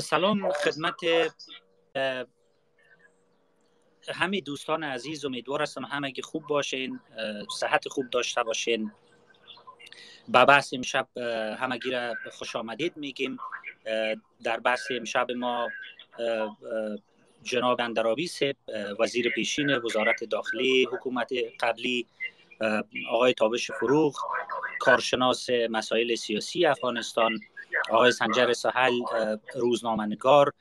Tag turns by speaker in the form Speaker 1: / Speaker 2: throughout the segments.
Speaker 1: سلام خدمت همه دوستان عزیز امیدوار هستم همگی خوب باشین صحت خوب داشته باشین. با بحث امشب همگی را خوش آمدید میگیم. در بحث امشب ما جناب اندرابی وزیر پیشین وزارت داخلی حکومت قبلی آقای تابش فروغ کارشناس مسائل سیاسی افغانستان آقای سنجر سهل روزنامه‌نگار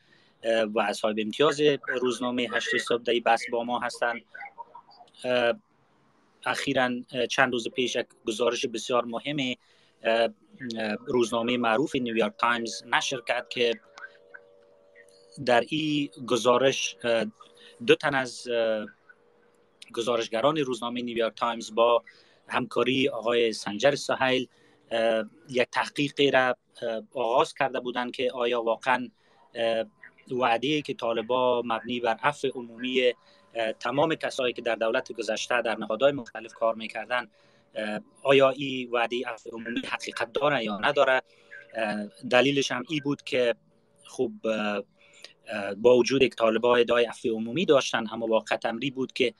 Speaker 1: و صاحب امتیاز روزنامه هشت صبح بحث با ما هستند. اخیرا چند روز پیش یک گزارش بسیار مهم روزنامه معروف نیویورک تایمز نشر کرد که در این گزارش دو تن از گزارشگران روزنامه نیویورک تایمز با همکاری آقای سنجر سهیل یک تحقیقی را آغاز کرده بودند که آیا واقعا وعده که طالبا مبنی بر عفو عمومی تمام کسایی که در دولت گذشته در نهادهای مختلف کار می‌کردن آیا این وعده عفو عمومی حقیقت داره یا نداره دلیلش هم ای بود که خوب با وجود که طالبا ادعای عفو عمومی داشتن اما واقع امری بود که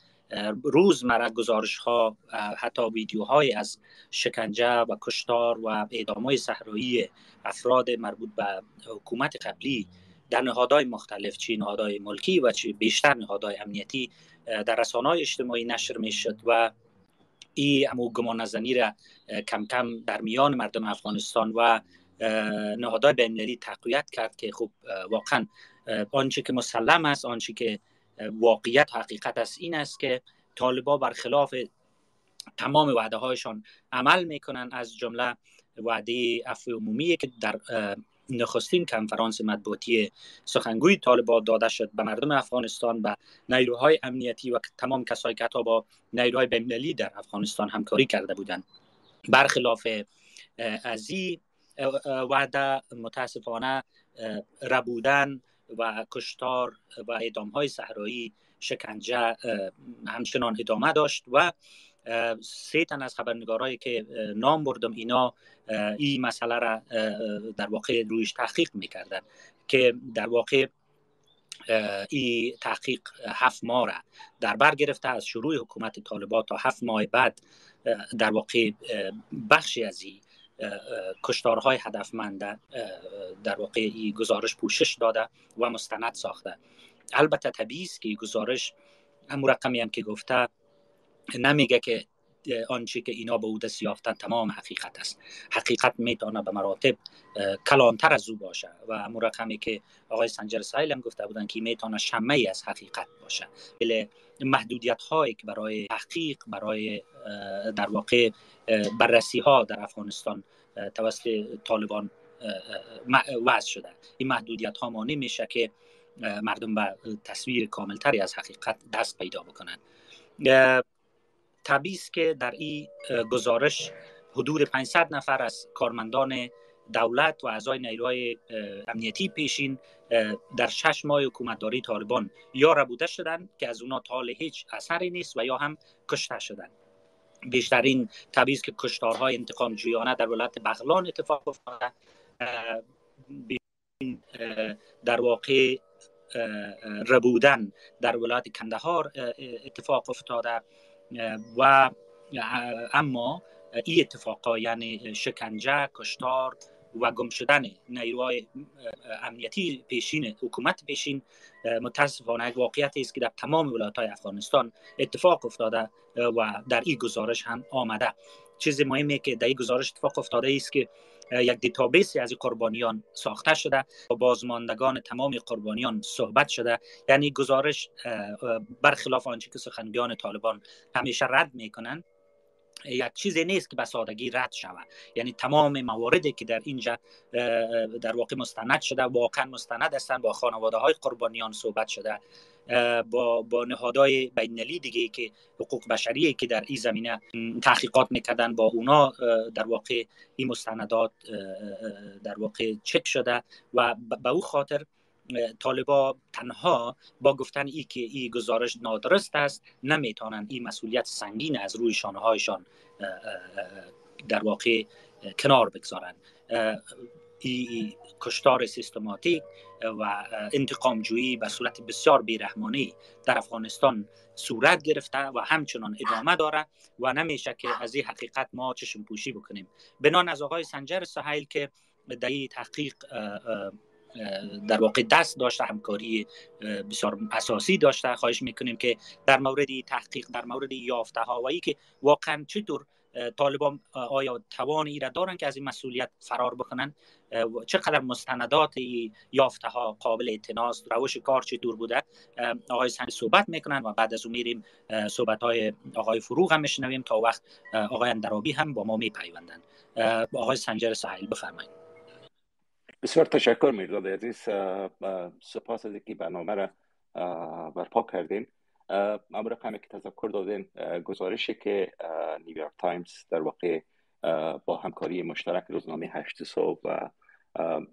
Speaker 1: روزمره گزارش ها حتی ویدیوهای از شکنجه و کشتار و اعدام های صحرایی افراد مربوط به حکومت قبلی در نهادهای مختلف چی نهادهای ملکی و چی بیشتر نهادهای امنیتی در رسانه اجتماعی نشر می شد و این امو گمان نزنی را کم کم در میان مردم افغانستان و نهادهای بین‌المللی تقویت کرد که خب واقعا آنچه که مسلم است آنچه که واقعیت حقیقت است. این است که طالبا برخلاف تمام وعده هایشان عمل می‌کنن. از جمله وعده عفو عمومی که در نخستین کنفرانس مطبوعاتی سخنگوی طالبان داده شد به مردم افغانستان به نیروهای امنیتی و تمام کسایی که حتی با نیروهای بین‌المللی در افغانستان همکاری کرده بودند. برخلاف از این وعده متاسفانه ربودن و کشتار و اعدام های صحرایی شکنجه همچنان ادامه داشت و سه تن از خبرنگارایی که نام بردم اینا این مسئله را در واقع رویش تحقیق می‌کردن که در واقع این تحقیق هفت ماه را در بر گرفته از شروع حکومت طالبان تا هفت ماه بعد در واقع بخشی از این کشتارهای هدفمند در واقع این گزارش پوشش داده و مستند ساخته. البته طبیعی است که گزارش هم رقمی هم که گفته نمیگه که آنچه که اینا به او دست یافتن تمام حقیقت است. حقیقت می‌تونه به مراتب کلانتر از او باشه و مرقمی که آقای سنجر سایل هم گفته بودن که می‌تونه شمه از حقیقت باشه بله محدودیت هایی که برای تحقیق برای در واقع بررسی ها در افغانستان توسط طالبان وضع شده. این محدودیت ها مانع میشه که مردم به تصویر کاملتری از حقیقت دست پیدا بکنن طبیعی که در این گزارش حدود 500 نفر از کارمندان دولت و اعضای نیروهای امنیتی پیشین در شش ماه حکومتداری طالبان یا ربوده شدند که از اونا تا هیچ اثری نیست و یا هم کشته شدند. بیشترین طبیعی که کشتارهای انتقام جویانه در ولایت بغلان اتفاق افتاده. در واقع ربودن در ولایت کندهار اتفاق افتاده. و اما این اتفاقا یعنی شکنجه کشتار و گم شدن نیروهای امنیتی پیشین حکومت پیشین متاسفانه یک واقعیت است که در تمام ولایت افغانستان اتفاق افتاده و در این گزارش هم آمده. چیز مهمی که در این گزارش اتفاق افتاده است که یک دیتابیسی از قربانیان ساخته شده. با بازماندگان تمام قربانیان صحبت شده. یعنی گزارش برخلاف آنچه که سخنگویان طالبان همیشه رد می‌کنند یک چیزی نیست که به سادگی رد شود. یعنی تمام مواردی که در اینجا در واقع مستند شده واقعا مستند هستند با خانواده های قربانیان صحبت شده. با با نهادهای بین‌المللی دیگه که حقوق بشری که در این زمینه تحقیقات می‌کردن با اونا در واقع این مستندات در واقع چک شده و به او خاطر طالبا تنها با گفتن ای که این گزارش نادرست است نمی‌تونن این مسئولیت سنگین از روی شانه هایشان در واقع کنار بگذارن. ای کشتار سیستماتیک و انتقام جویی به صورت بسیار بیرحمانی در افغانستان صورت گرفته و همچنان ادامه داره و نمیشه که از این حقیقت ما چشم پوشی بکنیم. بنان از آقای سنجر سهیل که در این تحقیق در واقع دست داشته همکاری بسیار اساسی داشته. خواهش می‌کنیم که در مورد تحقیق در مورد یافته ها و که واقعا چطور طالبان آیا توان را دارن که از این مسئولیت فرار بکنن؟ چقدر مستندات یافته ها قابل اعتناس روش کار چطور بوده؟ آقای سنگ صحبت می‌کنن و بعد از اون میریم صحبت های آقای فروغ هم میشنویم تا وقت آقای اندرابی هم با ما میپیوندن. آقای سنجر ساحل بفرمایید.
Speaker 2: بسیار تشکر میرداد عزیز. سپاس از اینکه برنامه را برپا کردیم اما رقمی که تذکر دادین گزارشی که نیویورک تایمز در واقع با همکاری مشترک روزنامه هشت صبح و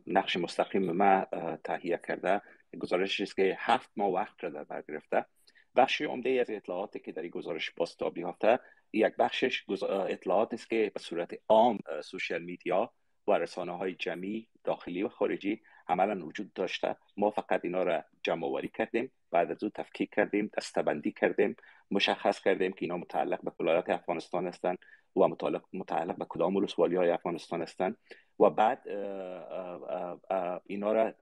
Speaker 2: نقش مستقیم ما تهیه کرده. گزارشی است که هفت ماه وقت را در بر گرفته. بخشی عمده از اطلاعاتی که در این گزارش بازتابی یافته یک بخشش اطلاعات است که به صورت عام social media و رسانه های جمعی داخلی و خارجی عملا وجود داشته. ما فقط اینا را جمع آوری کردیم بعد از او تفکیک کردیم دستبندی کردیم مشخص کردیم که اینا متعلق به ولایت افغانستان هستند و متعلق, متعلق به کدام ولسوالی های افغانستان هستند و بعد اینا را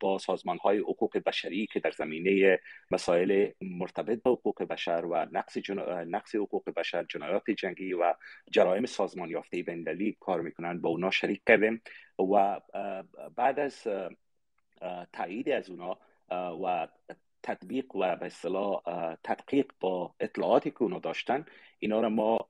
Speaker 2: با سازمان های حقوق بشری که در زمینه مسائل مرتبط به حقوق بشر و نقص, نقص حقوق بشر جنایات جنگی و جرایم سازمان یافته بندلی کار می‌کنن با اونا شریک کردیم. و بعد از تایید از اونا و تطبیق و به اصطلاح تدقیق با اطلاعاتی که اونا داشتن اینا را ما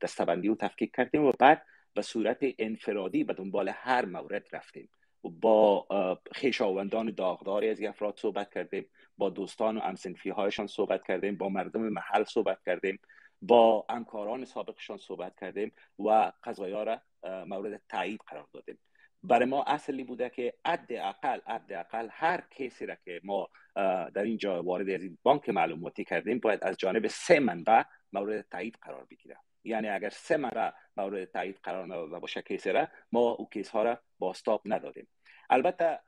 Speaker 2: دستبندی و تفکیک کردیم و بعد به صورت انفرادی به دنبال هر مورد رفتیم با خیشاوندان داغداری از افراد صحبت کردیم با دوستان و همسنفی هایشان صحبت کردیم با مردم محل صحبت کردیم با همکاران سابقشان صحبت کردیم و قضایا را مورد تایید قرار دادیم. برای ما اصلی بوده که عد اقل عد اقل هر کسی را که ما در اینجا وارد از این بانک معلوماتی کردیم باید از جانب سه منبع مورد تایید قرار بگیره. یعنی اگر سه منبع مورد تایید قرار نداده باشه کسی را ما او کیس ها را باستاب ندادیم. البته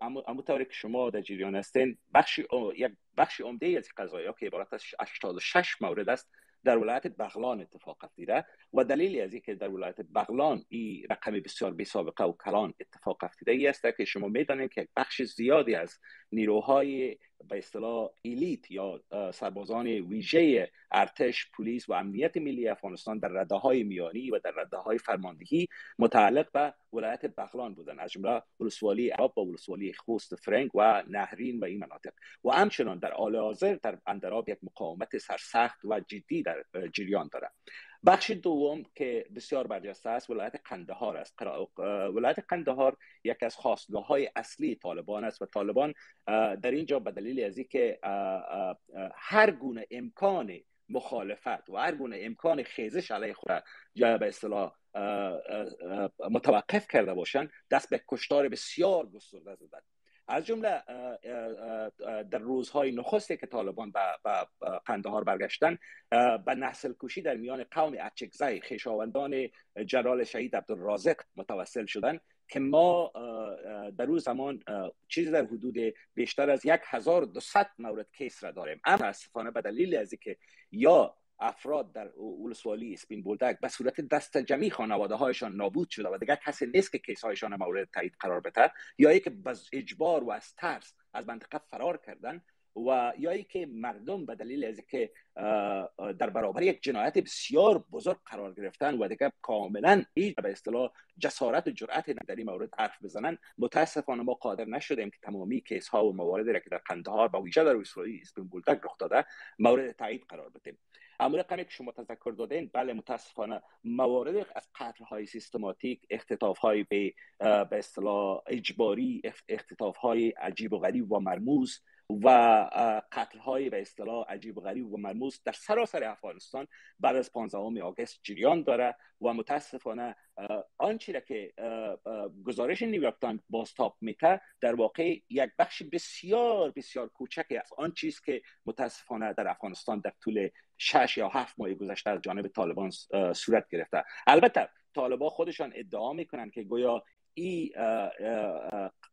Speaker 2: اما طوری که شما در جریان هستین بخشی یک بخشی عمده از قضایا که عبارت از 86 مورد است در ولایت بغلان اتفاق افتیده و دلیلی از اینکه در ولایت بغلان این رقم بسیار بی سابقه و کلان اتفاق افتیده ای است که شما می‌دانید که بخش زیادی از نیروهای به اصطلاح ایلیت یا سربازان ویژه ارتش پلیس و امنیت ملی افغانستان در رده های میانی و در رده های فرماندهی متعلق به ولایت بغلان بودن از جمله ولسوالی عرب و ولسوالی خوست فرنگ و نهرین و این مناطق. و همچنان در حال حاضر در اندراب یک مقاومت سرسخت و جدی در جریان دارد. بخش دوم که بسیار برجسته است ولایت قندهار است. ولایت قندهار یک از خواستگاه های اصلی طالبان است و طالبان در اینجا به دلیل از اینکه هر گونه امکان مخالفت و هر گونه امکان خیزش علیه خود یا به اصطلاح متوقف کرده باشند دست به کشتار بسیار گسترده زدند از جمله در روزهای نخستی که طالبان به قندهار برگشتن به نسل کشی در میان قوم اچکزای خیشاوندان جلال شهید عبدالرازق متوسل شدن که ما در روز زمان چیزی در حدود بیشتر از یک هزار مورد کیس را داریم. اما متاسفانه به دلیل از اینکه یا افراد در ولسوالی اسپین بولدک به صورت دست جمعی خانواده هایشان نابود شده و دیگر کسی نیست که کیس هایشان مورد تایید قرار بده یا که از اجبار و از ترس از منطقه فرار کردن و یا که مردم به دلیل از که در برابر یک جنایت بسیار بزرگ قرار گرفتن و دیگه کاملا هیچ به اصطلاح جسارت و جرأت در این مورد حرف بزنن متاسفانه ما قادر نشدیم که تمامی کیس ها و مواردی را که در قندهار و ویژه در ولسوالی اسپین بولدک رخ داده مورد تایید قرار بدیم اما رقمی که شما تذکر دادین بله متاسفانه موارد از قتل های سیستماتیک اختطاف های به به اصطلاح اجباری اختطاف های عجیب و غریب و مرموز و قتل های به اصطلاح عجیب و غریب و مرموز در سراسر افغانستان بعد از 15 آگست جریان داره و متاسفانه آنچه که گزارش نیویورک تایمز بازتاب میته در واقع یک بخش بسیار بسیار کوچک از آن چیز که متاسفانه در افغانستان در طول شش یا هفت ماه گذشته از جانب طالبان صورت گرفته. البته طالبا خودشان ادعا می‌کنن که گویا این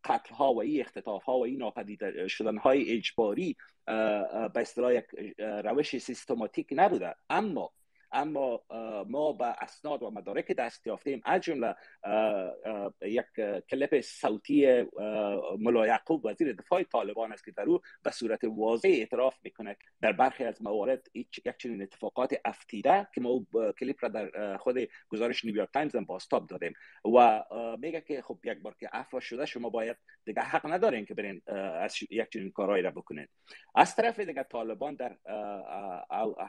Speaker 2: قتل ها و این اختطاف ها و این ناپدید شدن های اجباری به اصطلاح یک روش سیستماتیک نبوده. اما اما ما به اسناد و مدارک دست یافتیم. از جمله یک کلیپ صوتی ملا یعقوب وزیر دفاع طالبان است که در او به صورت واضح اعتراف می‌کنه در برخی از موارد یک چنین اتفاقات افتیده که ما کلیپ را در خود گزارش نیویورک تایمز هم بازتاب دادیم. و میگه که خب یک بار که عفو شده شما باید دیگه حق ندارین که برین از یک چنین کارهایی را بکنید از طرف دیگه طالبان در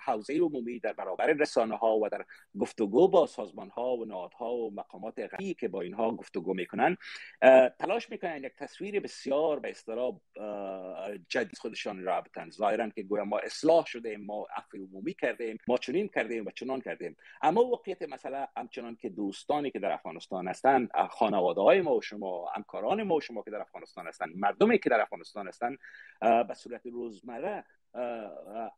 Speaker 2: حوزه عمومی در برابر رسانه ها و در گفتگو با سازمان ها و نهادها و مقامات غیری که با اینها گفتگو می‌کنن تلاش می‌کنن یک تصویر بسیار به اصطلاح جدید خودشان را بتن. ظاهرا که گویا ما اصلاح شده ما عفو عمومی کردیم ما چنین کردیم و چنان کردیم اما واقعیت مثلا همچنان که دوستانی که در افغانستان هستند خانواده های ما و شما همکاران ما و شما که در افغانستان هستند مردمی که در افغانستان هستند به صورت روزمره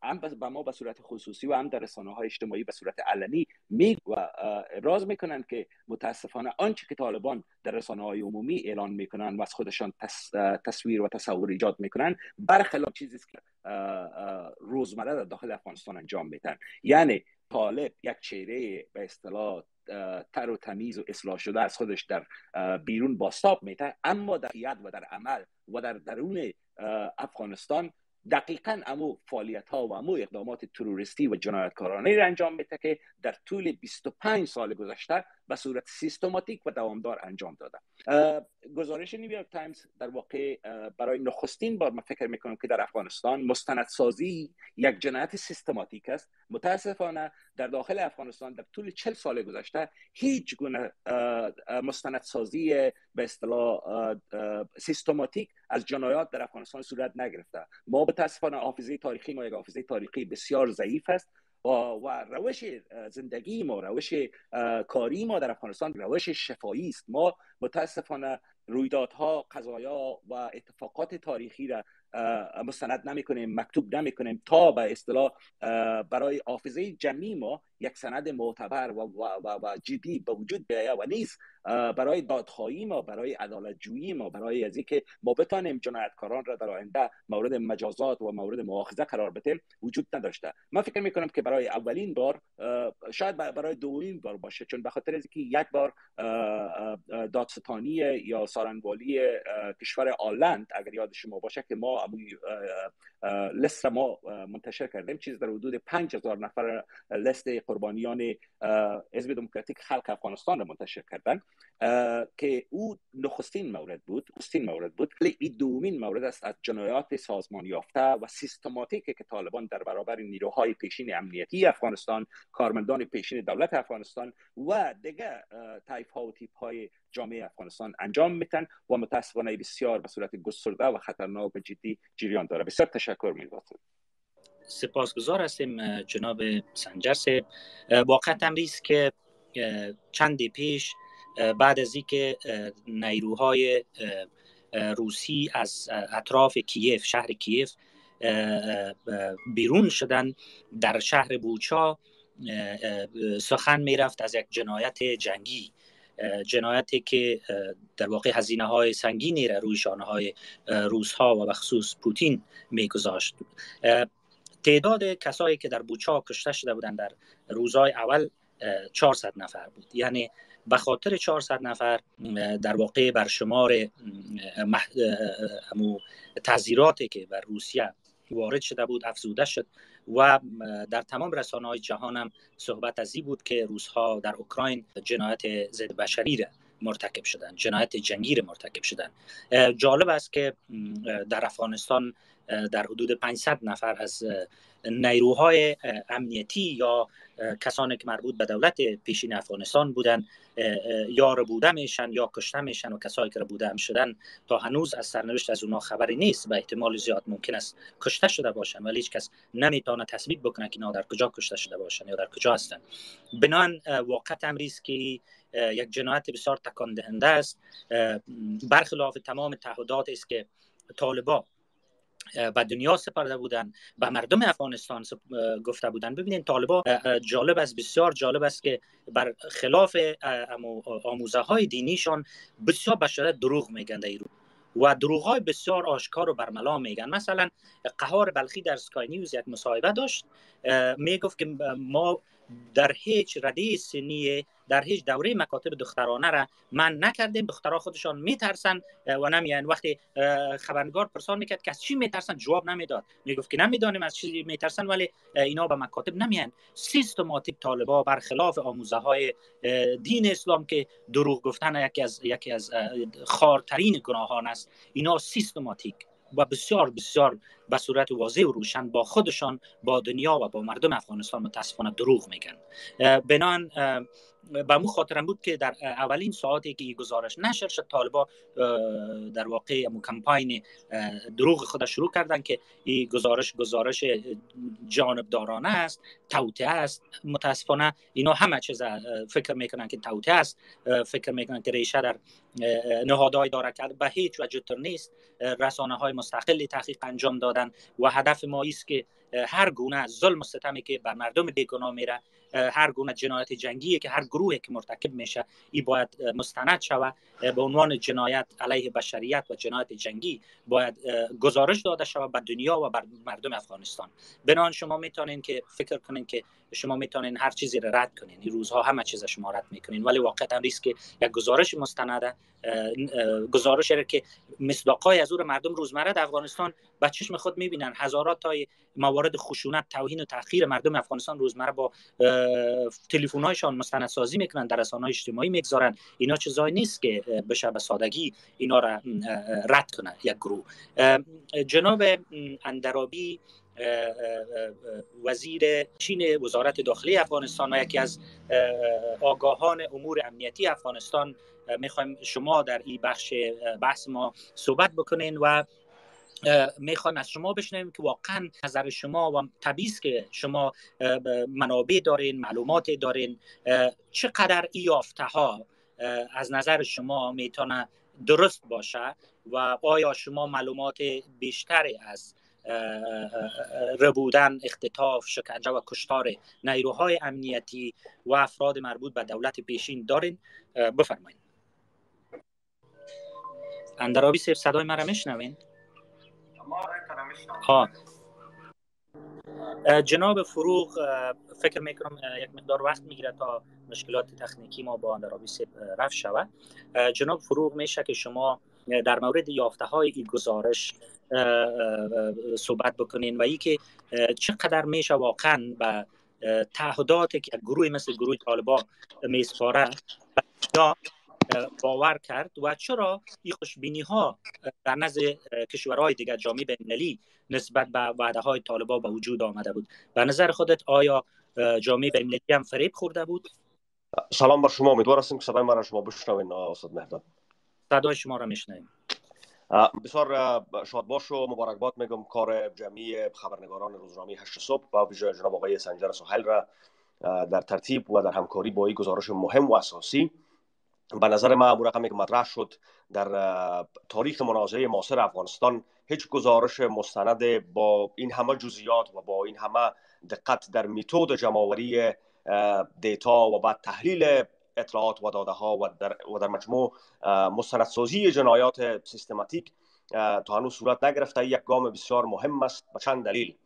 Speaker 2: هم به ما به صورت خصوصی و هم در رسانه های اجتماعی به صورت علنی می و ابراز می‌کنن که متاسفانه آنچه که طالبان در رسانه های عمومی اعلان می‌کنن و از خودشان تصویر و تصور ایجاد می‌کنن برخلاف چیزی که روزمره در داخل افغانستان انجام میدن. یعنی طالب یک چهره به اصطلاح تر و تمیز و اصلاح شده از خودش در بیرون باستاب میته اما در ید و در عمل و در درون افغانستان دقیقا امو فعالیت ها و امو اقدامات تروریستی و جنایتکارانه را انجام میده که در طول 25 سال گذشته به صورت سیستماتیک و دوامدار انجام داده گزارش نیویورک تایمز در واقع برای نخستین بار من فکر می‌کنم که در افغانستان مستندسازی یک جنایت سیستماتیک است. متاسفانه در داخل افغانستان در طول 40 سال گذشته هیچ گونه مستندسازی به اصطلاح سیستماتیک از جنایات در افغانستان صورت نگرفته. ما متاسفانه حافظه تاریخی ما یک حافظه تاریخی بسیار ضعیف است. و روش زندگی ما روش کاری ما در افغانستان روش شفایی است. ما متاسفانه رویدادها قضایا و اتفاقات تاریخی را مستند نمی کنیم مکتوب نمی کنیم تا به اصطلاح برای حافظه جمعی ما یک سند معتبر و, و, و, و جدی به وجود بیاید و نیست برای دادخواهی ما برای عدالت جویی ما برای از اینکه ما بتانیم جنایتکاران را در آینده مورد مجازات و مورد مؤاخذه قرار بدیم وجود نداشته. من فکر می کنم که برای اولین بار شاید برای دومین بار باشه چون به خاطر اینکه یک بار دادستانی یا سارنگوالی کشور آلند اگر یاد شما باشه که ما لست ما منتشر کردیم چیز در حدود 5000 نفر لست قربانیان حزب دموکراتیک خلق افغانستان را منتشر کردن که او نخستین مورد بود نخستین مورد بود. ولی این دومین مورد است از جنایات سازمان یافته و سیستماتیک که طالبان در برابر نیروهای پیشین امنیتی افغانستان کارمندان پیشین دولت افغانستان و دیگر تایف ها و تیپ های جامعه افغانستان انجام میتن و متاسفانه بسیار به صورت گسترده و خطرناک و جدی جریان داره. بسیار تشکر می‌کنم.
Speaker 1: سپاسگزار هستیم جناب سنجرس واقعا امریز که چندی پیش بعد از اینکه نیروهای روسی از اطراف کیف شهر کیف بیرون شدن در شهر بوچا سخن می‌رفت از یک جنایت جنگی. جنایتی که در واقع هزینه های سنگینی را روی شانه های روس ها و بخصوص پوتین میگذاشت. تعداد کسایی که در بوچا کشته شده بودند در روزهای اول 400 نفر بود. یعنی به خاطر 400 نفر در واقع بر شمار مح... تذیراتی که بر روسیه وارد شده بود افزوده شد و در تمام رسانه های جهان هم صحبت از این بود که روزها در اوکراین جنایت ضد بشری را مرتکب شدن جنایت جنگی مرتکب شدن جالب است که در افغانستان در حدود 500 نفر از نیروهای امنیتی یا کسانی که مربوط به دولت پیشین افغانستان بودن یا بوده میشن یا کشته میشن و کسایی که بوده شدن تا هنوز از سرنوشت از اونها خبری نیست و احتمال زیاد ممکن است کشته شده باشن ولی هیچ کس نمی‌تونه تثبیت بکنه که اینا در کجا کشته شده باشن یا در کجا هستن. بنان واقع امریز که یک جنایت بسیار تکان دهنده است. برخلاف تمام تعهدات است که طالبان به دنیا سپرده بودن به مردم افغانستان گفته بودن. ببینید طالبا جالب است بسیار جالب است که بر خلاف آموزه های دینیشان بسیار بشره دروغ میگن در و دروغ های بسیار آشکار و برملا میگن. مثلا قهار بلخی در سکای نیوز یک مصاحبه داشت می‌گفت که ما در هیچ رده سنی در هیچ دوره مکاتب دخترانه را من نکردیم. دخترها خودشان میترسن و نمیان. وقتی خبرنگار پرسان می‌کرد که از چی میترسن؟ جواب نمی‌داد. می‌گفت که نمی‌دانیم از چی میترسن ولی اینا به مکاتب نمیان. سیستماتیک طالبا برخلاف آموزه های دین اسلام که دروغ گفتن یکی از یکی از خارترین گناهان است. اینا سیستماتیک. و بسیار بسیار به صورت واضح و روشن با خودشان با دنیا و با مردم افغانستان متاسفانه دروغ میگن. بنان به مو خاطرم بود که در اولین ساعتی که این گزارش نشر شد طالبا در واقع مو کمپاین دروغ خود شروع کردن که این گزارش گزارش جانبدارانه است توته است. متاسفانه اینا همه چیز فکر می‌کنن که توته است. فکر می‌کنن که ریشه در نهادهای داره کرد به هیچ وجه نیست. رسانه های مستقلی تحقیق انجام دادن و هدف ما است که هر گونه ظلم و ستمی که بر مردم بیگناه میره هر گونه جنایت جنگی که هر گروهی که مرتکب میشه این باید مستند شود به عنوان جنایت علیه بشریت و جنایت جنگی باید گزارش داده شود به دنیا و بر مردم افغانستان. بنان شما می‌تونین که فکر کنین که شما می‌تونین هر چیزی را رد کنین. این روزها همه چیز شما رد می‌کنین. ولی واقعا ریسک که یک گزارش مستنده گزارش که مصداقای از او مردم روزمره در افغانستان به چشم خود می‌بینن. هزارات تای موارد خشونت توهین و تحقیر مردم افغانستان روزمره با تلفن هایشان مستندسازی می‌کنن در رسانه اجتماعی می‌گذارن. اینا چیزایی نیست که بشه به سادگی اینا را رد کنه یک گروه. جناب اندرابی وزیر چین وزارت داخلی افغانستان و یکی از آگاهان امور امنیتی افغانستان می‌خوایم شما در این بخش بحث ما صحبت بکنین و می‌خوان از شما بشنویم که واقعا نظر شما و طبیعی که شما منابع دارین معلومات دارین چقدر یافته ها از نظر شما می‌تونه درست باشه و آیا شما معلومات بیشتری از ربودن اختطاف شکنجه و کشتار نیروهای امنیتی و افراد مربوط به دولت پیشین دارین؟ بفرمایید. اندرابی سیف صدای مرا میشنوین؟ ها جناب فروغ فکر می‌کنم یک مقدار وقت می‌گیره تا مشکلات تکنیکی ما با اندرابی سیف رفت شود. جناب فروغ میشه که شما در مورد یافته های این گزارش صحبت بکنین و ای که چقدر میشه واقعا به تعهدات که گروه مثل گروه طالبا میسپاره باور کرد و چرا این خوشبینی ها در نزد کشورهای دیگر جامعه بین‌المللی نسبت به وعده های طالبا به وجود آمده بود. به نظر خودت آیا جامعه بین‌المللی هم فریب خورده بود؟
Speaker 3: سلام بر شما امیدوار هستیم که صدای من شما بشنوین استاد مهداد
Speaker 1: صدای شما را میشنویم.
Speaker 3: بسیار شاد باش و مبارکباد میگم کار جمعی خبرنگاران روزنامه هشت صبح با ویژه جناب آقای سنجر سهیل را در ترتیب و در همکاری با این گزارش مهم و اساسی به نظر من ابو رقمی که مطرح شد در تاریخ مناظره معاصر افغانستان هیچ گزارش مستند با این همه جزئیات و با این همه دقت در میتود جمعآوری دیتا و بعد تحلیل اطلاعات و داده ها و در, و در مجموع مستندسازی جنایات سیستماتیک تا هنوز صورت نگرفته. یک گام بسیار مهم است. به چند دلیل.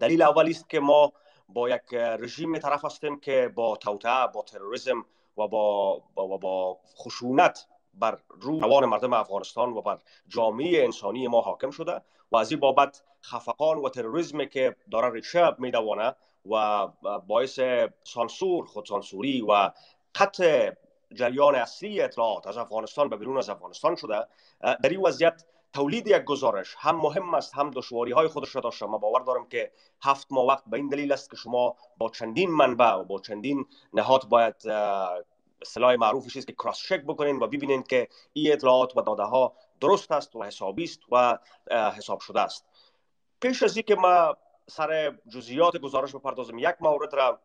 Speaker 3: دلیل اولی است که ما با یک رژیم طرف هستیم که با توطعه با تروریسم و با, با, با خشونت بر روان مردم افغانستان و بر جامعه انسانی ما حاکم شده و از این بابت خفقان و تروریسم که داره ریشه میدوانه و باعث سانسور خودسانسوری و قطع جریان اصلی اطلاعات از افغانستان به بیرون از افغانستان شده در این وضعیت تولید یک گزارش هم مهم است هم دشواری های خودش را داشته. ما باور دارم که هفت ماه وقت به این دلیل است که شما با چندین منبع و با چندین نهاد باید اصطلاح معروفش است که کراس چک بکنین و ببینین که این اطلاعات و داده ها درست است و حسابی است و حساب شده است. پیش از اینکه ما سر جزئیات گزارش بپردازم یک مورد را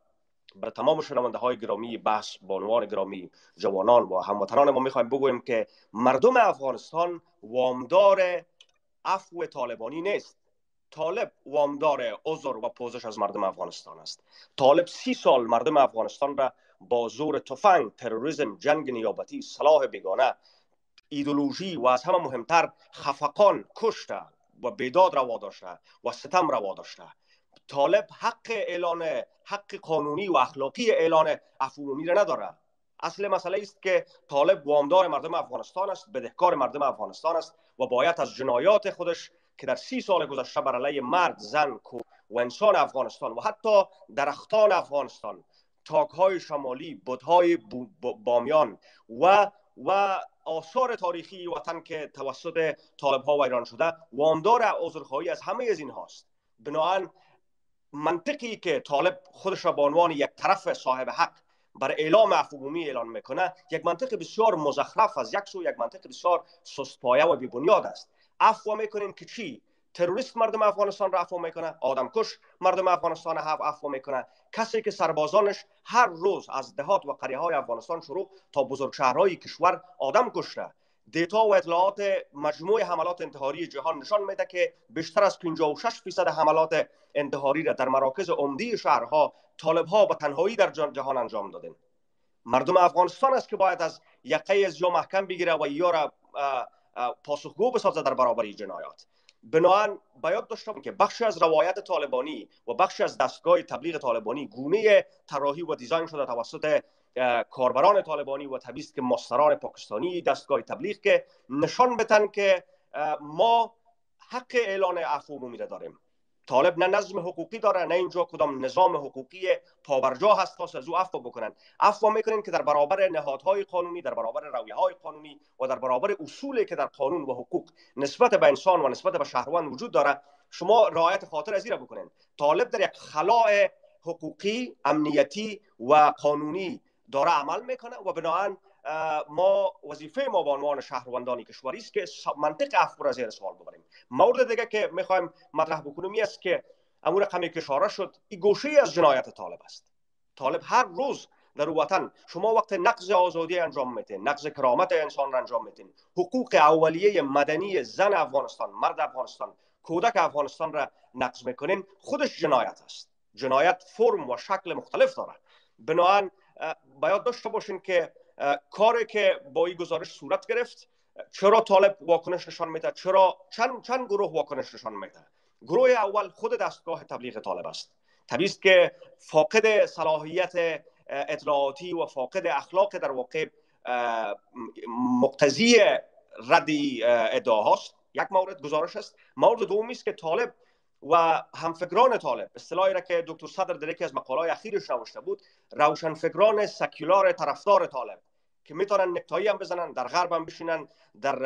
Speaker 3: بر تمام شنونده های گرامی بحث بانوان گرامی جوانان و هموطنان ما می‌خوایم بگویم که مردم افغانستان وامدار عفو طالبانی نیست. طالب وامدار عذر و پوزش از مردم افغانستان است. طالب سی سال مردم افغانستان را با زور تفنگ تروریسم جنگ نیابتی صلاح بیگانه ایدولوژی و از همه مهمتر خفقان کشته و بیداد روا داشته و ستم روا داشته. طالب حق اعلان حق قانونی و اخلاقی اعلان عفو را نداره اصل مسئله است که طالب وامدار مردم افغانستان است بدهکار مردم افغانستان است و باید از جنایات خودش که در سی سال گذشته بر علیه مرد زن و انسان افغانستان و حتی درختان افغانستان تاکهای شمالی بودهای بامیان و و آثار تاریخی وطن که توسط طالب ها ویران شده وامدار عذرخواهی از همه از این هاست بنابراین منطقی که طالب خودش را به عنوان یک طرف صاحب حق بر اعلام عفومی اعلان می‌کنه یک منطق بسیار مزخرف از یک سو یک منطق بسیار سستپایه و بیبنیاد است. عفو می‌کنیم که چی؟ تروریست مردم افغانستان را عفو می‌کنه آدم کش مردم افغانستان هم عفو می‌کنه. کسی که سربازانش هر روز از دهات و قریه های افغانستان شروع تا بزرگ شهرهای کشور آدم کشته دیتا و اطلاعات مجموع حملات انتحاری جهان نشان میده که بیشتر از 56 فیصد حملات انتحاری را در مراکز عمده شهرها طالب ها به تنهایی در جهان انجام دادن مردم افغانستان است که باید از یقه از یا محکم بگیره و یا را پاسخگو بسازه در برابر جنایات. بنابراین باید داشتم که بخشی از روایت طالبانی و بخشی از دستگاه تبلیغ طالبانی گونه طراحی و دیزاین شده توسط کاربران طالبانی و طبیست که مستران پاکستانی دستگاه تبلیغ که نشان بتن که ما حق اعلان عفو عمومی داریم. طالب نه نظم حقوقی داره نه اینجا کدام نظام حقوقی پابرجا هست تا از او عفو بکنن. عفو می‌کنن که در برابر نهادهای قانونی در برابر رویه های قانونی و در برابر اصولی که در قانون و حقوق نسبت به انسان و نسبت به شهروند وجود داره شما رعایت خاطر از را بکنین. طالب در یک خلاء حقوقی امنیتی و قانونی داره عمل می‌کنه و بنابراین ما وظیفه ما به عنوان شهروندان کشوری است که منطق عفو را زیر سوال ببریم. مورد دیگه که می‌خوایم مطرح بکنیم است که امور رقمی که اشاره شد. این گوشه از جنایت طالب است. طالب هر روز در وطن شما وقت نقض آزادی انجام میتین نقض کرامت انسان را انجام میتین حقوق اولیه مدنی زن افغانستان مرد افغانستان کودک افغانستان را نقض می‌کنین. خودش جنایت است. جنایت فرم و شکل مختلف داره. بنابراین باید داشته باشین که کاری که با این گزارش صورت گرفت چرا طالب واکنش نشان میده؟ چرا چند چند گروه واکنش نشان میده؟ گروه اول خود دستگاه تبلیغ طالب است. طبیعی که فاقد صلاحیت اطلاعاتی و فاقد اخلاق در واقع مقتضی ردی ادعاهاست. یک مورد گزارش است. مورد دومی است که طالب و همفکران طالب اصطلاحی را که دکتر صدر در یکی از مقالای اخیرش نوشته بود روشنفکران سکولار طرفدار طالب که می‌تونن نکتایی هم بزنن در غرب هم بشینن در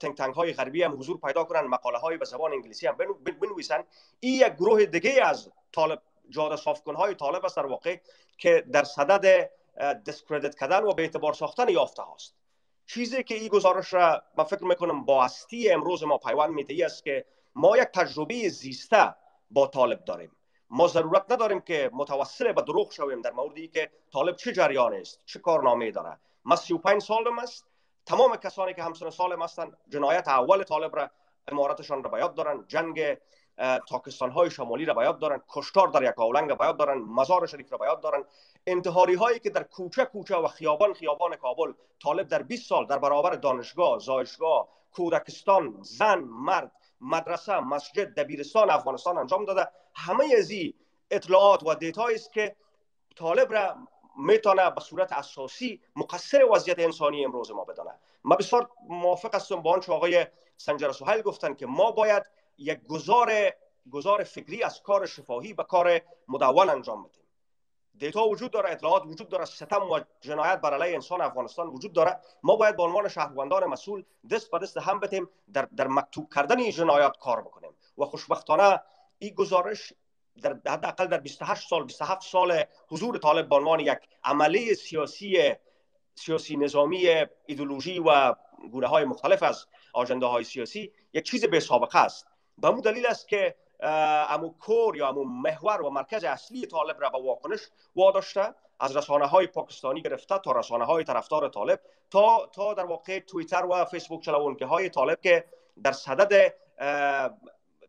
Speaker 3: تنگ تنگ های غربی هم حضور پیدا کنن مقاله های به زبان انگلیسی هم بنویسن. این یک گروه دیگه از طالب جاده صاف های طالب است در واقع که در صدد discredit کردن و بی اعتبار ساختن یافته هاست. چیزی که این گزارش را من فکر می‌کنم با هستی امروز ما پیوند میده است که ما یک تجربه زیسته با طالب داریم. ما ضرورت نداریم که متوسل به دروغ شویم در موردی که طالب چه جریان است چه کارنامه داره. من 35 سالم است. تمام کسانی که همسن سالم هستند جنایت اول طالب را امارتشان را بیاد دارن. جنگ تاکستان های شمالی را بیاد دارن. کشتار در یک اولنگ بیاد دارن. مزار شریف را بیاد دارن. انتحاری هایی که در کوچه کوچه و خیابان خیابان کابل طالب در 20 سال در برابر دانشگاه زایشگاه کودکستان زن مرد مدرسه مسجد دبیرستان افغانستان انجام داده. همه از اطلاعات و دیتایی است که طالب را می‌تونه به صورت اساسی مقصر وضعیت انسانی امروز ما بدانه. من بسیار موافق هستم با آنچه آقای سنجر سهیل گفتن که ما باید یک گزار گزار فکری از کار شفاهی به کار مدون انجام بدیم دیتا وجود داره اطلاعات وجود داره ستم و جنایت بر علیه انسان افغانستان وجود داره. ما باید به عنوان شهروندان مسئول دست به دست هم بتیم در, در مکتوب کردن این جنایات کار بکنیم. و خوشبختانه این گزارش در حداقل در 28 سال 27 سال حضور طالب به عنوان یک عمله سیاسی سیاسی نظامی ایدولوژی و گونه های مختلف از آجنده های سیاسی یک چیز به سابقه است. به مو دلیل است که امو کور یا امو محور و مرکز اصلی طالب را به واکنش واداشته. از رسانه های پاکستانی گرفته تا رسانه های طرفدار طالب تا تا در واقع توییتر و فیسبوک چلوونکه های طالب که در صدد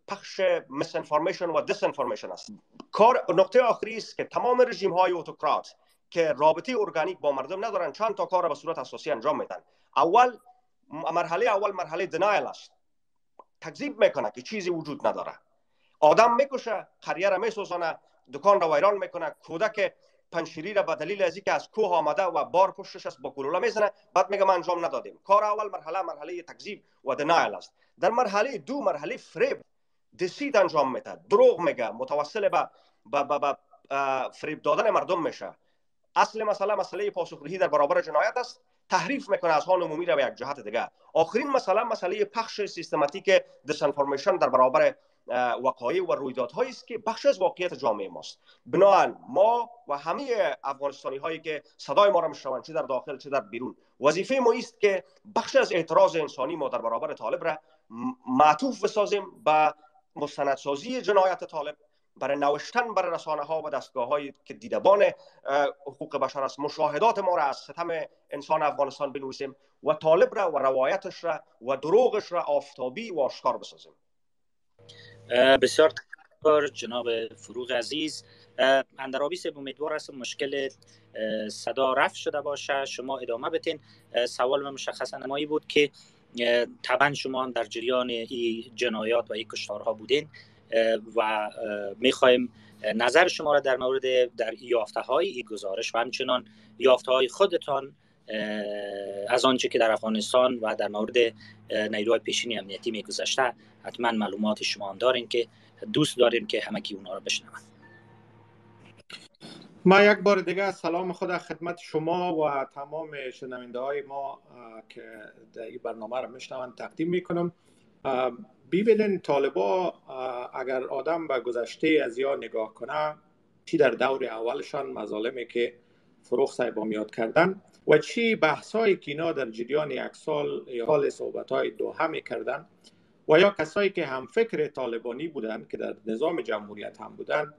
Speaker 3: پخش مس و دیس انفورمیشن است. کار نقطه آخری است که تمام رژیم های اوتوکرات که رابطه ارگانیک با مردم ندارن چند تا کار به صورت اساسی انجام میدن. اول مرحله اول مرحله دنایل است. تکذیب می‌کنه که چیزی وجود نداره. آدم می‌کشه قریه را میسوزانه دکان را ویران می‌کنه کودک پنشیری را به دلیل از که از کوه آمده و بار پشتش است با کلوله می‌زنه بعد میگه ما انجام ندادیم. کار اول مرحله مرحله تکذیب و دنایل است. در مرحله دو مرحله فریب دسیت انجام میده دروغ میگه متوسل به با با فریب دادن مردم میشه. اصل مسئله مسئله پاسخگویی در برابر جنایت است. تحریف می‌کنه از آن عمومی را به یک جهت دیگه. آخرین مسئله مسئله پخش سیستماتیک دیسانفورمیشن در برابر وقایع و رویدادهایی است که بخش از واقعیت جامعه ماست. بنابراین ما و همه افغانستانی هایی که صدای ما را میشنوند چه در داخل چه در بیرون وظیفه ما است که بخش از اعتراض انسانی ما در برابر طالب را معطوف بسازیم به مستندسازی جنایت طالب برای نوشتن برای رسانه ها و دستگاه هایی که دیدبان حقوق بشر است. مشاهدات ما را از ستم انسان افغانستان بنویسیم و طالب را و روایتش را و دروغش را آفتابی و آشکار بسازیم.
Speaker 1: بسیار تشکر جناب فروغ عزیز. اندرابی سب امیدوار است مشکل صدا رفت شده باشه. شما ادامه بتین سوال مشخصا نمایی بود که طبعا شما هم در جریان این جنایات و این کشتارها بودین و می‌خوایم نظر شما را در مورد در یافته های این گزارش و همچنان یافته های خودتان از آنچه که در افغانستان و در مورد نیروهای پیشینی امنیتی میگذشته حتما معلومات شما هم دارین که دوست داریم که همکی اونا را بشنوند.
Speaker 4: ما یک بار دیگه سلام خود خدمت شما و تمام شنونده های ما که در این برنامه را میشنوند تقدیم می‌کنم. ببینین طالبا اگر آدم به گذشته از یا نگاه کنه چی در دور اولشان مظالمی که فروخ صاحب میاد کردن؟ و چی بحثایی که اینا در جریان یک سال حال صحبت های دو همی کردن و یا کسایی که هم فکر طالبانی بودن که در نظام جمهوریت هم بودن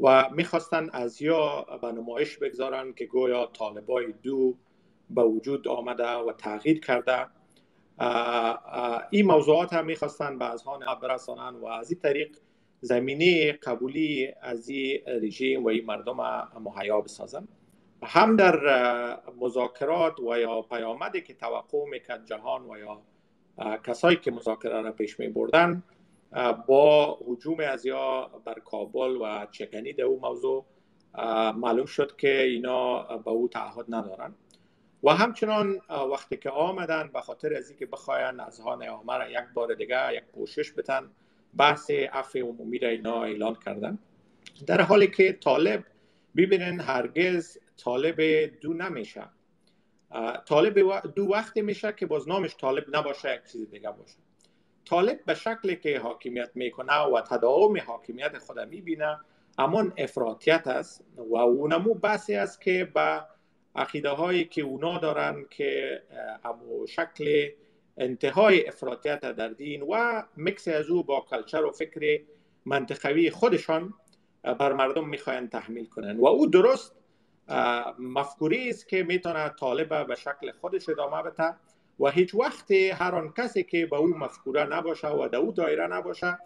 Speaker 4: و می‌خواستن از یا به نمایش بگذارن که گویا طالبای دو به وجود آمده و تغییر کرده. این موضوعات هم می‌خواستن به اذهان برسانن و از این طریق زمینه قبولی از این رژیم و این مردم مهیا بسازن. هم در مذاکرات و یا پیامدی که توقع می‌کرد جهان و یا کسایی که مذاکره را پیش می بردن با حجوم از یا بر کابل و چکنی در او موضوع معلوم شد که اینا به او تعهد ندارن. و همچنان وقتی که آمدن به خاطر از اینکه بخواین از هان را یک بار دیگه یک پوشش بتن بحث عفو عمومی را اینا اعلان کردن. در حالی که طالب ببینن هرگز طالب دو نمیشه. طالب دو وقتی میشه که باز نامش طالب نباشه یک چیز دیگه باشه. طالب به شکلی که حاکمیت می‌کنه و تداوم حاکمیت خود می‌بینه امان افراطیت است و اونمو بحثی است که به عقیده هایی که اونا دارن که امو شکل انتهای افراطیت در دین و مکس از او با کلچر و فکر منطقوی خودشان بر مردم می‌خواین تحمیل کنن. و او درست مفکوری است که می‌تونه طالب به شکل خودش ادامه بده و هیچ وقت هر آن کسی که به او مفکوره نباشه و در او دایره نباشه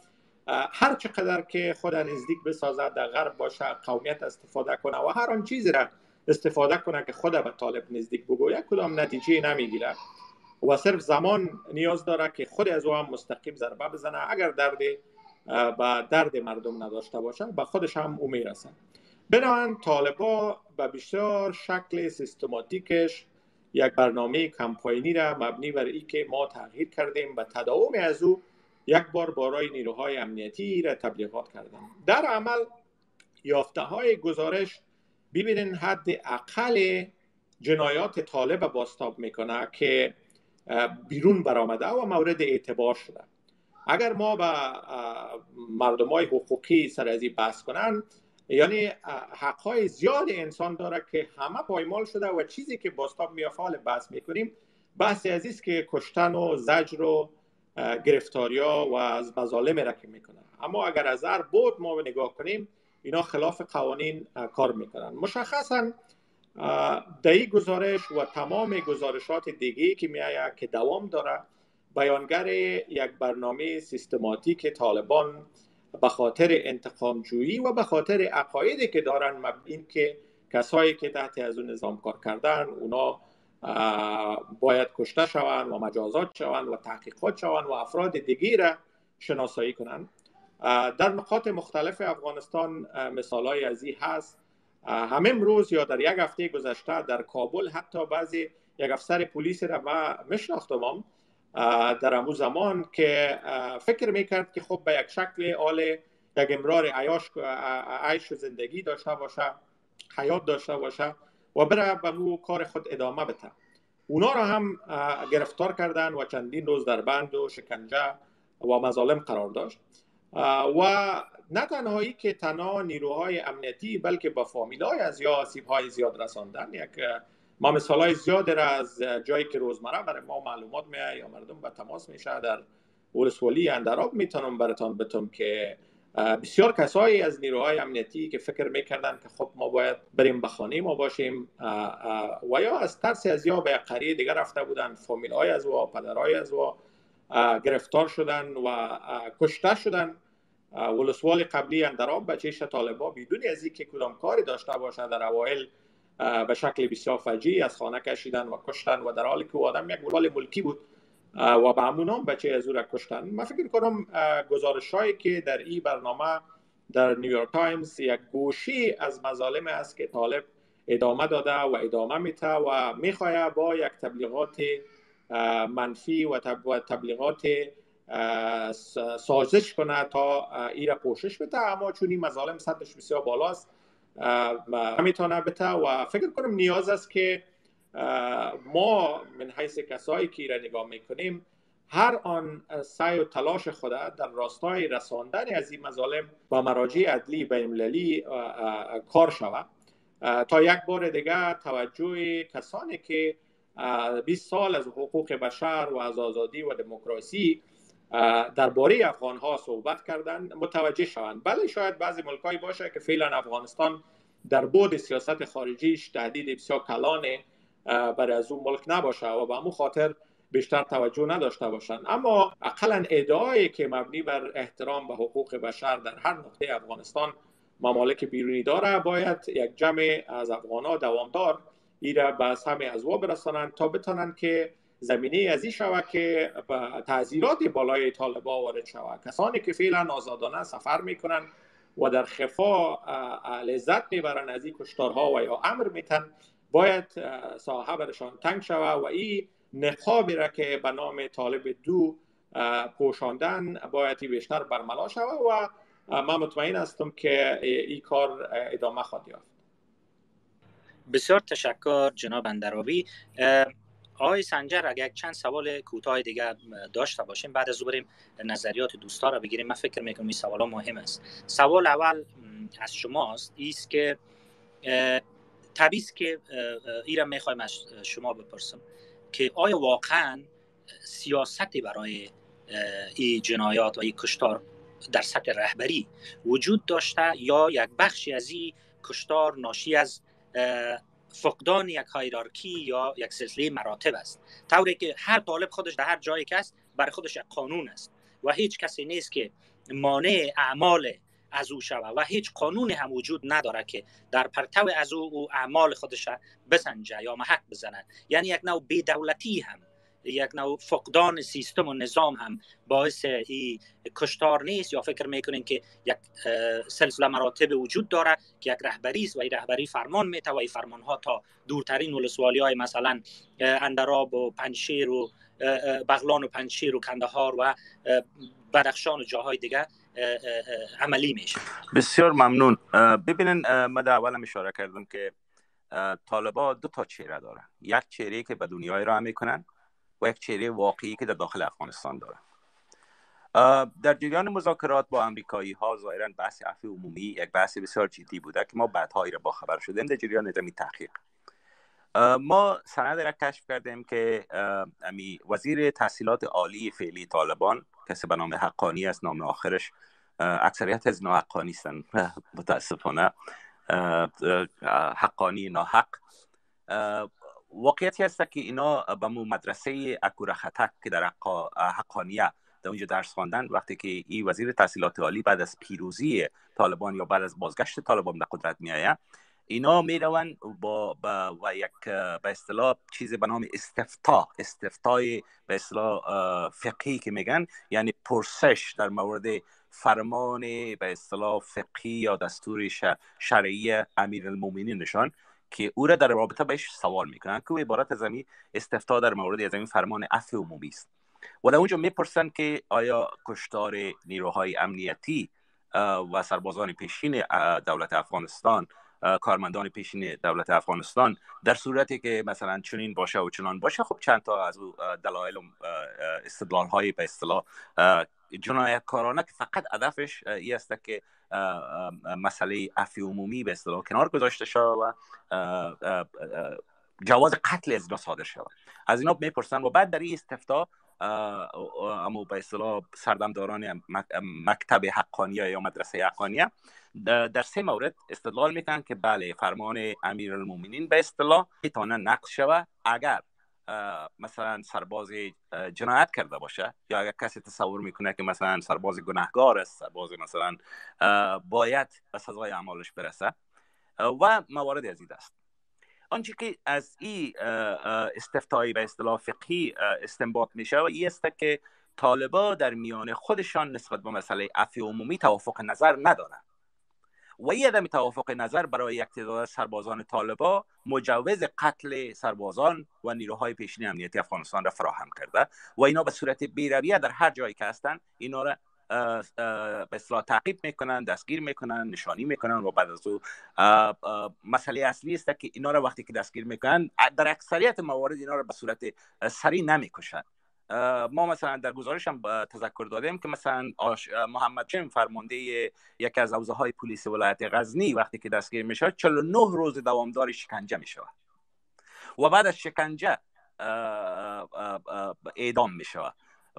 Speaker 4: هر چقدر که خود نزدیک بسازد در غرب باشه قومیت استفاده کنه و هر آن چیزی را استفاده کنه که خود به طالب نزدیک بگوید کدام نتیجه نمی‌گیره و صرف زمان نیاز داره که خود از او هم مستقیم ضربه بزنه. اگر درد به درد مردم نداشته باشه به خودش هم او می‌رسه بنابراین طالبا به بسیار شکل سیستماتیکش یک برنامه کمپاینی را مبنی بر ای که ما تغییر کردیم و تداوم از او یک بار برای نیروهای امنیتی را تبلیغات کردن در عمل یافته های گزارش ببینین حد اقل جنایات طالب باستاب می‌کنه که بیرون برآمده و مورد اعتبار شده. اگر ما به مردم های حقوقی سر از بحث کنن یعنی حقهای زیاد انسان داره که همه پایمال شده و چیزی که باستاب میافال بحث می‌کنیم بحث عزیز که کشتن و زجر و گرفتاریا و از مظالم را که می‌کنن اما اگر از هر بود ما نگاه کنیم اینا خلاف قوانین کار می‌کنن. مشخصا این گزارش و تمام گزارشات دیگه که می که دوام داره بیانگر یک برنامه سیستماتیک طالبان به خاطر انتقام جویی و به خاطر عقایدی که دارن این که کسایی که تحت از اون نظام کار کردن اونا باید کشته شوند و مجازات شوند و تحقیقات شوند و افراد دیگی را شناسایی کنند. در نقاط مختلف افغانستان مثال از این هست. همه امروز یا در یک هفته گذشته در کابل حتی بعضی یک افسر پلیس را ما میشناختم در امو زمان که فکر می‌کرد که خب به یک شکل آل یک امرار عیش زندگی داشته باشه حیات داشته باشه و بره به مو کار خود ادامه بده. اونا را هم گرفتار کردن و چندین روز در بند و شکنجه و مظالم قرار داشت. و نه تنهایی که تنها نیروهای امنیتی بلکه با فامیل های از یا آسیب های زیاد رساندن یک ما مثال های زیاد را از جایی که روزمره برای ما معلومات میاد یا مردم به تماس میشه در ولسوالی اندراب می‌تونم براتان بتم که بسیار کسایی از نیروهای امنیتی که فکر می‌کردن که خب ما باید بریم به خانه ما باشیم و یا از ترس از یا به قریه دیگر رفته بودن فامیل های از و پدرهای از و گرفتار شدن و کشته شدن ولسوال قبلی اندراب چشم طالبا بدون از اینکه کدام کاری داشته باشه در اوایل به شکل بسیار فجیع از خانه کشیدن و کشتن و در حالی که آدم یک ولسوال ملکی بود و به همونام بچه از او را کشتن. من فکر کنم گزارش هایی که در این برنامه در نیویورک تایمز یک گوشه‌ای از مظالم است که طالب ادامه داده و ادامه میته و می‌خواه با یک تبلیغات منفی و تبلیغات سازش کنه تا ای را پوشش بده. اما چون این مظالم سطحش بسیار بالاست می‌تونه بته و فکر کنم نیاز است که ما من حیث کسایی که را نگاه می‌کنیم هر آن سعی و تلاش خود در راستای رساندن از این مظالم با مراجع عدلی بین کار شود. تا یک بار دیگه توجه کسانی که 20 سال از حقوق بشر و از آزادی و دموکراسی درباره افغان ها صحبت کردن متوجه شوند. بله شاید بعضی ملکایی باشه که فعلا افغانستان در بود سیاست خارجیش تهدید بسیار کلانه برای از اون ملک نباشه و به همون خاطر بیشتر توجه نداشته باشند. اما اقلا ادعایی که مبنی بر احترام به حقوق بشر در هر نقطه افغانستان ممالک بیرونی داره باید یک جمع از افغان دوامدار ایره به از برسانند تا بتانند که زمینه از این شود که تعذیرات بالای طالبا وارد شود. کسانی که فعلا آزادانه سفر می‌کنن و در خفا لذت می‌برن از این کشتارها و یا امر میتن باید ساحه برشان تنگ شود و این نقابی را که به نام طالب دو پوشاندن باید بیشتر برملا شود و من مطمئن هستم که این کار ادامه خواهد یافت.
Speaker 1: بسیار تشکر جناب اندرابی آقای سنجر اگر چند سوال کوتاه دیگه داشته باشیم بعد از بریم نظریات دوستا را بگیریم. من فکر می‌کنم این سوال مهم است. سوال اول از شماست. ایست که طبیعی که ای را می‌خوایم از شما بپرسم که آیا واقعا سیاستی برای این جنایات و این کشتار در سطح رهبری وجود داشته یا یک بخشی از این کشتار ناشی از فقدان یک هایرارکی یا یک سلسله مراتب است. طوری که هر طالب خودش در هر جایی که است برای خودش یک قانون است و هیچ کسی نیست که مانع اعمال از او شود و هیچ قانونی هم وجود نداره که در پرتو از او, او اعمال خودش بسنجه یا محک بزند. یعنی یک نوع بیدولتی هم یک نوع فقدان سیستم و نظام هم باعث ای کشتار نیست یا فکر می‌کنین که یک سلسله مراتب وجود داره که یک رهبری است و این رهبری فرمان میته و این فرمان ها تا دورترین ولسوالی های مثلا اندراب و پنشیر و بغلان و پنشیر و کندهار و بدخشان و جاهای دیگه عملی میشه.
Speaker 2: بسیار ممنون. ببینین من در اولم اشاره کردم که طالبا دو تا چهره دارن. یک چهره که به دنیای را می‌کنن و یک چهره واقعی که در داخل افغانستان دارن در جریان مذاکرات با امریکایی ها ظاهرا بحث عفو عمومی یک بحث بسیار جدی بوده که ما بعدها را با خبر شدیم در جریان ادمی تحقیق. ما سند را کشف کردیم که امی وزیر تحصیلات عالی فعلی طالبان کسی به نام حقانی است نام آخرش اکثریت از ناحقانی هستند. متاسفانه حقانی ناحق. واقعیتی هست که اینا به مو مدرسه اکور خطک که در حقانیه در اونجا درس خواندن وقتی که این وزیر تحصیلات عالی بعد از پیروزی طالبان یا بعد از بازگشت طالبان به قدرت میآید اینا می‌روند با, با و یک به اصطلاح چیزی به نام استفتا استفتای به اصطلاح فقهی که میگن یعنی پرسش در مورد فرمان به اصطلاح فقهی یا دستور شرعی امیر نشان. که او را در رابطه بهش سوال می‌کنن که عبارت از استفتا در مورد از این فرمان عفو عمومی است. و در اونجا می‌پرسن که آیا کشتار نیروهای امنیتی و سربازان پیشین دولت افغانستان کارمندان پیشین دولت افغانستان در صورتی که مثلا چنین باشه و چنان باشه خب چند تا از او دلایل استدلال های به اصطلاح جنایتکارانه که فقط هدفش ای است که مسئله عفی عمومی به اصطلاح کنار گذاشته شود و جواز قتل از صادر شود. از اینا می‌پرسن و بعد در این استفتا اما به اصطلاح سردمداران مکتب حقانیه یا مدرسه حقانیه در سه مورد استدلال می‌کنن که بله فرمان امیر المومنین به اصطلاح می‌تونه نقص شود. اگر مثلا سرباز جنایت کرده باشه یا اگر کسی تصور می‌کنه که مثلا سرباز گناهگار است سرباز مثلا باید به سزای اعمالش برسه و موارد از است آنچه که از این استفتایی به اصطلاح فقهی استنباط میشه و این است که طالبا در میان خودشان نسبت به مسئله عفی عمومی توافق نظر ندارند و این عدم توافق نظر برای یک تعداد سربازان طالبا مجوز قتل سربازان و نیروهای پیشین امنیتی افغانستان را فراهم کرده. و اینا به صورت بیرویه در هر جایی که هستند اینا را به اصطلاح تعقیب می‌کنن دستگیر می‌کنن نشانی می‌کنن و بعد از او مسئله اصلی است که اینا را وقتی که دستگیر می‌کنن در اکثریت موارد اینا را به صورت سریع نمی‌کشن. ما مثلا در گزارش هم تذکر دادیم که مثلا محمد چم فرمانده یکی از حوزه های پلیس ولایت غزنی وقتی که دستگیر میشه 49 روز دوامدار شکنجه میشه و بعد از شکنجه اعدام میشه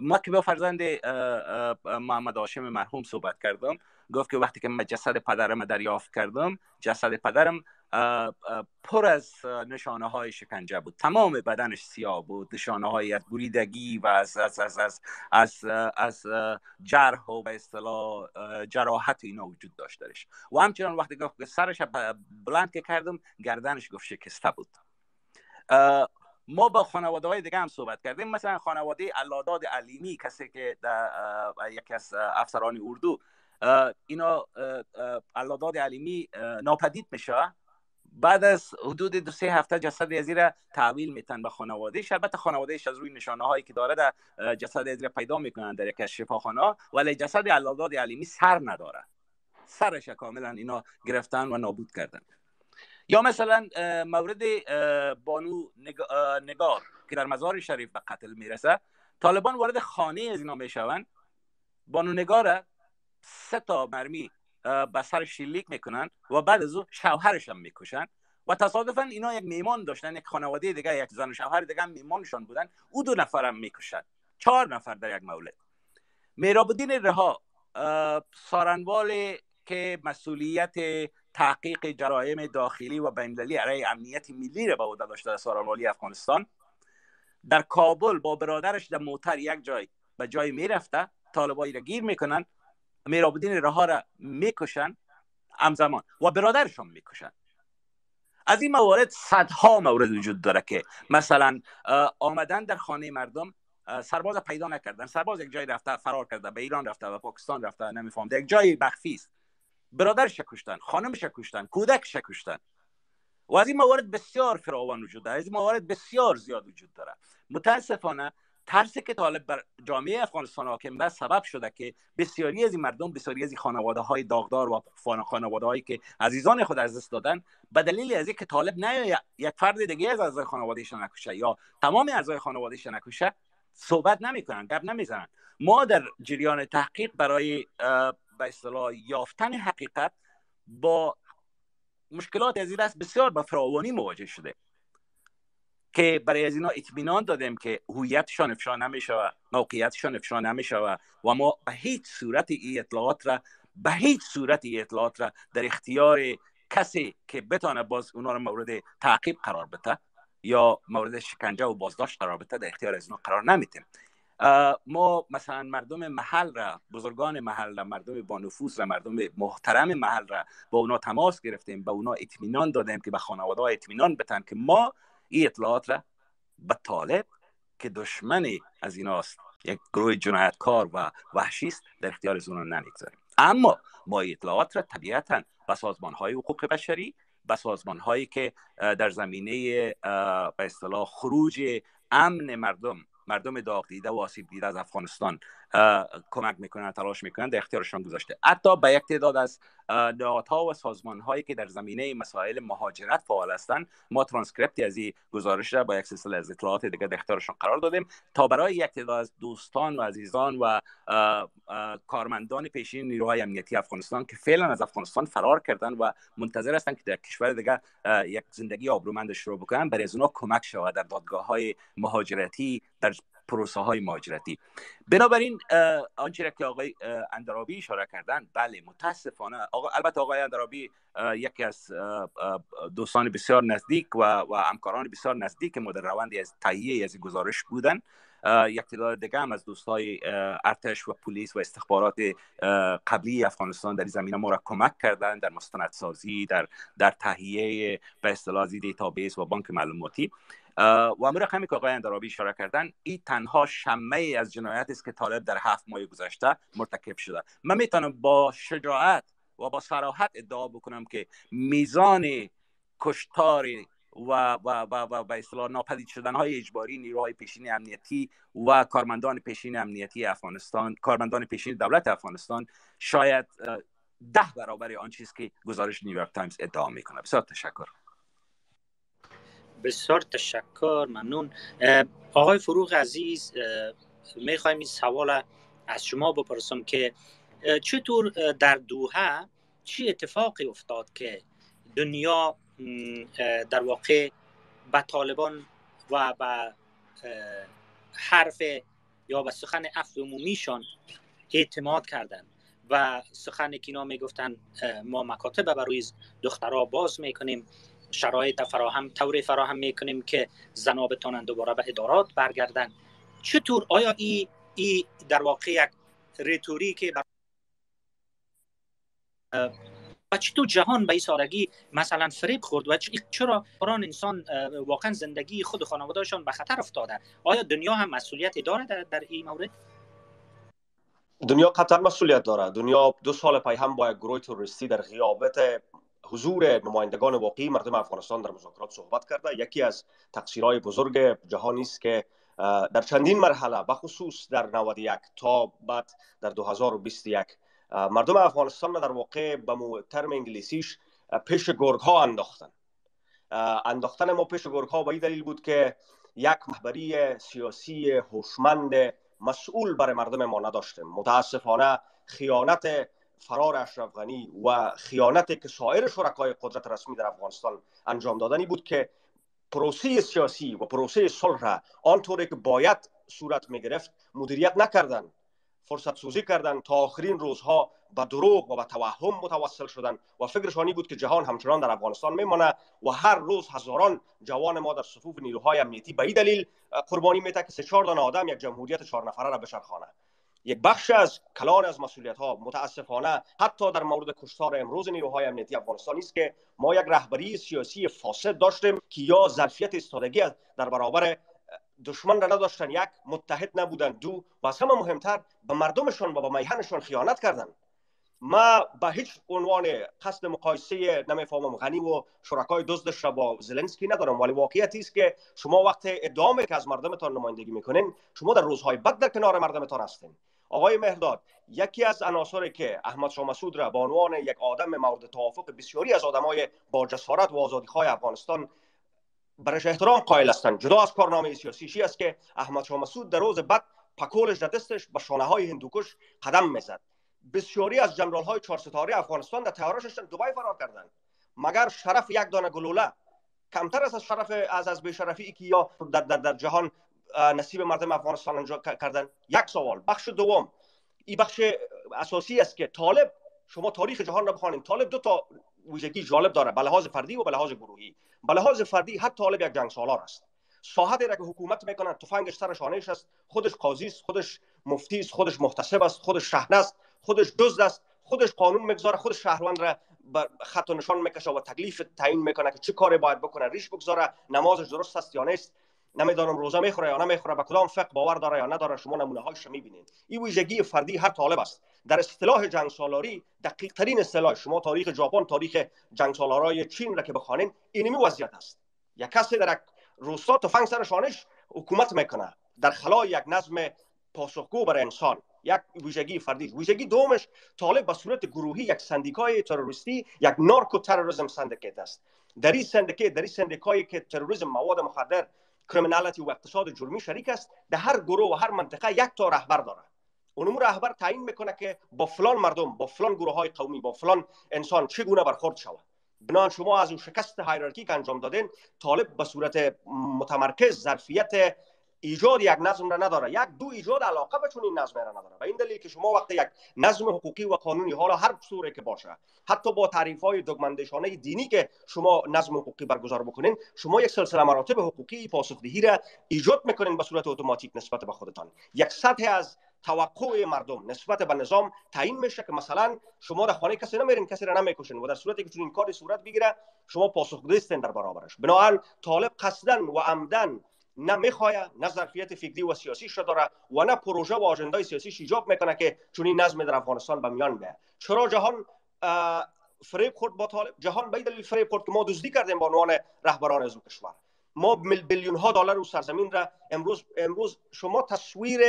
Speaker 2: ما که با فرزند محمد هاشم مرحوم صحبت کردم گفت که وقتی که من جسد پدرم دریافت کردم جسد پدرم پر از نشانه های شکنجه بود. تمام بدنش سیاه بود نشانه های از بریدگی و از از از از از, از جرح و به اصطلاح جراحت اینا وجود داشت درش و همچنان وقتی گفت سرش بلند که کردم گردنش گفت شکسته بود. ما با خانواده های دیگه هم صحبت کردیم. مثلا خانواده علاداد علیمی کسی که یکی از افسران اردو اینا علاداد علیمی ناپدید میشه. بعد از حدود دو سه هفته جسد ازیر تحویل میتن به خانواده البته خانوادهش از روی نشانه هایی که داره در جسد ازیر پیدا می‌کنن در از شفاخانه ولی جسد علاداد علیمی سر نداره. سرش کاملا اینا گرفتن و نابود کردن. یا مثلا مورد بانو نگار که در مزار شریف به قتل می‌رسه طالبان وارد خانه از اینا می‌شوند. بانو نگار سه تا مرمی به سر شلیک می‌کنن و بعد از او شوهرش هم می‌کشن. و تصادفا اینا یک میمان داشتن یک خانواده دیگه یک زن و شوهر دیگه هم میمانشان بودن. او دو نفر هم می‌کشن. چهار نفر در یک مولد میرابدین رها سارنوال که مسئولیت تحقیق جرایم داخلی و بینالمللی علیه امنیت ملی را به عهده داشته در سارنوالی افغانستان. در کابل با برادرش در موتر یک جای به جای می‌رفته. طالبایی را گیر می‌کنن. میرابدین رها را می‌کشن همزمان و برادرشون می‌کشن. از این موارد صدها مورد وجود داره که مثلا آمدن در خانه مردم سرباز پیدا نکردن. سرباز یک جای رفته فرار کرده به ایران رفته و پاکستان رفته نمیفهم یک جای مخفی است. برادرش کشتن خانمش کشتن کودکش کشتن و از این موارد بسیار فراوان وجود داره. از این موارد بسیار زیاد وجود داره. متاسفانه ترسی که طالب بر جامعه افغانستان حاکم به سبب شده که بسیاری از این مردم بسیاری از این خانواده های داغدار و خانواده هایی که عزیزان خود از دست دادن به دلیل از اینکه طالب نه یک فرد دیگه از اعضای خانوادهش نکشه یا تمام اعضای خانوادهش نکشه صحبت نمی‌کنن گپ نمی‌زنن. ما در جریان تحقیق برای به اصطلاح یافتن حقیقت با مشکلات از این دست بسیار به فراوانی مواجه شده. که برای از اینا اطمینان دادیم که هویتشان افشا نمیشه و موقعیتشان افشا نمیشه و ما به هیچ صورت این اطلاعات را به هیچ صورت این اطلاعات را در اختیار کسی که بتانه باز اونا رو مورد تعقیب قرار بده یا مورد شکنجه و بازداشت قرار بده در اختیار از قرار نمیتیم ما مثلا مردم محل را بزرگان محل را مردم با نفوس را مردم محترم محل را با اونا تماس گرفتیم به اونا اطمینان دادیم که به خانواده اطمینان بتن که ما این اطلاعات را به طالب که دشمنی از ایناست یک گروه جنایتکار و وحشی است در اختیار از اونا نمی‌گذاریم اما ما اطلاعات را طبیعتا به سازمان های حقوق بشری به سازمان هایی که در زمینه به اصطلاح خروج امن مردم مردم داغ دیده و آسیب دیده از افغانستان کمک می‌کنن تلاش می‌کنن در اختیارشان گذاشته. حتی به یک تعداد از نهادها و سازمان هایی که در زمینه مسائل مهاجرت فعال هستند ما ترانسکریپتی از این گزارش را با یک سلسله از اطلاعات دیگه در اختیارشان قرار دادیم تا برای یک تعداد از دوستان و عزیزان و کارمندان پیشین نیروهای امنیتی افغانستان که فعلا از افغانستان فرار کردن و منتظر هستند که در کشور دیگه یک زندگی آبرومند شروع بکنن برای از اونها کمک شود. در دادگاه های مهاجرتی در پروسه های مهاجرتی. بنابراین آنچه که آقای اندرابی اشاره کردن بله متاسفانه. آقا البته آقای اندرابی یکی از دوستان بسیار نزدیک و, و همکاران بسیار نزدیک ما در از تهیه از گزارش بودن. یک تعداد دیگه هم از دوستای ارتش و پلیس و استخبارات قبلی افغانستان در زمینه ما را کمک کردن در مستندسازی در در تهیه به اصطلاح database و بانک معلوماتی. و امور رقمی که آقای اندرابی اشاره کردن این تنها شمه از جنایت است که طالب در هفت ماه گذشته مرتکب شده. من می‌تونم با شجاعت و با صراحت ادعا بکنم که میزان کشتار و و و و به اصطلاح ناپدید شدن های اجباری نیروهای پیشین امنیتی و کارمندان پیشین امنیتی افغانستان کارمندان پیشین دولت افغانستان شاید ده برابر آن چیز که گزارش نیویورک تایمز ادعا می‌کنه. بسیار تشکر.
Speaker 1: بسیار تشکر ممنون. آقای فروغ عزیز می‌خوایم این سوال از شما بپرسم که چطور در دوحه چی اتفاقی افتاد که دنیا در واقع به طالبان و به حرف یا به سخن عفو عمومیشان اعتماد کردند و سخن که اینا می‌گفتن ما مکاتب بر روی دخترها باز می‌کنیم. شرایط فراهم طوری فراهم می‌کنیم که زنا بتانند دوباره به ادارات برگردن. چطور؟ آیا این ای در واقع یک ریتوریک و چطور جهان به این سادگی مثلا فریب خورد و چرا قرآن انسان واقعا زندگی خود خانوادهشان به خطر افتاده؟ آیا دنیا هم مسئولیت داره در, در این مورد؟
Speaker 3: دنیا قطعا مسئولیت داره. دنیا دو سال پای هم با یک گروه توریستی در غیابت حضور نمایندگان واقعی مردم افغانستان در مذاکرات صحبت کرده. یکی از تقصیرهای بزرگ جهانی است که در چندین مرحله بخصوص در 91 تا بعد در 2021 مردم افغانستان در واقع به ترم انگلیسیش پیش گرگ ها انداختن انداختن ما پیش گرگ ها به این دلیل بود که یک محبری سیاسی هوشمند مسئول برای مردم ما نداشتیم. متاسفانه خیانت فرار اشرف غنی و خیانتی که سایر شرکای قدرت رسمی در افغانستان انجام دادنی بود که پروسه سیاسی و پروسه صلح را آنطوری که باید صورت می گرفت مدیریت نکردن. فرصت سوزی کردن. تا آخرین روزها به دروغ و به توهم متوسل شدن و فکرشانی بود که جهان همچنان در افغانستان میمانه و هر روز هزاران جوان ما در صفوف نیروهای امنیتی به این دلیل قربانی میته که سه چهار آدم یک جمهوریت چهار نفره را بشرخانه یک بخش از کلان از مسئولیت ها متاسفانه حتی در مورد کشتار امروز نیروهای امنیتی افغانستان است که ما یک رهبری سیاسی فاسد داشتیم که یا ظرفیت استادگی در برابر دشمن را نداشتن یک متحد نبودن دو و از همه مهمتر به مردمشان و به میهنشان خیانت کردن. ما به هیچ عنوان قصد مقایسه نمی‌فهمم غنی و شرکای دزدش را با زلنسکی ندارم ولی واقعیتی است که شما وقت ادامه که از مردمتان نمایندگی می‌کنین شما در روزهای بد در کنار مردمتان هستین. آقای مهداد یکی از عناصری که احمد شاه مسعود را به عنوان یک آدم مورد توافق بسیاری از آدمای با جسارت و آزادیخواه افغانستان برش احترام قائل هستند. جدا از کارنامه سیاسیشی است که احمد شاه مسعود در روز بعد پکولش در دستش به شانه های هندوکش قدم می‌زد. بسیاری از جنرال های چهار ستاره افغانستان در تیارششان دبی فرار کردند. مگر شرف یک دانه گلوله کمتر از شرف از از بشرفی که یا در, در, در جهان نصیب مردم افغانستان انجام کردن. یک سوال بخش دوم. این بخش اساسی است که طالب شما تاریخ جهان را بخوانید. طالب دو تا ویژگی جالب داره به لحاظ فردی و به لحاظ گروهی. به لحاظ فردی هر طالب یک جنگ سالار است. ساحتی را که حکومت می‌کنه تفنگش سر شانهش است. خودش قاضی است خودش مفتی است خودش محتسب است خودش شهنه است خودش دزد است خودش قانون می‌گذاره خودش شهروند را خط و نشان می‌کشه و تکلیف تعیین می‌کنه که چه کاری باید بکنه. ریش بگذاره نمازش درست است یا نیست. نمی‌دانم روزه می‌خوره یا نمی‌خوره به کدام فقه باور داره یا نداره شما نمونه هایش می‌بینید این ویژگی فردی هر طالب است. در اصطلاح جنگ سالاری دقیق ترین اصطلاح. شما تاریخ ژاپن تاریخ جنگ سالارای چین را که بخوانین اینمی وضعیت است. یک کسی در روستا تفنگ سر شانش حکومت می‌کنه. در خلای یک نظم پاسخگو بر انسان. یک ویژگی فردی. ویژگی دومش طالب به صورت گروهی یک سندیکای تروریستی یک narco-terrorism syndicate است. در این syndicate در این سندیکایی که تروریسم مواد مخدر criminality و اقتصاد جرمی شریک است. در هر گروه و هر منطقه یک تا رهبر داره. اونم رهبر تعیین می‌کنه که با فلان مردم با فلان گروه های قومی با فلان انسان چگونه برخورد شود. بنان شما از اون شکست هایرارکی که انجام دادین طالب به صورت متمرکز ظرفیت ایجاد یک نظم را نداره یک دو ایجاد علاقه به این نظم را نداره. و این دلیل که شما وقتی یک نظم حقوقی و قانونی حالا هر صوره که باشه حتی با تعریف های دگمندشانه دینی که شما نظم حقوقی برگزار بکنین شما یک سلسله مراتب حقوقی پاسخدهی را ایجاد می‌کنین به صورت اتوماتیک نسبت به خودتان. یک سطح از توقع مردم نسبت به نظام تعیین میشه که مثلا شما در خانه کسی نمیرین کسی را نمی‌کشین و در صورتی که چون این کاری صورت بگیره شما پاسخگوی در برابرش. بنابراین طالب قصدن و عمدن نه می‌خواه نه ظرفیت فکری و سیاسی شده داره و نه پروژه و آجندای سیاسی ایجاب می‌کنه که چون این نظم در افغانستان به میان چرا جهان فریب خورد با طالب؟ جهان به دلیل فریب خورد که ما دزدی کردیم به عنوان رهبران از کشور. ما بیلیون ها دلار و سرزمین را امروز امروز شما تصویر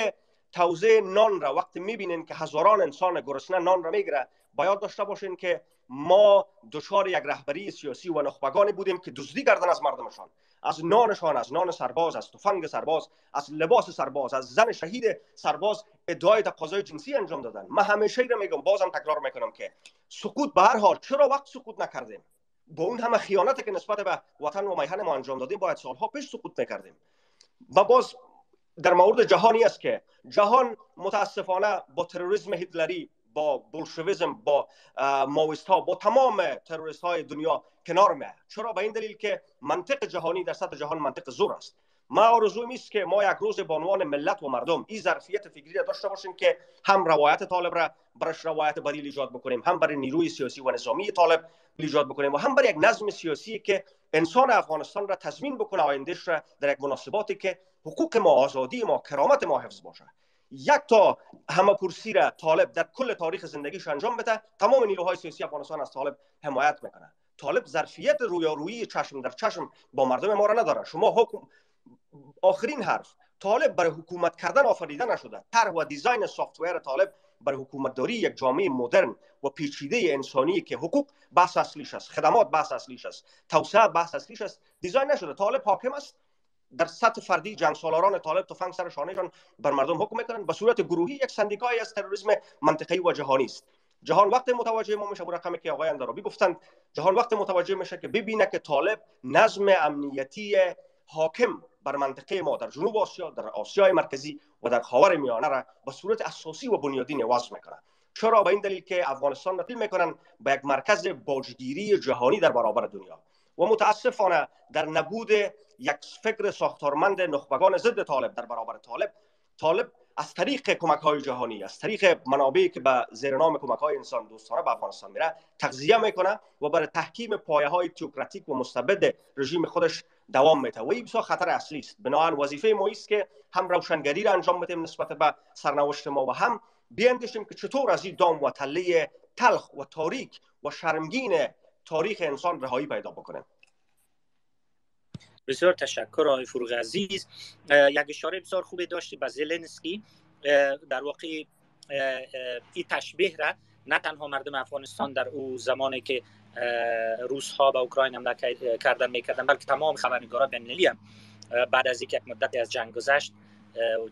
Speaker 3: توزیع نان را وقتی می‌بینین که هزاران انسان گرسنه نان را می‌گیره باید داشته باشین که ما دچار یک رهبری سیاسی و نخبگانی بودیم که دزدی کردن از مردمشان. از نانشان از نان سرباز از تفنگ سرباز از لباس سرباز از زن شهید سرباز ادعای تقاضای جنسی انجام دادن. من همیشه را میگم بازم تکرار می‌کنم که سقوط به هر حال چرا وقت سقوط نکردیم؟ با اون همه خیانتی که نسبت به وطن و میهن ما انجام دادیم باید سالها پیش سقوط می‌کردیم. و باز در مورد جهانی است که جهان متاسفانه با تروریسم هیتلری با بولشویزم با ماویست ها با تمام تروریست های دنیا کنار میه چرا؟ به این دلیل که منطق جهانی در سطح جهان منطق زور است. ما آرزویم است که ما یک روز به عنوان ملت و مردم این ظرفیت فکری را داشته باشیم که هم روایت طالب را برش روایت بدیل ایجاد بکنیم هم برای نیروی سیاسی و نظامی طالب ایجاد بکنیم و هم برای یک نظم سیاسی که انسان افغانستان را تضمین بکنه آیندهش را در یک مناسباتی که حقوق ما آزادی ما کرامت ما حفظ باشه یک تا همه پرسی را طالب در کل تاریخ زندگیش انجام بده تمام نیروهای سیاسی افغانستان از طالب حمایت می‌کنه. طالب ظرفیت رویارویی چشم در چشم با مردم ما را نداره. شما حکم آخرین حرف طالب برای حکومت کردن آفریده نشده. طرح و دیزاین سافتور طالب برای حکومتداری یک جامعه مدرن و پیچیده انسانی که حقوق بحث اصلیش است خدمات بحث اصلیش است توسعه بحث اصلیش است. دیزاین نشده. طالب حاکم است. در سطح فردی جنگ سالاران طالب تفنگ سر شانهشان بر مردم حکم می‌کنند به صورت گروهی یک سندیکای از تروریسم منطقه‌ای و جهانی است. جهان وقت متوجه ما میشه رقمی که آقای اندرابی گفتند جهان وقت متوجه میشه که ببینه که طالب نظم امنیتی حاکم بر منطقه ما در جنوب آسیا در آسیای مرکزی و در خاور میانه را به صورت اساسی و بنیادین وضع می‌کنه چرا؟ به این دلیل که افغانستان را می‌کنن به یک مرکز باجگیری جهانی در برابر دنیا. و متاسفانه در نبود یک فکر ساختارمند نخبگان ضد طالب در برابر طالب طالب از طریق کمک های جهانی از طریق منابعی که به زیر نام کمک های انسان دوستانه به افغانستان میره تغذیه می‌کنه و برای تحکیم پایه های تئوکراتیک و مستبد رژیم خودش دوام میده. و این خطر اصلی است. بنابراین وظیفه ما است که هم روشنگری را انجام بدیم نسبت به سرنوشت ما و هم بیاندیشیم که چطور از این دام و تله تلخ و تاریک و شرمگین تاریخ انسان رهایی پیدا بکنه.
Speaker 1: بسیار تشکر آقای فروغ عزیز. یک اشاره بسیار خوبی داشتی به زلنسکی. در واقع این تشبیه را نه تنها مردم افغانستان در او زمانی که روس ها به اوکراین حمله کردن می‌کردن بلکه تمام خبرنگاران بین هم بعد از یک مدت از جنگ گذشت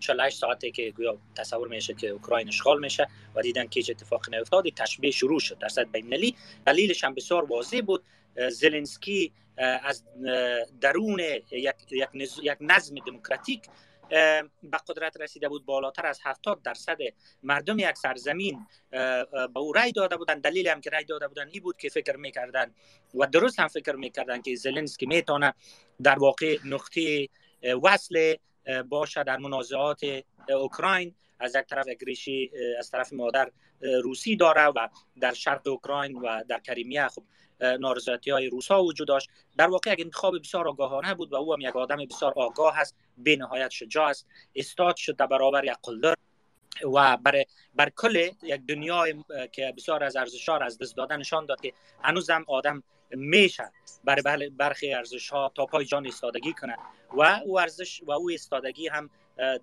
Speaker 1: 48 ساعته که گویا تصور میشه که اوکراین اشغال میشه و دیدن که هیچ اتفاقی نیفتاد تشبیه شروع شد در سطح بین دلیلش هم بسیار واضح بود. زلنسکی از درون یک, یک, نظم دموکراتیک به قدرت رسیده بود بالاتر از 70 درصد مردم یک سرزمین به او رای داده بودن دلیل هم که رای داده بودن این بود که فکر می‌کردن و درست هم فکر می‌کردن که زلنسکی می‌تونه در واقع نقطه وصل باشه در منازعات اوکراین. از یک طرف اگریشی از طرف مادر روسی داره و در شرق اوکراین و در کریمیا خب نارضایتی های روس ها وجود داشت. در واقع یک انتخاب بسیار آگاهانه بود و او هم یک آدم بسیار آگاه است به نهایت شجاع است. استاد شد در برابر یک قلدر و بر, بر کل یک دنیای که بسیار از ارزش ها از دست دادن نشان داد که هنوزم آدم میشه برای برخی ارزش ها تا پای جان استادگی کنه و او ارزش و او استادگی هم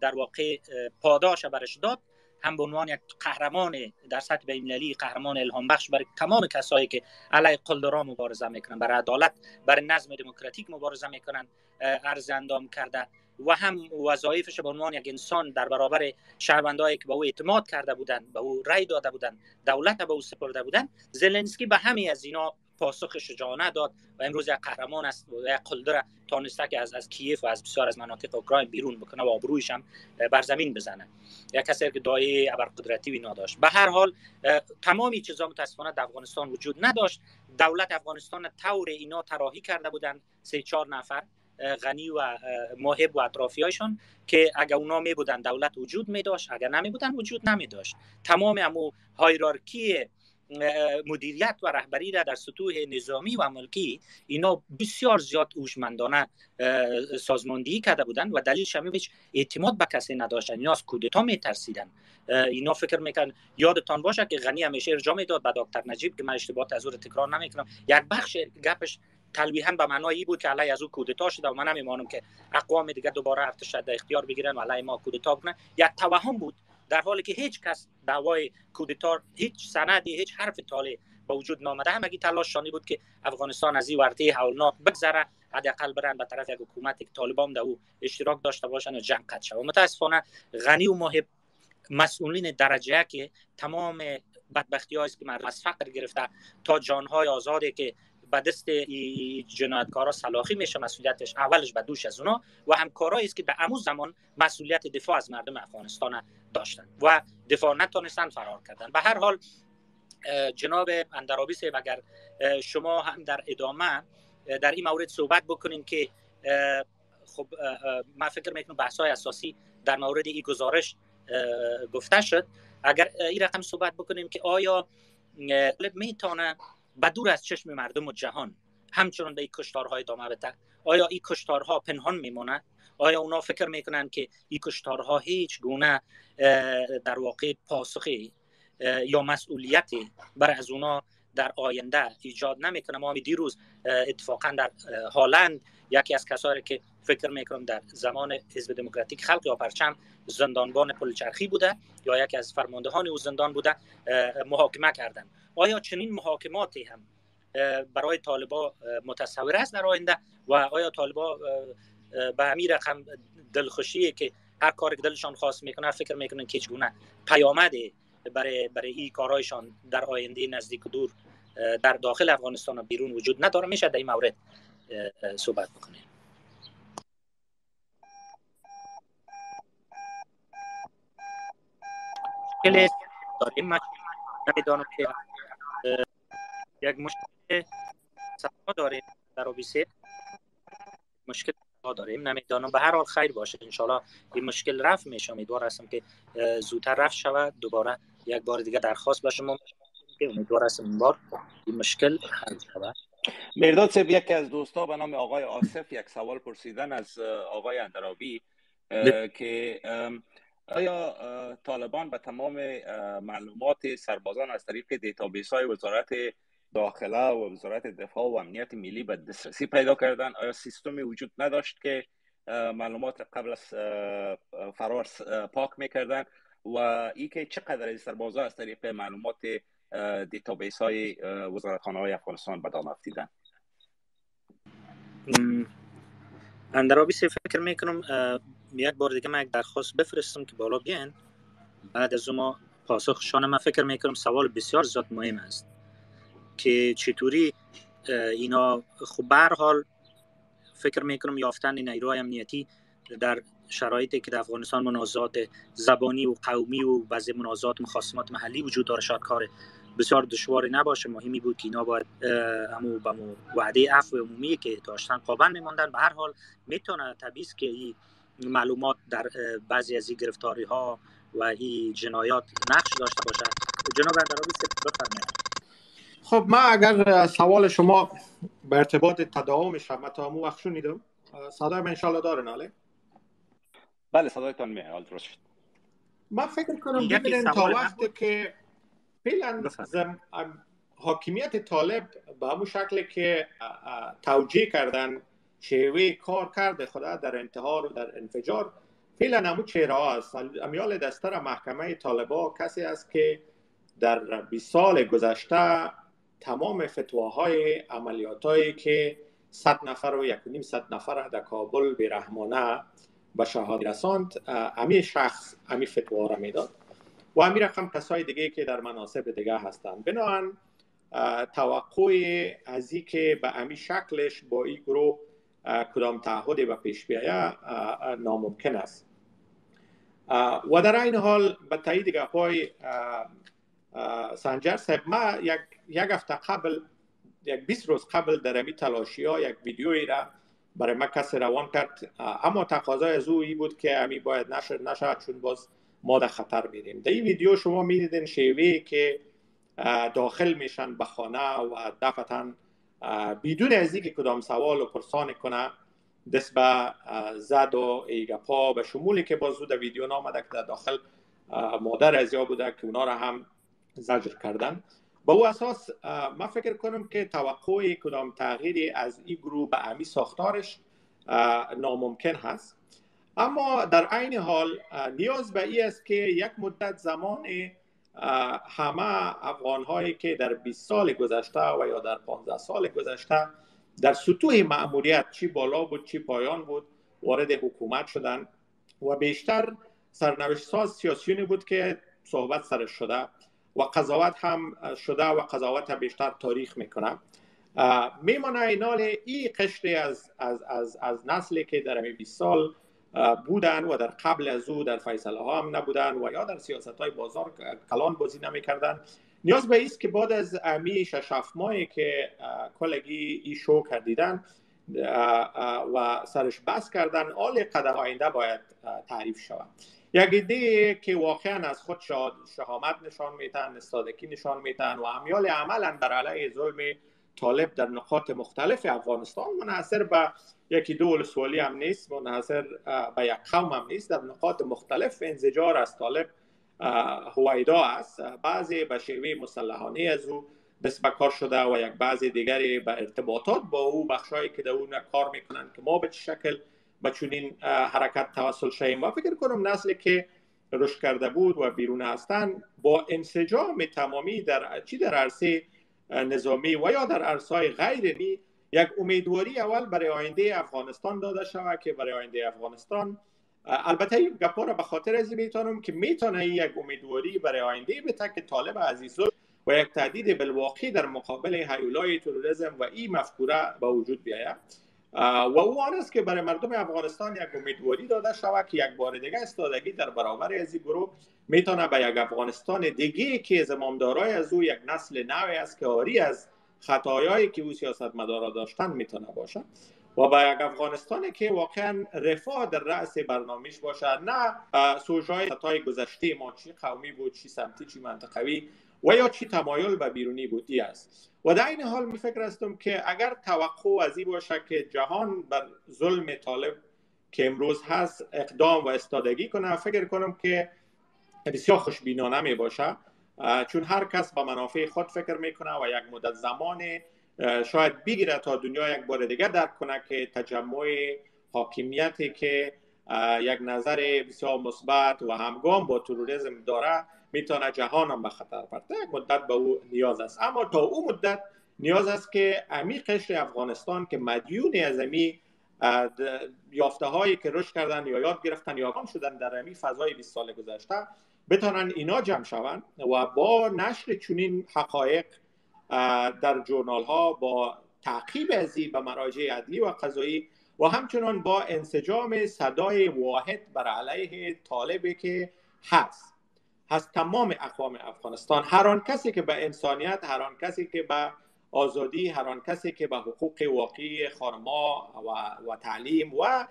Speaker 1: در واقع پاداش برش داد. هم به عنوان یک قهرمان در سطح بین‌المللی قهرمان الهام بخش برای تمام کسایی که علیه قلدرا مبارزه می‌کنن برای عدالت برای نظم دموکراتیک مبارزه می‌کنن ارز اندام کرده. و هم وظایفش به عنوان یک انسان در برابر شهروندایی که به او اعتماد کرده بودند به او رای داده بودند دولت به او سپرده بودند زلنسکی به همه از اینا پاسخ شجاعانه داد و امروز یک قهرمان است و یک قلدر تانسته که از از کیف و از بسیار از مناطق اوکراین بیرون بکنه و آبرویش هم بر زمین بزنه. یک کسی که دایه ابرقدرتی و نداشت. به هر حال تمامی چیزا متاسفانه در افغانستان وجود نداشت. دولت افغانستان طور اینا تراحی کرده بودند. سه چهار نفر غنی و محب و اطرافیایشان که اگر اونا می بودن دولت وجود می داشت اگر نمی بودن وجود نمی داشت تمام امو هایرارکی مدیریت و رهبری را در سطوح نظامی و ملکی اینا بسیار زیاد اوشمندانه سازماندهی کرده بودن و دلیل هیچ اعتماد به کسی نداشتن. اینا از کودتا میترسیدن. اینا فکر میکن یادتان باشه که غنی همیشه ارجاع می‌داد به دکتر نجیب که من اشتباه از تکرار نمی‌کنم. یک بخش گپش تلویحا به معنای بود که علی از او کودتا شده و من نمیمانم که اقوام دیگه دوباره ارتش اختیار بگیرن و علی ما کودتا کنن یک توهم بود. در حالی که هیچ کس دعوای کودتا هیچ سندی هیچ حرف تالی با وجود نامده. همگی تلاش شانی بود که افغانستان از این ورطه هولناک بگذره حداقل برن به طرف یک حکومت که طالبان در او اشتراک داشته باشن و جنگ قد شود. متاسفانه غنی و محب مسئولین درجه که تمام بدبختی است که مردم از فقر گرفته تا جانهای آزاده که به دست جنایتکارا سلاخی میشه مسئولیتش اولش به دوش از اونا و همکارایی است که در امو زمان مسئولیت دفاع از مردم افغانستان داشتن و دفاع نتونستن فرار کردن. به هر حال جناب اندرابی صاحب اگر شما هم در ادامه در این مورد صحبت بکنین که خب من فکر می‌کنم بحث های اساسی در مورد این گزارش گفته شد. اگر این رقم صحبت بکنیم که آیا می‌تونه بدور از چشم مردم و جهان. همچنان این کشتارهای ادامه بده آیا این کشتارها پنهان میمونه آیا اونا فکر می‌کنن که این کشتارها هیچ گونه در واقع پاسخی یا مسئولیتی بر از اونا در آینده ایجاد نمی‌کنه؟ ما دیروز اتفاقا در هالند یکی از کسایی که فکر می‌کنم در زمان حزب دموکراتیک خلق یا پرچم زندانبان پلچرخی بوده یا یکی از فرماندهان او زندان بوده محاکمه کردن آیا چنین محاکماتی هم برای طالبا متصور است در آینده و آیا طالبا به همین رقم دلخوشیه که هر کاری که دلشان خواست می‌کنه فکر می‌کنن که چگونه پیامده برای برای این کارهایشان در آینده نزدیک و دور در داخل افغانستان و بیرون وجود نداره؟ میشه در این مورد صحبت بکنیم. داریم نمی‌دانم که یک مشکل سفا داریم در آبیسه مشکل داریم. نمی‌دانم. به هر حال خیر باشه. انشالله این مشکل رفت میشه. امیدوار هستم که زودتر رفت شود. دوباره یک بار دیگه درخواست به شما امیدوار هستم بار این مشکل حل شود.
Speaker 2: مرداد صاحب یکی از دوستا به نام آقای آصف یک سوال پرسیدن از آقای اندرابی که آیا طالبان به تمام معلومات سربازان از طریق database های وزارت داخله و وزارت دفاع و امنیت ملی به دسترسی پیدا کردن؟ آیا سیستمی وجود نداشت که معلومات قبل از فرار پاک می‌کردن؟ و ای که چقدر از سربازا از طریق معلومات database های وزارتخانه های افغانستان به دام افتیدن
Speaker 1: اندرابی فکر می‌کنم یک بار دیگه من یک درخواست بفرستم که بالا بیان. بعد از ما پاسخشان من فکر می‌کنم سوال بسیار زیاد مهم است که چطوری اینا خب به حال فکر می‌کنم یافتن نیروهای امنیتی در شرایطی که در افغانستان منازعات زبانی و قومی و بعضی منازعات مخاصمات محلی وجود داره شاید کار بسیار دشواری نباشه. مهمی بود که اینا باید همو به وعده عفو عمومی که داشتن پابند میماندن. به هر حال می‌تونه طبیعی که این معلومات در بعضی از این گرفتاری ها و این جنایات نقش داشته باشه. جناب اندرابی بفرمایید.
Speaker 4: خب ما اگر سوال شما به ارتباط تداومش هم تا همون وقت شنیدم. صدای من انشالله داره ناله
Speaker 2: بله صدایتان میاد. درست
Speaker 4: من فکر کنم ببینین تا وقتی که فعلا حاکمیت طالب به همون شکل که توجیه کردن شیوه کار کرده خدا در انتحار و در انفجار فعلا همون چهره است. امیال دستر محکمه طالبا کسی است که در 20 سال گذشته تمام فتواهای عملیات هایی که 100 نفر و یک نیم صد نفر در کابل به رحمانه به شهادت رساند امی شخص امی فتوا را می‌داد. و امی رقم کسای دیگه که در مناسب دیگه هستند بنابراین توقع از که به امی شکلش با این گروه کدام تعهد و پیش بیایه ناممکن است. و در این حال به تایید گپای سنجر صاحب ما یک, یک هفته قبل یک 20 روز قبل در امی تلاشی ها یک ویدیویی را برای ما کسی روان کرد. اما تقاضای از او بود که امی باید نشر نشد چون باز ما در خطر میریم. در این ویدیو شما می‌دیدین شیوه که داخل میشن به خانه و دفتا بدون از که کدام سوال و پرسان کنه دست به زد و ایگپا به شمولی که باز در ویدیو نامده که در داخل مادر از بوده که اونا را هم زجر کردن. با او اساس ما فکر کنم که توقع کدام تغییری از این گروه به امی ساختارش ناممکن هست. اما در عین حال نیاز به ای است که یک مدت زمان همه افغان هایی که در 20 سال گذشته و یا در 15 سال گذشته در سطوح معمولیت چی بالا بود چی پایان بود وارد حکومت شدن و بیشتر سرنوشت ساز سیاسیونی بود که صحبت سرش شده و قضاوت هم شده و قضاوت هم بیشتر تاریخ می‌کنه. میمانه اینال ای قشری از, از, از, از نسلی که در 20 سال بودن و در قبل از او در فیصله ها هم نبودن و یا در سیاست های بازار کلان بازی نمی‌کردن. نیاز به است که بعد از امی شش ماهی که کلگی ای شو کردیدن و سرش بس کردن آل قدم آینده باید تعریف شود. یک ایده که واقعا از خود شهامت نشان میتن استادکی نشان میتن و امیال عملا در علیه ظلم طالب در نقاط مختلف افغانستان منحصر به یکی دو سوالی هم نیست منحصر به یک قوم هم نیست. در نقاط مختلف انزجار از طالب هویدا است. بعضی به شیوه مسلحانه از او دست کار شده و یک بعضی دیگری به ارتباطات با او بخشایی که در اون کار می‌کنن که ما به شکل به چنین حرکت توسل شویم. و فکر کنم نسلی که رشد کرده بود و بیرون هستن با انسجام تمامی در چی در عرصه نظامی و یا در عرصه غیر نی یک امیدواری اول برای آینده افغانستان داده شود که برای آینده افغانستان البته این گپا را به خاطر از می‌تونم که می‌تونه یک امیدواری برای آینده به تک طالب عزیز و یک تهدید بالواقع در مقابل هیولای تروریسم و این مفکوره به وجود بیاید. و او آن است که برای مردم افغانستان یک امیدواری داده شود که یک بار دیگه استادگی در برابر از این گروه می‌تونه به یک افغانستان دیگه که زمامدارای از او یک نسل نوی است که آری از خطایایی که او سیاست مدارا داشتن می‌تونه باشه و به یک افغانستانی که واقعا رفاه در رأس برنامهش باشه نه سوژای خطای گذشته ما چی قومی بود چی سمتی چی منطقوی و یا چی تمایل به بیرونی بودی است. و در این حال می فکر هستم که اگر توقع از این باشه که جهان بر ظلم طالب که امروز هست اقدام و استادگی کنه فکر کنم که بسیار خوشبینانه می باشه چون هر کس با منافع خود فکر می‌کنه و یک مدت زمان شاید بگیره تا دنیا یک بار دیگه درک کنه که تجمع حاکمیتی که یک نظر بسیار مثبت و همگام با تروریسم داره می‌تونه جهان هم به خطر برده یک مدت به او نیاز است. اما تا او مدت نیاز است که امی قشر افغانستان که مدیونی از امی یافته هایی که رشد کردن یا یاد گرفتن یا کام شدن در امی فضای 20 سال گذشته بتانن اینا جمع شوند و با نشر چنین حقایق در جورنال ها با تعقیب ازی به مراجع عدلی و قضایی و همچنان با انسجام صدای واحد بر علیه طالبی که هست. هست تمام اقوام افغانستان هر آن کسی که به انسانیت هر آن کسی که به آزادی هر آن کسی که به حقوق واقعی خانما و, و تعلیم و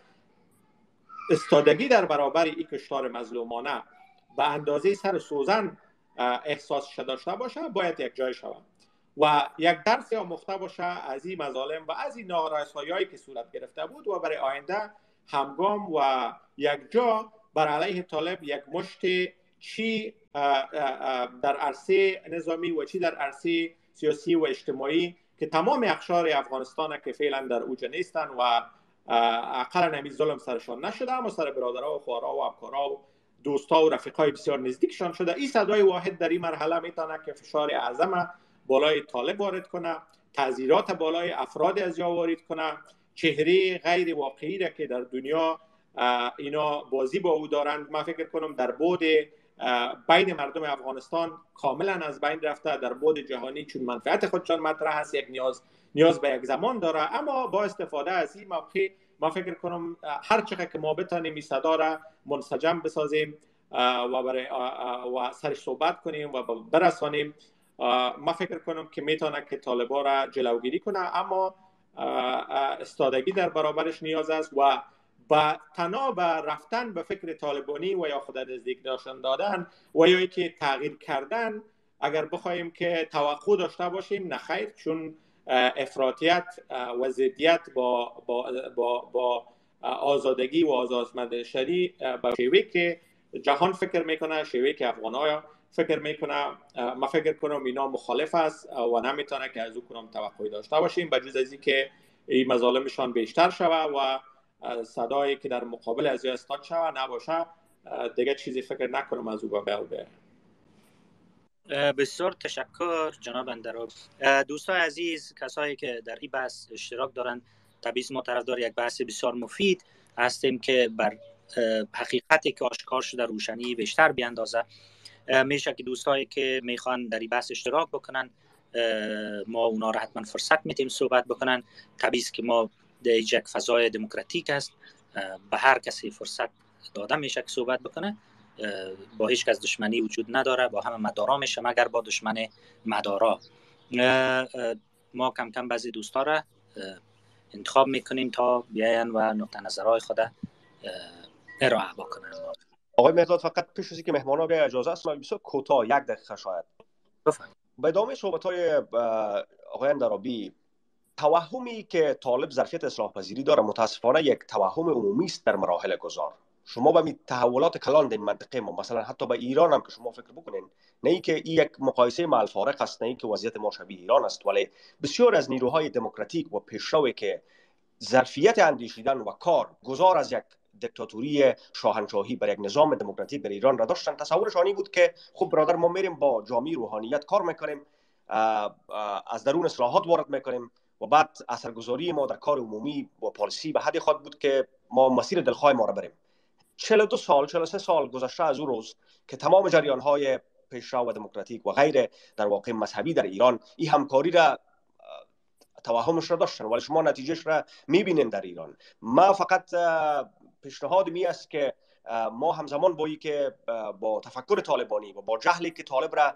Speaker 4: استادگی در برابر این کشتار مظلومانه به اندازه سر سوزن احساس داشته باشه باید یک جای شود. و یک درس آموخته باشه از این مظالم و از این نارسایی که صورت گرفته بود و برای آینده همگام و یک جا بر علیه طالب یک مشت چی در عرصه نظامی و چی در عرصه سیاسی و اجتماعی که تمام اخشار افغانستان که فعلا در اوج نیستن و اقلا نمی ظلم سرشان نشده اما سر برادرها و خوارا و ابکارا و دوستا و رفیقای بسیار نزدیکشان شده. این صدای واحد در این مرحله می‌تونه که فشار اعظم بالای طالب وارد کنه تعذیرات بالای افراد از جا وارد کنه چهره غیر واقعی را که در دنیا اینا بازی با او دارند. من فکر کنم در بود بین مردم افغانستان کاملا از بین رفته در بود جهانی چون منفعت خودشان مطرح هست یک نیاز نیاز به یک زمان داره. اما با استفاده از این موقع ما فکر کنم هر چقدر که ما بتانیم این صدا را منسجم بسازیم و برای و سرش صحبت کنیم و برسانیم ما فکر کنم که می‌تونه که طالبا را جلوگیری کنه. اما استادگی در برابرش نیاز است و با تنها به رفتن به فکر طالبانی و یا خود نزدیک داشتن دادن و یا که تغییر کردن اگر بخوایم که توقع داشته باشیم نخیر چون افراطیت و ضدیت با, با, با, با آزادگی و آزادمند شری به شیوه که جهان فکر می‌کنه شیوه که افغان فکر می‌کنه ما فکر کنم اینا مخالف است و نمی‌تونه که از او کنم توقعی داشته باشیم به جز از که این مظالمشان بیشتر شوه و صدایی که در مقابل از استاد شوه نباشه دیگه چیزی فکر نکنم از او به
Speaker 1: بسیار تشکر جناب اندراب. دوستان عزیز کسایی که در این بحث اشتراک دارند طبیعی ما طرفدار یک بحث بسیار مفید هستیم که بر حقیقتی که آشکار شده روشنی بیشتر بیاندازه. میشه که دوستایی که می‌خوان در این بحث اشتراک بکنن ما اونا را حتما فرصت میتیم صحبت بکنن. طبیعی که ما یک فضای دموکراتیک است به هر کسی فرصت داده میشه که صحبت بکنه با هیچ کس دشمنی وجود نداره با همه مدارا میشه مگر با دشمن مدارا. ما کم کم بعضی دوستا را انتخاب می‌کنیم تا بیاین و نقطه نظرهای خود ارائه بکنن.
Speaker 3: آقای مهداد فقط پیش از که مهمان ها اجازه است من بسیار کوتاه یک دقیقه شاید. بفرمایید. به ادامه صحبت های آقای اندرابی توهمی که طالب ظرفیت اصلاح پذیری داره متاسفانه یک توهم عمومی است در مراحل گذار. شما به تحولات کلان در منطقه ما مثلا حتی به ایران هم که شما فکر بکنین نه اینکه این یک مقایسه مع الفارق است نه اینکه وضعیت ما شبیه ایران است ولی بسیار از نیروهای دموکراتیک و پیشروی که ظرفیت اندیشیدن و کار گذار از یک دیکتاتوری شاهنشاهی بر یک نظام دموکراتیک در ایران را داشتن تصورشانی بود که خب برادر ما میریم با جامعه روحانیت کار می‌کنیم از درون اصلاحات وارد می‌کنیم. و بعد اثرگذاری ما در کار عمومی و پالیسی به حد خود بود که ما مسیر دلخواه ما را بریم. 42 سال 43 سال گذشته از او روز که تمام جریان های پیشرو و دموکراتیک و غیر در واقع مذهبی در ایران این همکاری را توهمش را داشتن. ولی شما نتیجهش را می‌بینین در ایران. ما فقط پیشنهاد می است که ما همزمان با که با تفکر طالبانی و با جهلی که طالب را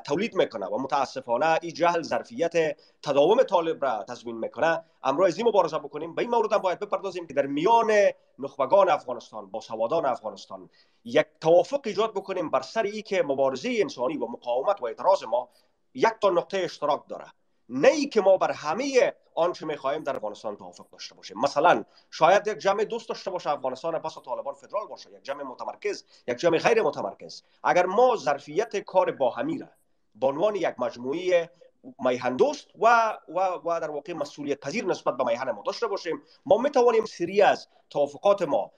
Speaker 3: تولید می‌کنه و متاسفانه این جهل ظرفیت تداوم طالب را تضمین می‌کنه امروز از این مبارزه بکنیم. به این مورد هم باید بپردازیم که در میان نخبگان افغانستان با سوادان افغانستان یک توافق ایجاد بکنیم بر سر ای که مبارزه انسانی و مقاومت و اعتراض ما یک تا نقطه اشتراک داره. نه ای که ما بر همه آنچه می‌خواهیم در افغانستان توافق داشته باشیم. مثلا شاید یک جمع دوست داشته باشه افغانستان پس طالبان فدرال باشه یک جمع متمرکز یک جمع غیر متمرکز. اگر ما ظرفیت کار با همی را به عنوان یک مجموعه میهندوست و, و, و در واقع مسئولیت پذیر نسبت به میهن ما داشته باشیم ما می‌توانیم سری از توافقات ما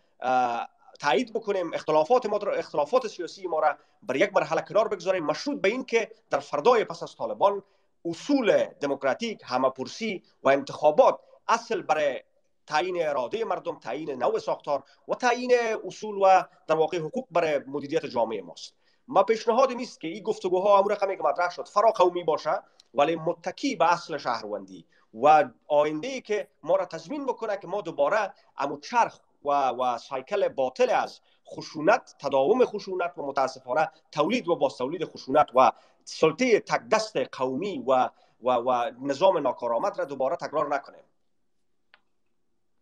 Speaker 3: تایید بکنیم اختلافات ما اختلافات سیاسی ما را بر یک مرحله کنار بگذاریم مشروط به این که در فردای پس از طالبان اصول دموکراتیک همه و انتخابات اصل برای تعیین اراده مردم تعیین نوع ساختار و تعیین اصول و در واقع حقوق برای مدیریت جامعه ماست. ما پیشنهاد نیست که این گفتگوها امور رقمی که مطرح شد. فرا قومی باشه ولی متکی به اصل شهروندی و آینده ای که ما را تضمین بکنه که ما دوباره امو چرخ و, و سایکل باطل از خشونت تداوم خشونت و متاسفانه تولید و باز تولید خشونت و سلطه تک دست قومی و, و, و نظام ناکارآمد را دوباره تکرار نکنیم.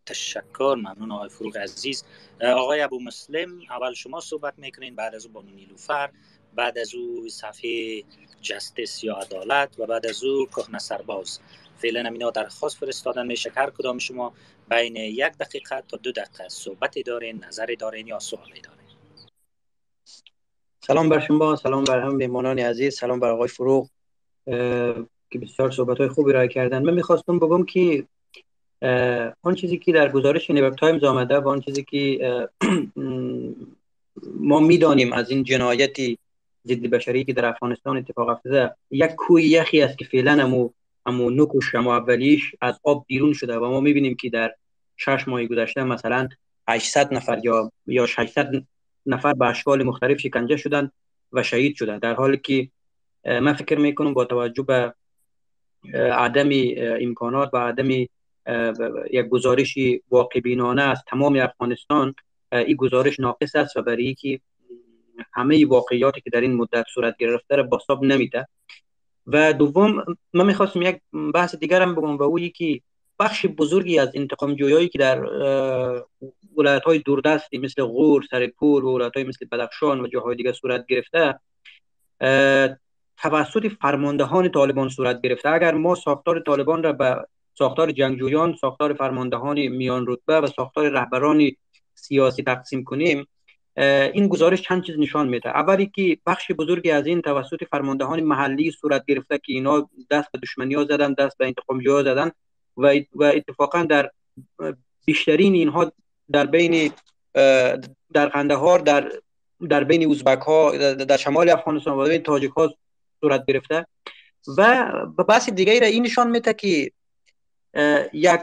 Speaker 1: تشکر ممنون آقای فروغ عزیز. آقای ابو مسلم اول شما صحبت می‌کنین بعد از او بانو نیلوفر بعد از او صفحه جستس یا عدالت و بعد از او کهنه سرباز. فعلا در درخواست فرستادن میشه هر کدام شما بین یک دقیقه تا دو دقیقه صحبتی دارین نظری دارین یا سوالی دارین
Speaker 5: سلام بر شما سلام بر هم میمانان عزیز سلام بر آقای فروغ که بسیار صحبت های خوبی را کردن. من می‌خواستم بگم که آن چیزی که در گزارش نیویورک تایمز آمده و آن چیزی که ما می‌دانیم از این جنایتی ضد بشری که در افغانستان اتفاق افتاده یک کوی یخی است که فعلا امو امو نوک و شما اولیش از آب بیرون شده و ما می‌بینیم که در شش ماه گذشته مثلا 800 نفر یا یا 600 نفر به اشکال مختلف شکنجه شدن و شهید شدن. در حالی که من فکر می‌کنم با توجه به عدم امکانات و عدم یک گزارش واقع بینانه از تمام افغانستان این گزارش ناقص است و برای که همه واقعیاتی که در این مدت صورت گرفته را باساب نمیده. و دوم من می‌خواستم یک بحث دیگر هم بگم و او که بخش بزرگی از انتقام جویایی که در ولایت های دوردستی مثل غور، سرپور و ولایت های مثل بدخشان و جاهای دیگر صورت گرفته توسط فرماندهان طالبان صورت گرفته. اگر ما ساختار طالبان را به ساختار جنگجویان ساختار فرماندهان میان رتبه و ساختار رهبران سیاسی تقسیم کنیم این گزارش چند چیز نشان میده. اولی که بخش بزرگی از این توسط فرماندهان محلی صورت گرفته که اینا دست به دشمنی ها زدن دست به انتقام ها زدن. و اتفاقا در بیشترین اینها در بین در قندهار در در بین ازبک ها در شمال افغانستان و بین تاجیک ها صورت گرفته. و بحث دیگری را این نشان میده که یک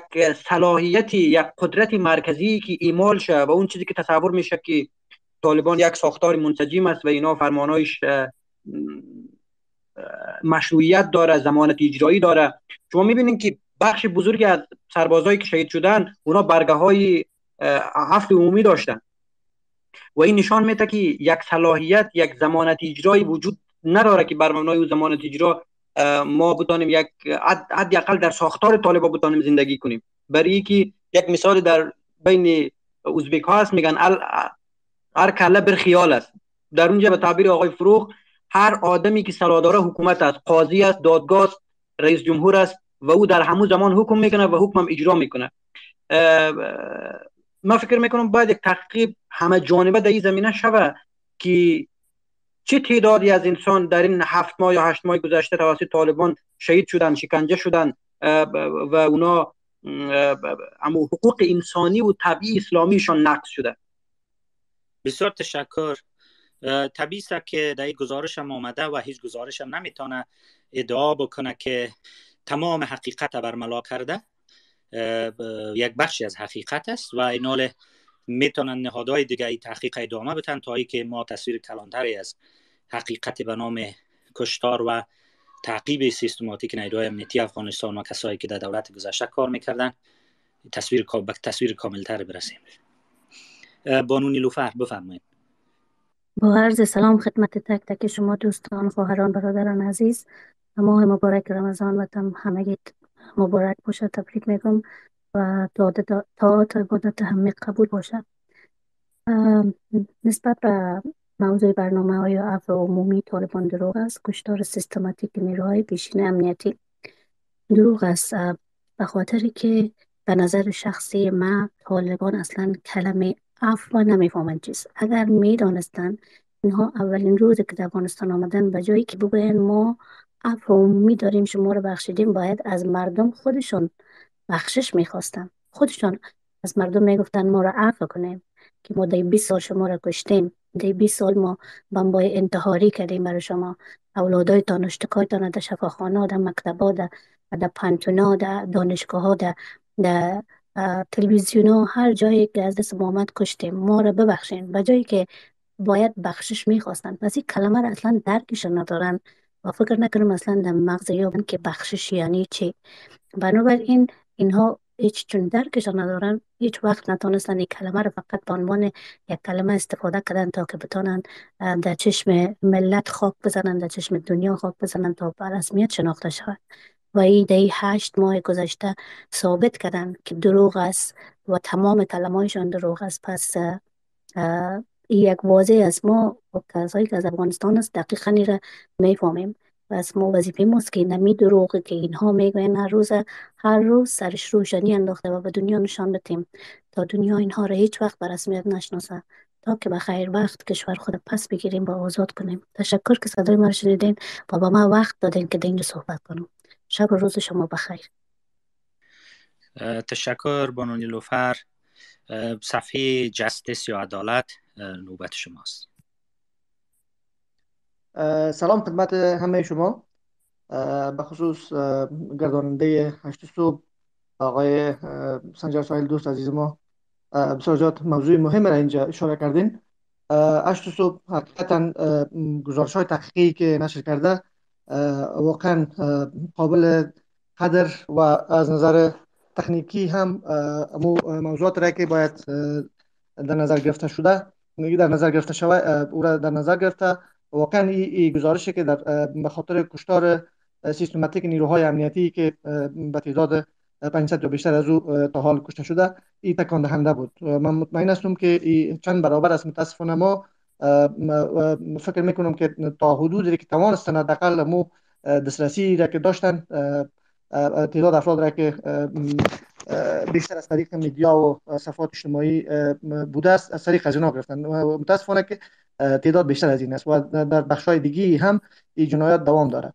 Speaker 5: صلاحیتی یک قدرت مرکزی که ایمال شه و اون چیزی که تصور میشه که طالبان یک ساختار منسجم است و اینا فرمانایش مشروعیت داره زمانت اجرایی داره. شما می‌بینید که بخش بزرگی از سربازایی که شهید شدن اونا برگه های هفت عمومی داشتن. و این نشان میده که یک صلاحیت یک زمانت اجرایی وجود نداره که بر مبنای او زمانت اجرا ما بتانیم یک حداقل در ساختار طالبا بتانیم زندگی کنیم. برای که یک مثال در بین ازبک میگن هر کله بر خیال است. در اونجا به تعبیر آقای فروغ هر آدمی که سراداره حکومت است قاضی است دادگاه است رئیس جمهور است و او در همون زمان حکم می‌کنه و حکم اجرا می‌کنه. من فکر می‌کنم باید یک تحقیق همه جانبه در این زمینه شوه که چه تعدادی از انسان در این هفت ماه یا هشت ماه گذشته توسط طالبان شهید شدن شکنجه شدن و اونا اما حقوق انسانی و طبیعی اسلامیشان نقص شده.
Speaker 1: بسیار تشکر. طبیعی که در این گزارش هم آمده و هیچ گزارش هم نمی‌تونه ادعا بکنه که تمام حقیقت برملا کرده یک بخشی از حقیقت است و اینال می‌تونن نهادهای دیگه ای تحقیق ادامه بتن تا ای که ما تصویر کلانتری از حقیقت به نام کشتار و تعقیب سیستماتیک نیروهای امنیتی افغانستان و کسایی که در دولت گذشته کار می‌کردن تصویر به تصویر کاملتر برسیم. بانو نیلوفر بفرمایید.
Speaker 6: با عرض سلام خدمت تک تک شما دوستان خواهران برادران عزیز. ماه مبارک رمضان و تم همه مبارک باشه. تبریک میگم و تا عبادت همه قبول باشه. نسبت به موضوع برنامه های عفو عمومی طالبان دروغ است. کشتار سیستماتیک نیروهای پیشین امنیتی دروغ است. به خاطر که به نظر شخصی ما طالبان اصلا کلمه عفو نمی‌فهمند چیست. اگر می‌دانستن اینها اولین روز که در افغانستان آمدن به جایی که بگوین ما عفو عمومی داریم شما رو بخشیدیم باید از مردم خودشون بخشش می‌خواستن. خودشون از مردم می‌گفتن ما را عفو کنیم که ما در 20 سال شما را کشتیم. در 20 سال ما بمبای انتحاری کردیم برای شما. اولادای اشتکایتان در شفاخانه در مکتبا در در پنتونا در دانشگاه ها در, در تلویزیون ها هر جایی که از دست ما کشتیم. ما را ببخشین. به جایی که باید بخشش می‌خواستن. پس این کلمه را اصلا درکش ندارن. و فکر نکنم اصلا در مغز یا که بخشش یعنی چی. بنابراین اینها هیچ چون درکش ندارن هیچ وقت نتونستن این کلمه رو فقط به عنوان یک کلمه استفاده کردن تا که بتانن در چشم ملت خاک بزنن در چشم دنیا خاک بزنن تا به رسمیت شناخته شود. و این دی هشت ماه گذشته ثابت کردن که دروغ است و تمام کلمایشان دروغ است. پس یک واضح است. ما کسایی که از افغانستان است دقیقا را می‌فهمیم پس ما وظیفه ماست که نمی دروغ که اینها می‌گوین هر روز هر روز سرش روشنی انداخته و به دنیا نشان بتیم تا دنیا اینها را هیچ وقت به رسمیت نشناسه. تا که به خیر وقت کشور خود پس بگیریم و آزاد کنیم. تشکر که صدای ما شنیدین و با ما وقت دادین که اینجا صحبت کنم. شب و روز شما بخیر
Speaker 1: تشکر بانونی لوفر. صفحه جستس یا عدالت. نوبت شماست.
Speaker 7: سلام خدمت همه شما. به خصوص گرداننده هشت صبح آقای سنجر سایل دوست عزیز ما. بسیار زیاد موضوع مهم را اینجا اشاره کردین. هشت صبح حقیقتا گزارش های تحقیقی که نشر کرده واقعا قابل قدر و از نظر تکنیکی هم موضوعات را که باید در نظر گرفته شده. در نظر گرفته شود او را در نظر گرفته واقعا این گزارشی که در به خاطر کشتار سیستماتیک نیروهای امنیتی که به تعداد 500 یا بیشتر از او تا حال کشته شده این تکان دهنده بود من مطمئن هستم که چند برابر است. متاسفانه ما فکر می‌کنم که تا حدودی که توانستن حداقل مو دسترسی را که داشتن تعداد افراد را که بیشتر از طریق میدیا و صفحات اجتماعی بوده است. از طریق خزینه گرفتن. متاسفانه که تعداد بیشتر از این است و در بخش های دیگی هم این جنایات دوام داره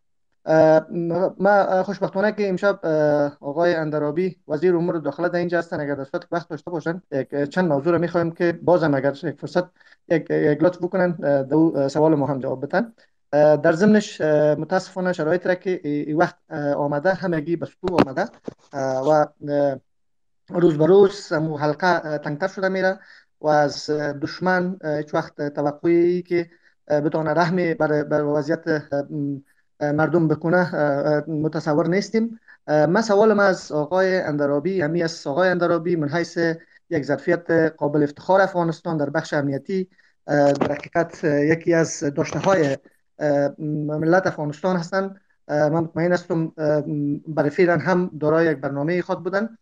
Speaker 7: ما خوشبختانه که امشب آقای اندرابی وزیر امور داخله در اینجا هستن. اگر دست وقت داشته باشن چند موضوع را می‌خوایم که بازم اگر یک فرصت یک لطف بکنن دو سوال هم جواب بدن. در ضمنش متاسفانه شرایط را که این وقت آمده همگی به سطوح آمده و روز به روز حلقه تنگتر شده میره و از دشمن هیچ وقت توقعی که بتونه رحمی بر وضعیت مردم بکنه متصور نیستیم. ما سوالم از آقای اندرابی همی از آقای اندرابی من حیث یک ظرفیت قابل افتخار افغانستان در بخش امنیتی در حقیقت یکی از داشته های ملت افغانستان هستند من مطمئن هستم برای فعلا هم دارای یک برنامه خود بودن.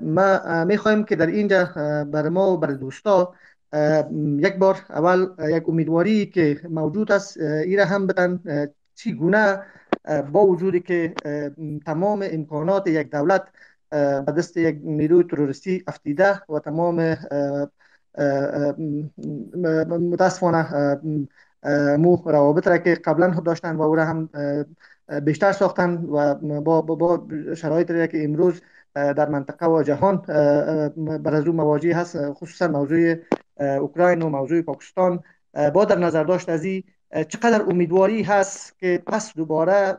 Speaker 7: ما می‌خوایم که در اینجا برای ما و برای دوستا یک بار اول یک امیدواری که موجود است ایره هم بدن. چگونه؟ با وجودی که تمام امکانات یک دولت به دست یک نیروی تروریستی افتیده و تمام متاسفانه مو روابط را که قبلا داشتن و او را هم بیشتر ساختن و با, با شرایط را که امروز در منطقه و جهان بر از مواجه هست خصوصا موضوع اوکراین و موضوع پاکستان با در نظر داشت از چقدر امیدواری هست که پس دوباره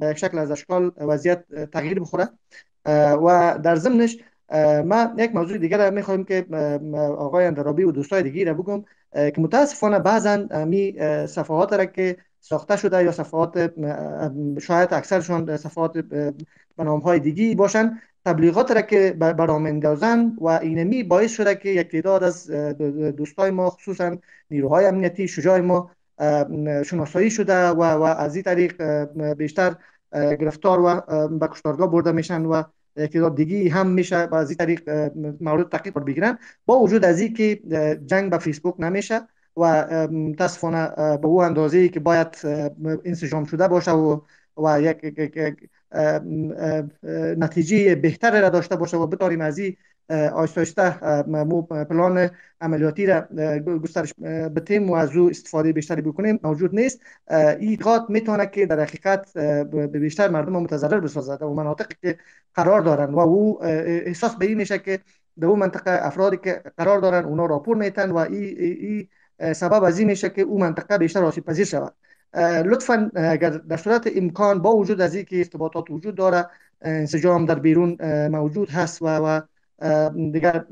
Speaker 7: به یک شکل از اشکال وضعیت تغییر بخوره. و در ضمنش ما یک موضوع دیگر را می‌خوایم که آقای اندرابی و دوستای دیگه را بگم. که متاسفانه بعضا می صفحات را که ساخته شده یا صفحات شاید اکثرشان صفحات به های دیگی باشن تبلیغات را که برام اندازن و اینمی باعث شده که یک تعداد از دوستای ما خصوصا نیروهای امنیتی شجاع ما شناسایی شده و, و از این طریق بیشتر گرفتار و به کشتارگاه برده میشن و تعداد دیگی هم میشه و از این طریق مورد تعقیب بگیرن. با وجود از این که جنگ به فیسبوک نمیشه و متاسفانه به او اندازه که باید انسجام شده باشه و و یک نتیجه بهتر را داشته باشه و بتاریم از این آیسته مو پلان عملیاتی را گسترش بتیم و از او استفاده بیشتری بکنیم موجود نیست. این می‌تونه که در حقیقت به بیشتر مردم متضرر بسازد و مناطقی که قرار دارن و او احساس به این میشه که در اون منطقه افرادی که قرار دارن اونا راپور میتن و این سبب از این میشه که او منطقه بیشتر آسیب پذیر شود. لطفا اگر در صورت امکان با وجود از اینکه ارتباطات وجود داره انسجام در بیرون موجود هست و, و دیگر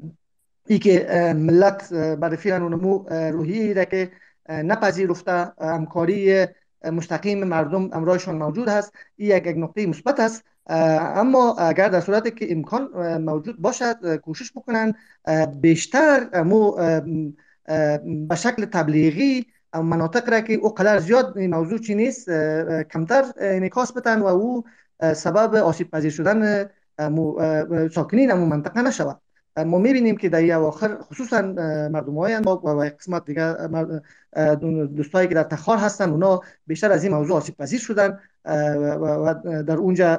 Speaker 7: ای که ملت برای فعلا نمو روحی را که نپذیرفته همکاری مستقیم مردم امرایشان موجود هست. این یک نقطه مثبت است. اما اگر در صورتی که امکان موجود باشد کوشش بکنن بیشتر مو به شکل تبلیغی مناطق را که او قدر زیاد این موضوع چی نیست؟ کمتر انعکاس بتن و او سبب آسیب پذیر شدن ساکنین منطقه نشود ما می‌بینیم که در اواخر خصوصا مردم های و قسمت دیگه دوستایی که در تخار هستن اونا بیشتر از این موضوع آسیب پذیر شدن و در اونجا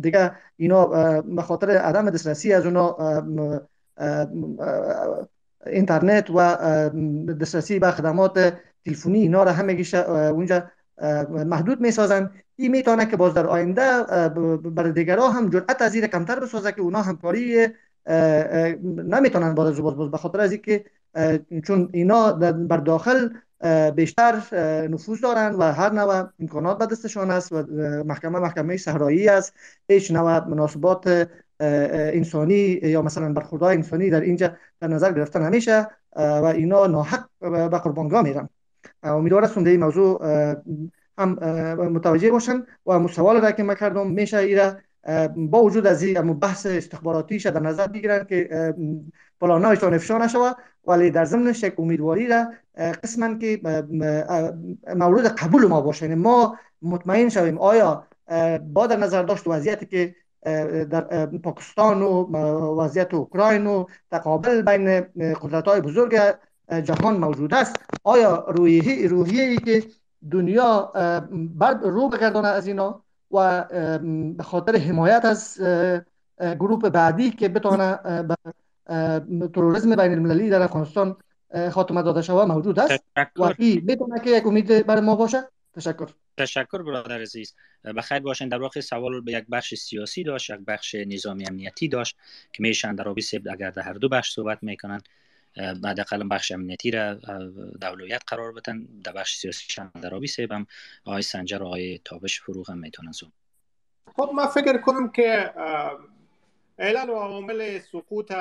Speaker 7: دیگه اینا به خاطر عدم دسترسی از اونا اینترنت و دسترسی به خدمات تلفنی اینا را همه اونجا محدود می‌سازن این می‌تونه که باز در آینده برای دیگرها هم جرأت از کمتر بسازه که اونا همکاری نمی‌تونن باز باز باز به خاطر از اینکه چون اینا بر داخل بیشتر نفوذ دارند و هر نوع امکانات به دستشان است و محکمه محکمه صحرایی است. هیچ نوع مناسبات انسانی یا مثلا برخوردهای انسانی در اینجا در نظر گرفته نمیشه و اینا ناحق به قربانگاه میرن. امیدوار هستم این موضوع هم متوجه باشن و سوال را که من کردم میشه ایره با وجود از این بحث استخباراتیش در نظر بگیرن که پلانایشان افشا نشود ولی در ضمنش یک امیدواری را قسما که مورد قبول ما باشه. یعنی ما مطمئن شویم آیا با در نظر داشت وضعیتی که در پاکستان و وضعیت اوکراین و تقابل بین قدرت های بزرگ جهان موجود است. آیا روحیه روحیه ای که دنیا بعد رو بگردانه از اینا و به خاطر حمایت از گروه بعدی که بتونه به تروریسم بین المللی در افغانستان خاتمه داده شود موجود است و این بتونه که یک امید برای ما باشه؟ تشکر.
Speaker 1: تشکر برادر عزیز. بخیر باشین. در واقع سوال به یک بخش سیاسی داشت یک بخش نظامی امنیتی داشت که میشن در آبی اگر در هر دو بخش صحبت می‌کنن بعد اقل بخش امنیتی را دولویت قرار بدن. در بخش سیاسی در آبی سیب هم آقای سنجر و آقای تابش فروغ هم می‌تونن زون
Speaker 4: خب ما فکر کنم که اعلان و عوامل سقوط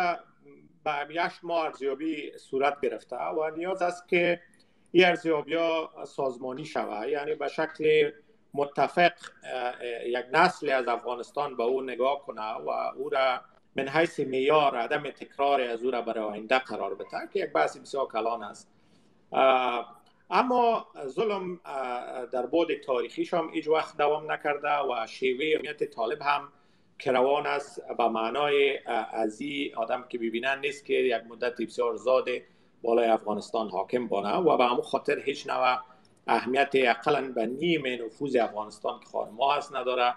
Speaker 4: به هشت ماه ارزیابی صورت گرفته و نیاز است که این ارزیابی ها سازمانی شود. یعنی به شکل متفق یک نسل از افغانستان به او نگاه کنه و او را من حیث میار عدم تکرار از او را برای آینده قرار بده که یک بحث بسیار کلان است. اما ظلم در بود تاریخیش هم ایج وقت دوام نکرده و شیوه امنیت طالب هم کروان است به معنای از آدم که ببینن نیست که یک مدت بسیار زاده بالای افغانستان حاکم بانه و به همون خاطر هیچ نوع اهمیت اقلا به نیم نفوذ افغانستان که خانما ما هست نداره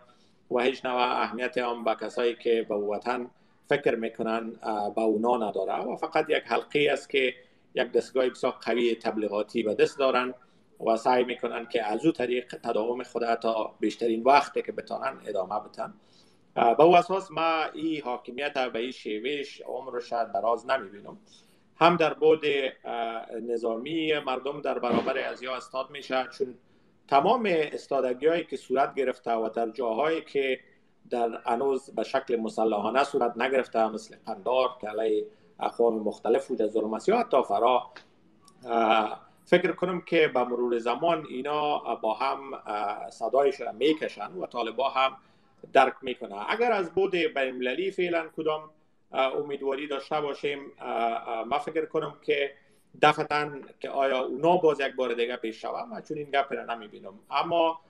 Speaker 4: و هیچ نوع اهمیت هم به کسایی که به وطن فکر می‌کنن به اونا نداره. و فقط یک حلقه است که یک دستگاه بسیار قوی تبلیغاتی به دست دارن و سعی می‌کنن که از او طریق تداوم خود تا بیشترین وقت که بتانن ادامه بتن به او اساس ما این حاکمیت به این شیوش عمر شاید دراز نمی‌بینم. هم در بود نظامی مردم در برابر از یا استاد میشه چون تمام استادگی هایی که صورت گرفته و در جاهایی که در انوز به شکل مسلحانه صورت نگرفته مثل قندار که علیه اقوام مختلف و ظلم است یا حتی فرا فکر کنم که به مرور زمان اینا با هم صدایش را می‌کشن و طالبا هم درک می‌کنه اگر از بود بین المللی فعلا کدام امیدواری داشته باشیم. ما فکر کنم که دفعتا که آیا اونا باز یک بار دیگه پیش شوه من چون این گپ را نمی‌بینم. اما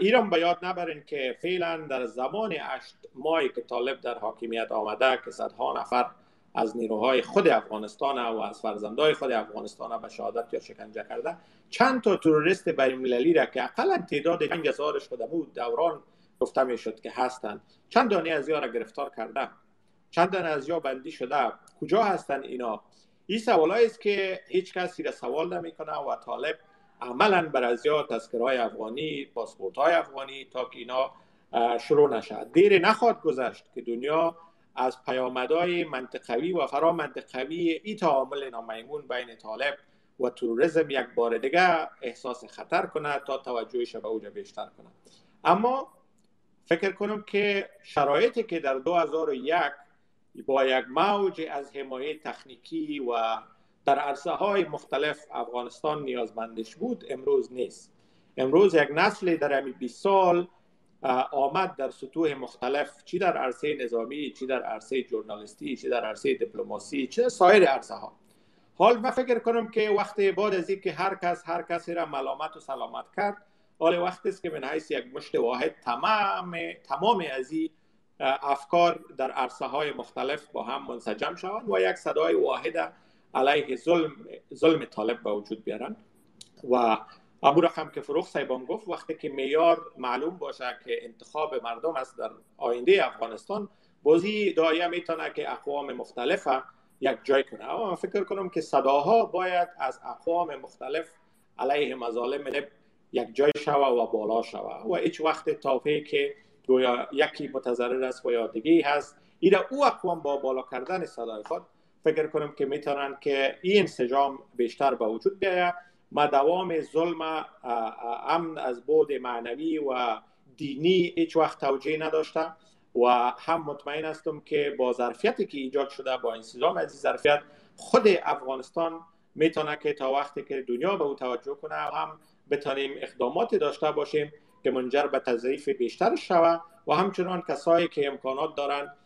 Speaker 4: ایران به یاد نبرین که فعلا در زمان اشت ماهی که طالب در حاکمیت آمده که صدها نفر از نیروهای خود افغانستان و از فرزندای خود افغانستان به شهادت یا شکنجه کرده چند تا تروریست بین را که اقلا تعداد پنج هزارش شده بود دوران گفته می شد که هستند چند دانی از را گرفتار کرده چند دانه از یا بندی شده. کجا هستند اینا؟ این سوالایی است که هیچ کسی را سوال نمی‌کنه و طالب عملا بر از یا های افغانی پاسپورت های افغانی تا که اینا شروع نشد دیر نخواد گذشت که دنیا از پیامدهای منطقوی و فرا منطقوی ای تعامل نامیمون بین طالب و تروریسم یک بار دیگه احساس خطر کنه تا توجهش به اوج بیشتر کنه اما فکر کنم که شرایطی که در 2001 با یک موج از حمایه تکنیکی و در عرصه های مختلف افغانستان نیازمندش بود امروز نیست. امروز یک نسل در همین 20 سال آمد در سطوح مختلف چی در عرصه نظامی چی در عرصه جورنالیستی چی در عرصه دیپلماسی در سایر عرصه ها. حال من فکر کنم که وقت بعد از اینکه هر کس هر کسی را ملامت و سلامت کرد. حال وقت است که من حیث یک مشت واحد تمام تمام از این افکار در عرصه های مختلف با هم منسجم شوند و یک صدای واحد علیه ظلم ظلم طالب به وجود بیارن و ابو رقم که فروخ سایبان گفت وقتی که میار معلوم باشه که انتخاب مردم است در آینده افغانستان بازی دایه می‌تونه که اقوام مختلفه یک جای کنه. اما من فکر کنم که صداها باید از اقوام مختلف علیه مظالم یک جای شوه و بالا شوه. و هیچ وقت تافه که گویا یکی متضرر است و یا دیگه هست. ایره او اقوام با بالا کردن صدای خود فکر کنم که می‌تونن که این انسجام بیشتر به وجود بیاید. ما دوام ظلم امن از بود معنوی و دینی هیچ وقت توجیه نداشته و هم مطمئن هستم که با ظرفیتی که ایجاد شده با انسجام از این ظرفیت خود افغانستان می‌تونه که تا وقتی که دنیا به او توجه کنه هم بتانیم اقداماتی داشته باشیم. که منجر به تضعیف بیشتر شود و همچنان کسایی که امکانات دارند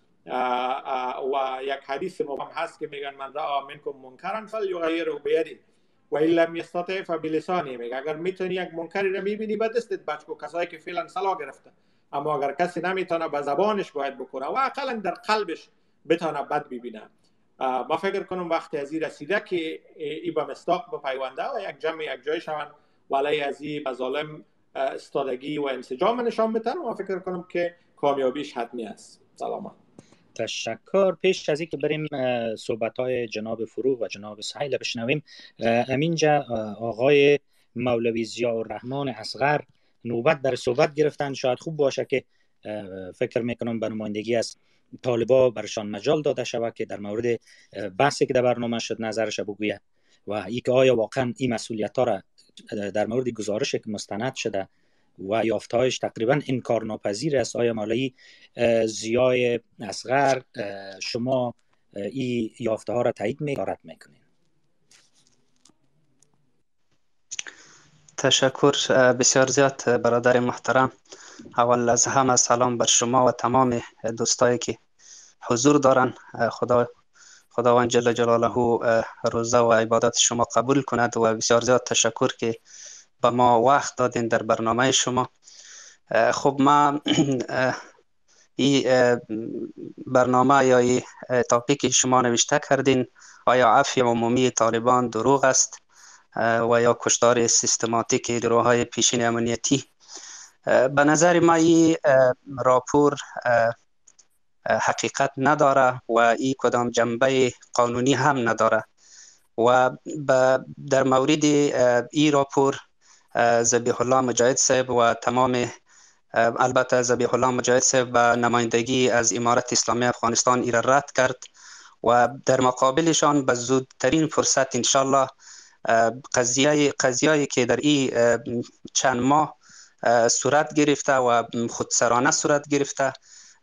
Speaker 4: و یک حدیث مهم هست که میگن من را منکم منکرن فلیغیره بیدی و این لم فبلسانی میگه اگر می‌تونی یک منکری را می‌بینی به دستت بچ کو کسایی که فعلا سلا گرفته اما اگر کسی نمی‌تونه به زبانش باید بکنه و اقلا در قلبش بتونه بد ببینه ما فکر کنم وقتی از این رسیده که ای به مستاق به پیونده و یک جمع یک جای شوند ولی از این مظالم استادگی و انسجام نشان بدن. و فکر کنم که کامیابیش حتمی است. سلامت.
Speaker 1: تشکر. پیش از اینکه بریم صحبت های جناب فروغ و جناب سهیل بشنویم. امینجا آقای مولوی زیا الرحمن اصغر نوبت در صحبت گرفتن. شاید خوب باشه که فکر می‌کنم به نمایندگی از طالبا برشان مجال داده شود که در مورد بحثی که در برنامه شد نظرش بگوید. و ای که آیا واقعا این مسئولیت ها را در مورد گزارش که مستند شده و یافتهایش تقریبا انکار ناپذیر است آیا مالایی زیای اصغر شما این یافته ها را تایید میکارد می‌کنید
Speaker 8: تشکر بسیار زیاد برادر محترم. اول از همه سلام بر شما و تمام دوستایی که حضور دارن. خدا خداوند جل جلاله روزه و عبادت شما قبول کند و بسیار زیاد تشکر که به ما وقت دادین در برنامه شما. خب ما این برنامه یا این تاپیک شما نوشته کردین آیا عفی عمومی طالبان دروغ است؟ و یا کشتار سیستماتیک گروه پیشین امنیتی؟ به نظر ما این راپور حقیقت نداره و این کدام جنبه قانونی هم نداره. و در مورد این راپور زبیح الله مجاهد صاحب و تمام البته زبیح الله مجاهد صاحب به نمایندگی از امارت اسلامی افغانستان ایره رد کرد و در مقابلشان به زودترین فرصت انشالله قضیه قضیه که در این چند ماه صورت گرفته و خودسرانه صورت گرفته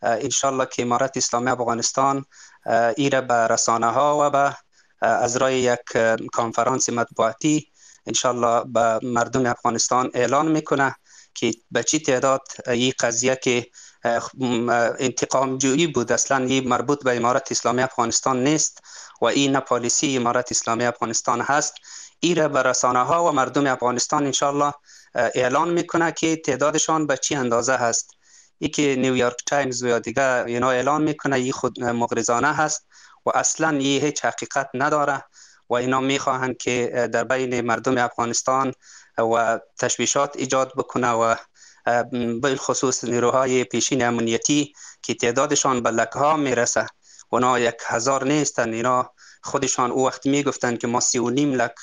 Speaker 8: انشالله که امارت اسلامی افغانستان ایره به رسانه ها و به از رای یک کانفرانس مطبوعاتی انشالله به مردم افغانستان اعلان می‌کنه که به چی تعداد این قضیه که انتقام جویی بود اصلا این مربوط به امارت اسلامی افغانستان نیست و این نه پالیسی امارت اسلامی افغانستان هست. ای را به رسانه ها و مردم افغانستان انشالله اعلان می‌کنه که تعدادشان به چی اندازه هست. ای که نیویورک تایمز و دیگه اینا اعلان می‌کنه این خود مغرضانه هست و اصلا این هیچ حقیقت نداره و اینا می‌خواهند که در بین مردم افغانستان و تشویشات ایجاد بکنه و خصوص نیروهای پیشین امنیتی که تعدادشان به لکه ها می‌رسه. اونا یک هزار نیستن. اینا خودشان او وقت می‌گفتن که ما سی و نیم لک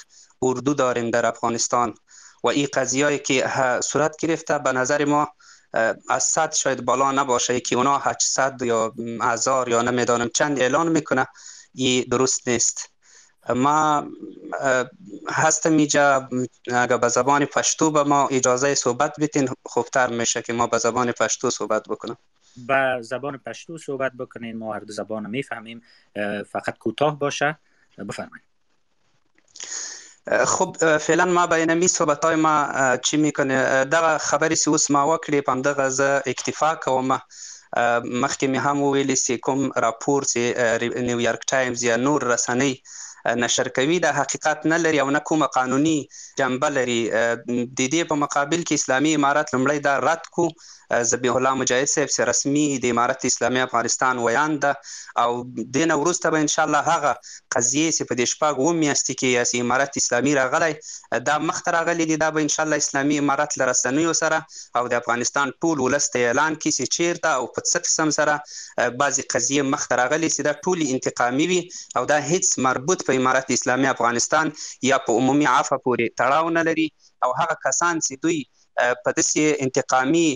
Speaker 8: اردو داریم در افغانستان و این قضیه که صورت گرفته به نظر ما از صد شاید بالا نباشه که اونا 800 یا هزار یا نمی‌دانم. چند اعلان می‌کنه این درست نیست. ما هستم اینجا اگر به زبان پشتو به ما اجازه صحبت بیتین خوبتر میشه که ما به زبان پشتو صحبت بکنم.
Speaker 1: به زبان پشتو صحبت بکنین ما هر دو زبان می‌فهمیم. فقط کوتاه باشه. بفرمایید.
Speaker 8: خب فعلا ما بینمی صحبت های ما چی میکنه دغه خبرې چې اوس ما وکړي په دغه ز اکتفا کوم مخکې می هم ویلي چې کوم راپور چې نیویارک ټایمز یا نور رسنۍ نشر کوي. د حقیقت نه لري او نه کومه قانوني جنبه لري. د دې په مقابل کې اسلامي امارات لمړی دا رد کو ذبیح الله مجاهد صاحب رسمي د امارت اسلامي افغانستان ویان ده. او دینه ورسته به ان شاء الله هغه قضیه چې په دې شپږ و میاشتې کې یا امارت اسلامي راغلی دا مخ ته راغلی دي دا به ان شاء الله اسلامي امارت لرسنیو سره او د افغانستان ټول ولست اعلان کې چې چیرته او په څه قسم سره بعضی قضیه مخ ته راغلی چې دا ټول انتقامي وي او دا هیڅ مربوط په امارت اسلامي افغانستان یا په عمومي عفو پورې تړاو نه لري. او هغه کسان چې دوی په داسې انتقامي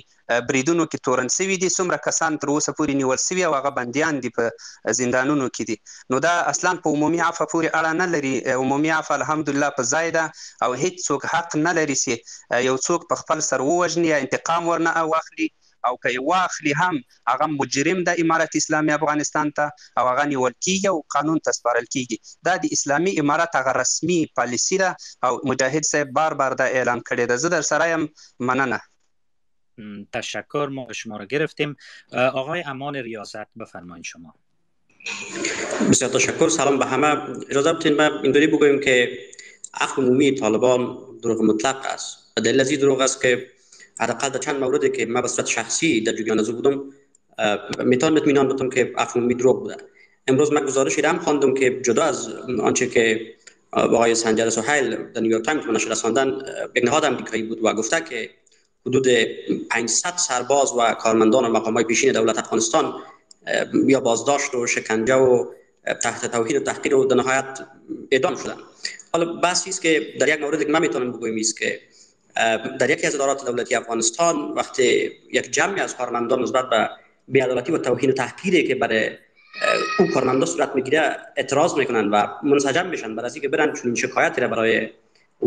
Speaker 8: بریدونو کې تورن سوي دي څومره کسان تر اوسه پورې نیول سوي او هغه بنديان دي په زندانونو کې دي. نو دا اصلا په عمومي عفو پورې اړه نه لري. عمومي عفو الحمدلله په ځای ده او هیڅ څوک حق نه لري چې یو څوک په خپل سر ووجني یا انتقام ورنه واخلي او که واخلي هم هغه مجرم د امارت اسلامي افغانستان ته او هغه نیول کیږي او قانون ته سپارل کیږي. دا د اسلامي امارت هغه رسمي پالیسی ده او مجاهد صاحب بار بار دا اعلان کړی ده. زه در سره یم مننه.
Speaker 1: تشکر ما شما رو گرفتیم. آقای امان ریاست بفرمایید شما.
Speaker 9: بسیار تشکر سلام به همه. اجازه بدین ما اینطوری بگویم که عفو عمومی طالبان دروغ مطلق است. دلیل از دروغ است که حداقل در چند موردی که من به صورت شخصی در جریان از بودم. می‌تونم اطمینان بدم که عمومی دروغ بوده. امروز من گزارشی هم خواندم که جدا از آنچه که آقای سنجر سهیل در نیویورک تایمز نشر رساندن یک نهاد امریکایی بود و گفته که حدود 500 سرباز و کارمندان و مقام های پیشین دولت افغانستان یا بازداشت و شکنجه و تحت توهین و تحقیر و در نهایت اعدام شدن. حالا بحثی است که در یک مورد که من می‌تونم بگویم است که در یکی از ادارات دولتی افغانستان وقتی یک جمعی از کارمندان نسبت به بی‌عدالتی و توهین و تحقیری که برای اون کارمندا صورت می‌گیره اعتراض می‌کنن و منسجم میشن برای اینکه برن چون شکایتی را برای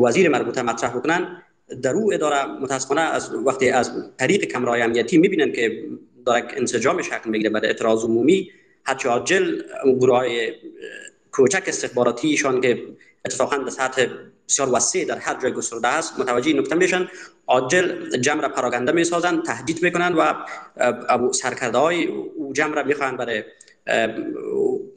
Speaker 9: وزیر مربوطه مطرح بکنن در او اداره متاسفانه از وقتی از طریق کمرای امنیتی می‌بینن که داره انسجام شکل می‌گیره برای اعتراض عمومی حتی عاجل گروه های کوچک استخباراتیشان که اتفاقا در سطح بسیار وسیع در هر جای گسترده است. متوجه نکته میشن. عاجل جمع را پراگنده می‌سازن تهدید می‌کنن و سرکرده های او جمع را می‌خوان برای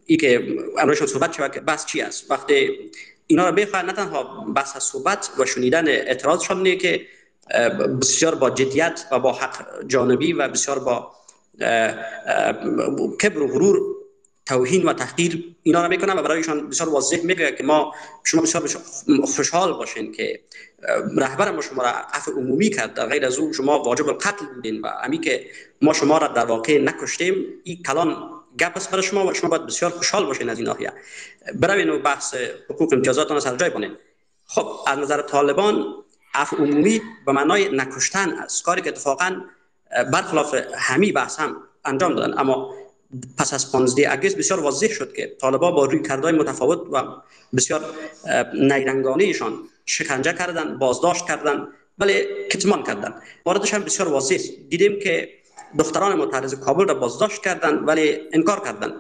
Speaker 9: ای که امروزشان صحبت شود که بس چی است؟ وقتی اینا رو بخواهد نه تنها بحث صحبت و شنیدن اعتراضشان اینه که بسیار با جدیت و با حق جانبی و بسیار با کبر و غرور توهین و تحقیر اینا رو می‌کنن و برایشان بسیار واضح میگه که ما شما بسیار خوشحال باشین که رهبر ما شما را عفو عمومی کرد. در غیر از او شما واجب القتل بودین و امی که ما شما را در واقع نکشتیم این کلان گپ است برای شما و شما باید بسیار خوشحال باشین از این ناحیه. بروین و بحث حقوق امتیازاتان سر جای کنین خب از نظر طالبان عفو عمومی به معنای نکشتن است. کاری که اتفاقا برخلاف همی بحث هم انجام دادن. اما پس از 15 اگست بسیار واضح شد که طالبان با روی کردهای متفاوت و بسیار نیرنگانه ایشان شکنجه کردن بازداشت کردن ولی کتمان کردن. واردش هم بسیار واضح دیدیم که دختران معترض کابل را بازداشت کردن ولی انکار کردن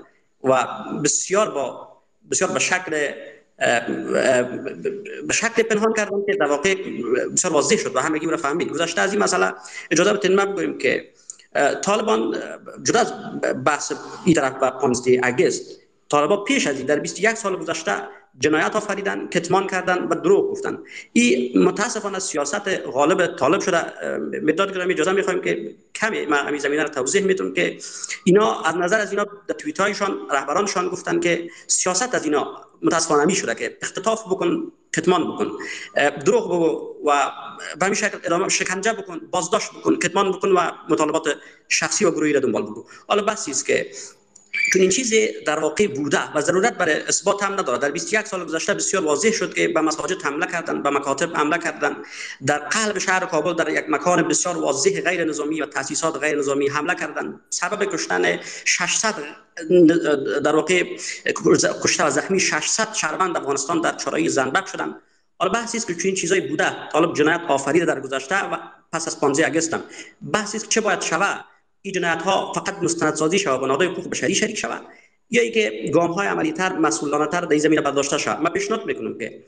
Speaker 9: و بسیار با بسیار به شکل به شکل پنهان کردن که در واقع بسیار واضح شد و همگی را فهمید. گذشته از این مسئله اجازه بدین ما بگویم که طالبان جدا از بحث این طرف و 15 اگست طالبان پیش از این در 21 سال گذشته جنایت آفریدن کتمان کردن و دروغ گفتن. این متاسفانه سیاست غالب طالب شده. مداد گرامی اجازه می‌خوایم که کمی ما همین زمینه رو توضیح می‌تونم که اینا از نظر از اینا در توییت هایشان رهبرانشان گفتن که سیاست از اینا متاسفانه می شده که اختطاف بکن کتمان بکن. دروغ بگو و به همین شکل ادامه شکنجه بکن بازداشت بکن کتمان بکن و مطالبات شخصی و گروهی را دنبال بگو. حالا بحثی است که چون این چیزی در واقع بوده و ضرورت برای اثبات هم نداره. در 21 سال گذشته بسیار واضح شد که به مساجد حمله کردن به مکاتب حمله کردن. در قلب شهر کابل در یک مکان بسیار واضح غیر نظامی و تاسیسات غیر نظامی حمله کردن. سبب کشتن 600 در واقع کشته و زخمی 600 شهروند افغانستان در چرایی زنبق شدن حالا بحثی است که چنین چیزایی بوده. طالب جنایت آفریده در گذشته و پس از 15 اگست هم بحثی است که چه باید شود. این جنایت ها فقط مستندسازی شود و نهادهای حقوق بشری شریک شود یا اینکه گام های عملی تر مسئولانه تر در این زمینه برداشته شود من پیشنهاد می‌کنم که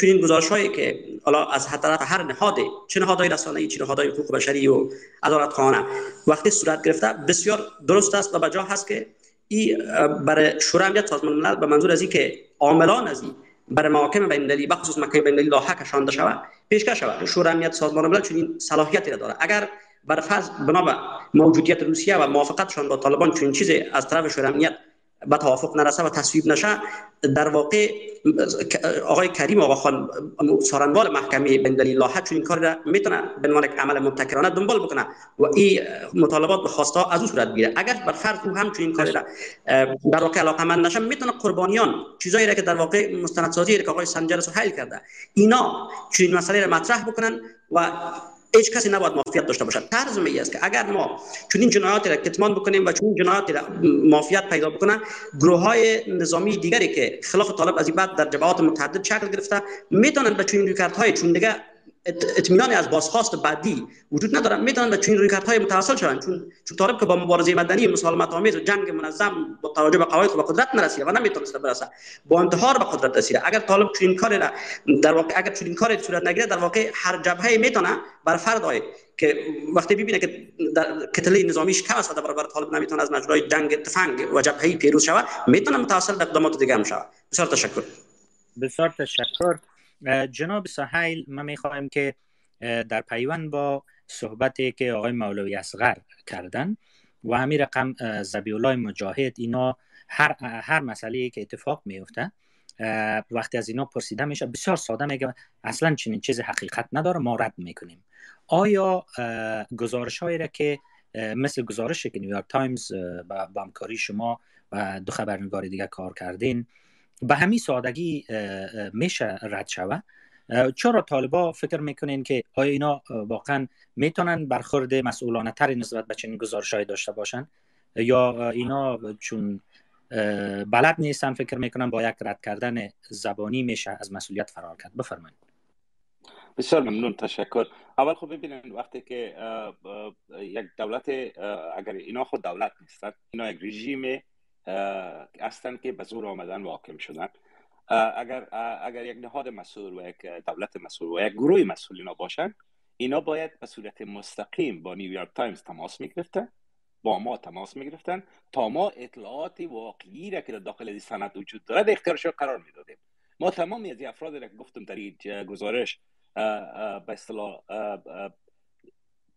Speaker 9: چنین گزارش هایی که حالا از طرف هر نهاد چه نهادهای رسانه‌ای چه نهادهای حقوق بشری و عدالت خانه وقتی صورت گرفته بسیار درست است و بجا هست که این برای شورای امنیت سازمان ملل به منظور از که عاملان از این برای محاکم بین المللی بخصوص محکمه بین المللی لاحق کشانده شود پیشکش شود شورای امنیت سازمان ملل چنین صلاحیتی را داره اگر بر فرض بنا به موجودیت روسیه و موافقتشان با طالبان چنین چیزی از طرف شورای امنیت به توافق نرسه و تصویب نشه در واقع آقای کریم آقا خان سارنوال محکمه بین دلیل لاحق چون این کار را می‌تونه به عنوان یک عمل مبتکرانه دنبال بکنه و این مطالبات به خواسته از او صورت بگیره. اگر بر فرض او هم چون این کار را در واقع علاقه من نشه می‌تونه قربانیان چیزایی را که در واقع مستندسازی که آقای سنجر سهیل کرده اینا چون این مسئله را مطرح بکنن و هیچ کسی نباید مافیت داشته باشد. طرز می است که اگر ما چون این جنایات را کتمان بکنیم و چون این جنایات را مافیت پیدا بکنن گروه های نظامی دیگری که خلاف طالب از این بعد در جبهات متعدد شکل گرفته می‌تونن به چون های چون دیگه اطمینانی از بازخواست بعدی وجود نداره می‌تونن به چنین رویکردهای متوسل شوند. چون چون طالب که با مبارزه مدنی مسالمت آمیز و جنگ منظم با توجه به قواعد به قدرت نرسید و نمی‌تونست برسه با انتحار به قدرت رسید اگر طالب چنین کاری را در واقع اگر چنین کاری صورت نگیره در واقع هر جبهه می‌تونه بر فرد که وقتی ببینه که در کتله نظامیش کم است و در برابر طالب نمی‌تونه از مجرای جنگ تفنگ و جبهه پیروز شود می‌تونه متوسل به اقدامات دیگه هم شود. بسیار تشکر.
Speaker 1: بسیار تشکر. جناب سهیل ما می‌خواهیم که در پیوند با صحبتی که آقای مولوی اصغر کردن و همین رقم زبی الله مجاهد اینا هر, هر مسئله که اتفاق میفته وقتی از اینا پرسیده میشه بسیار ساده میگه اصلا چنین چیز حقیقت نداره ما رد می‌کنیم. آیا گزارش هایی را که مثل گزارشی که نیویورک تایمز با همکاری شما و دو خبرنگار دیگه کار کردین به همین سادگی میشه رد شود چرا طالبا فکر می‌کنین که آیا اینا واقعا می‌تونن برخورد مسئولانه تری نسبت به چنین گزارش داشته باشن؟ یا اینا چون بلد نیستن فکر می‌کنن با یک رد کردن زبانی میشه از مسئولیت فرار کرد؟ بفرمایید.
Speaker 2: بسیار ممنون تشکر. اول خب ببینید وقتی که یک دولت اگر اینا خود دولت نیستن اینا یک رژیم هستند که به زور آمدن و حاکم شدن اگر اگر یک نهاد مسئول و یک دولت مسئول و یک گروه مسئول اینا باشن اینا باید به صورت مستقیم با نیویورک تایمز تماس می‌گرفتن با ما تماس می‌گرفتن تا ما اطلاعات واقعی را که در داخل این سند وجود داره در اختیارش قرار می‌دادیم. ما تمامی از افراد را گفتم در این گزارش به اصطلاح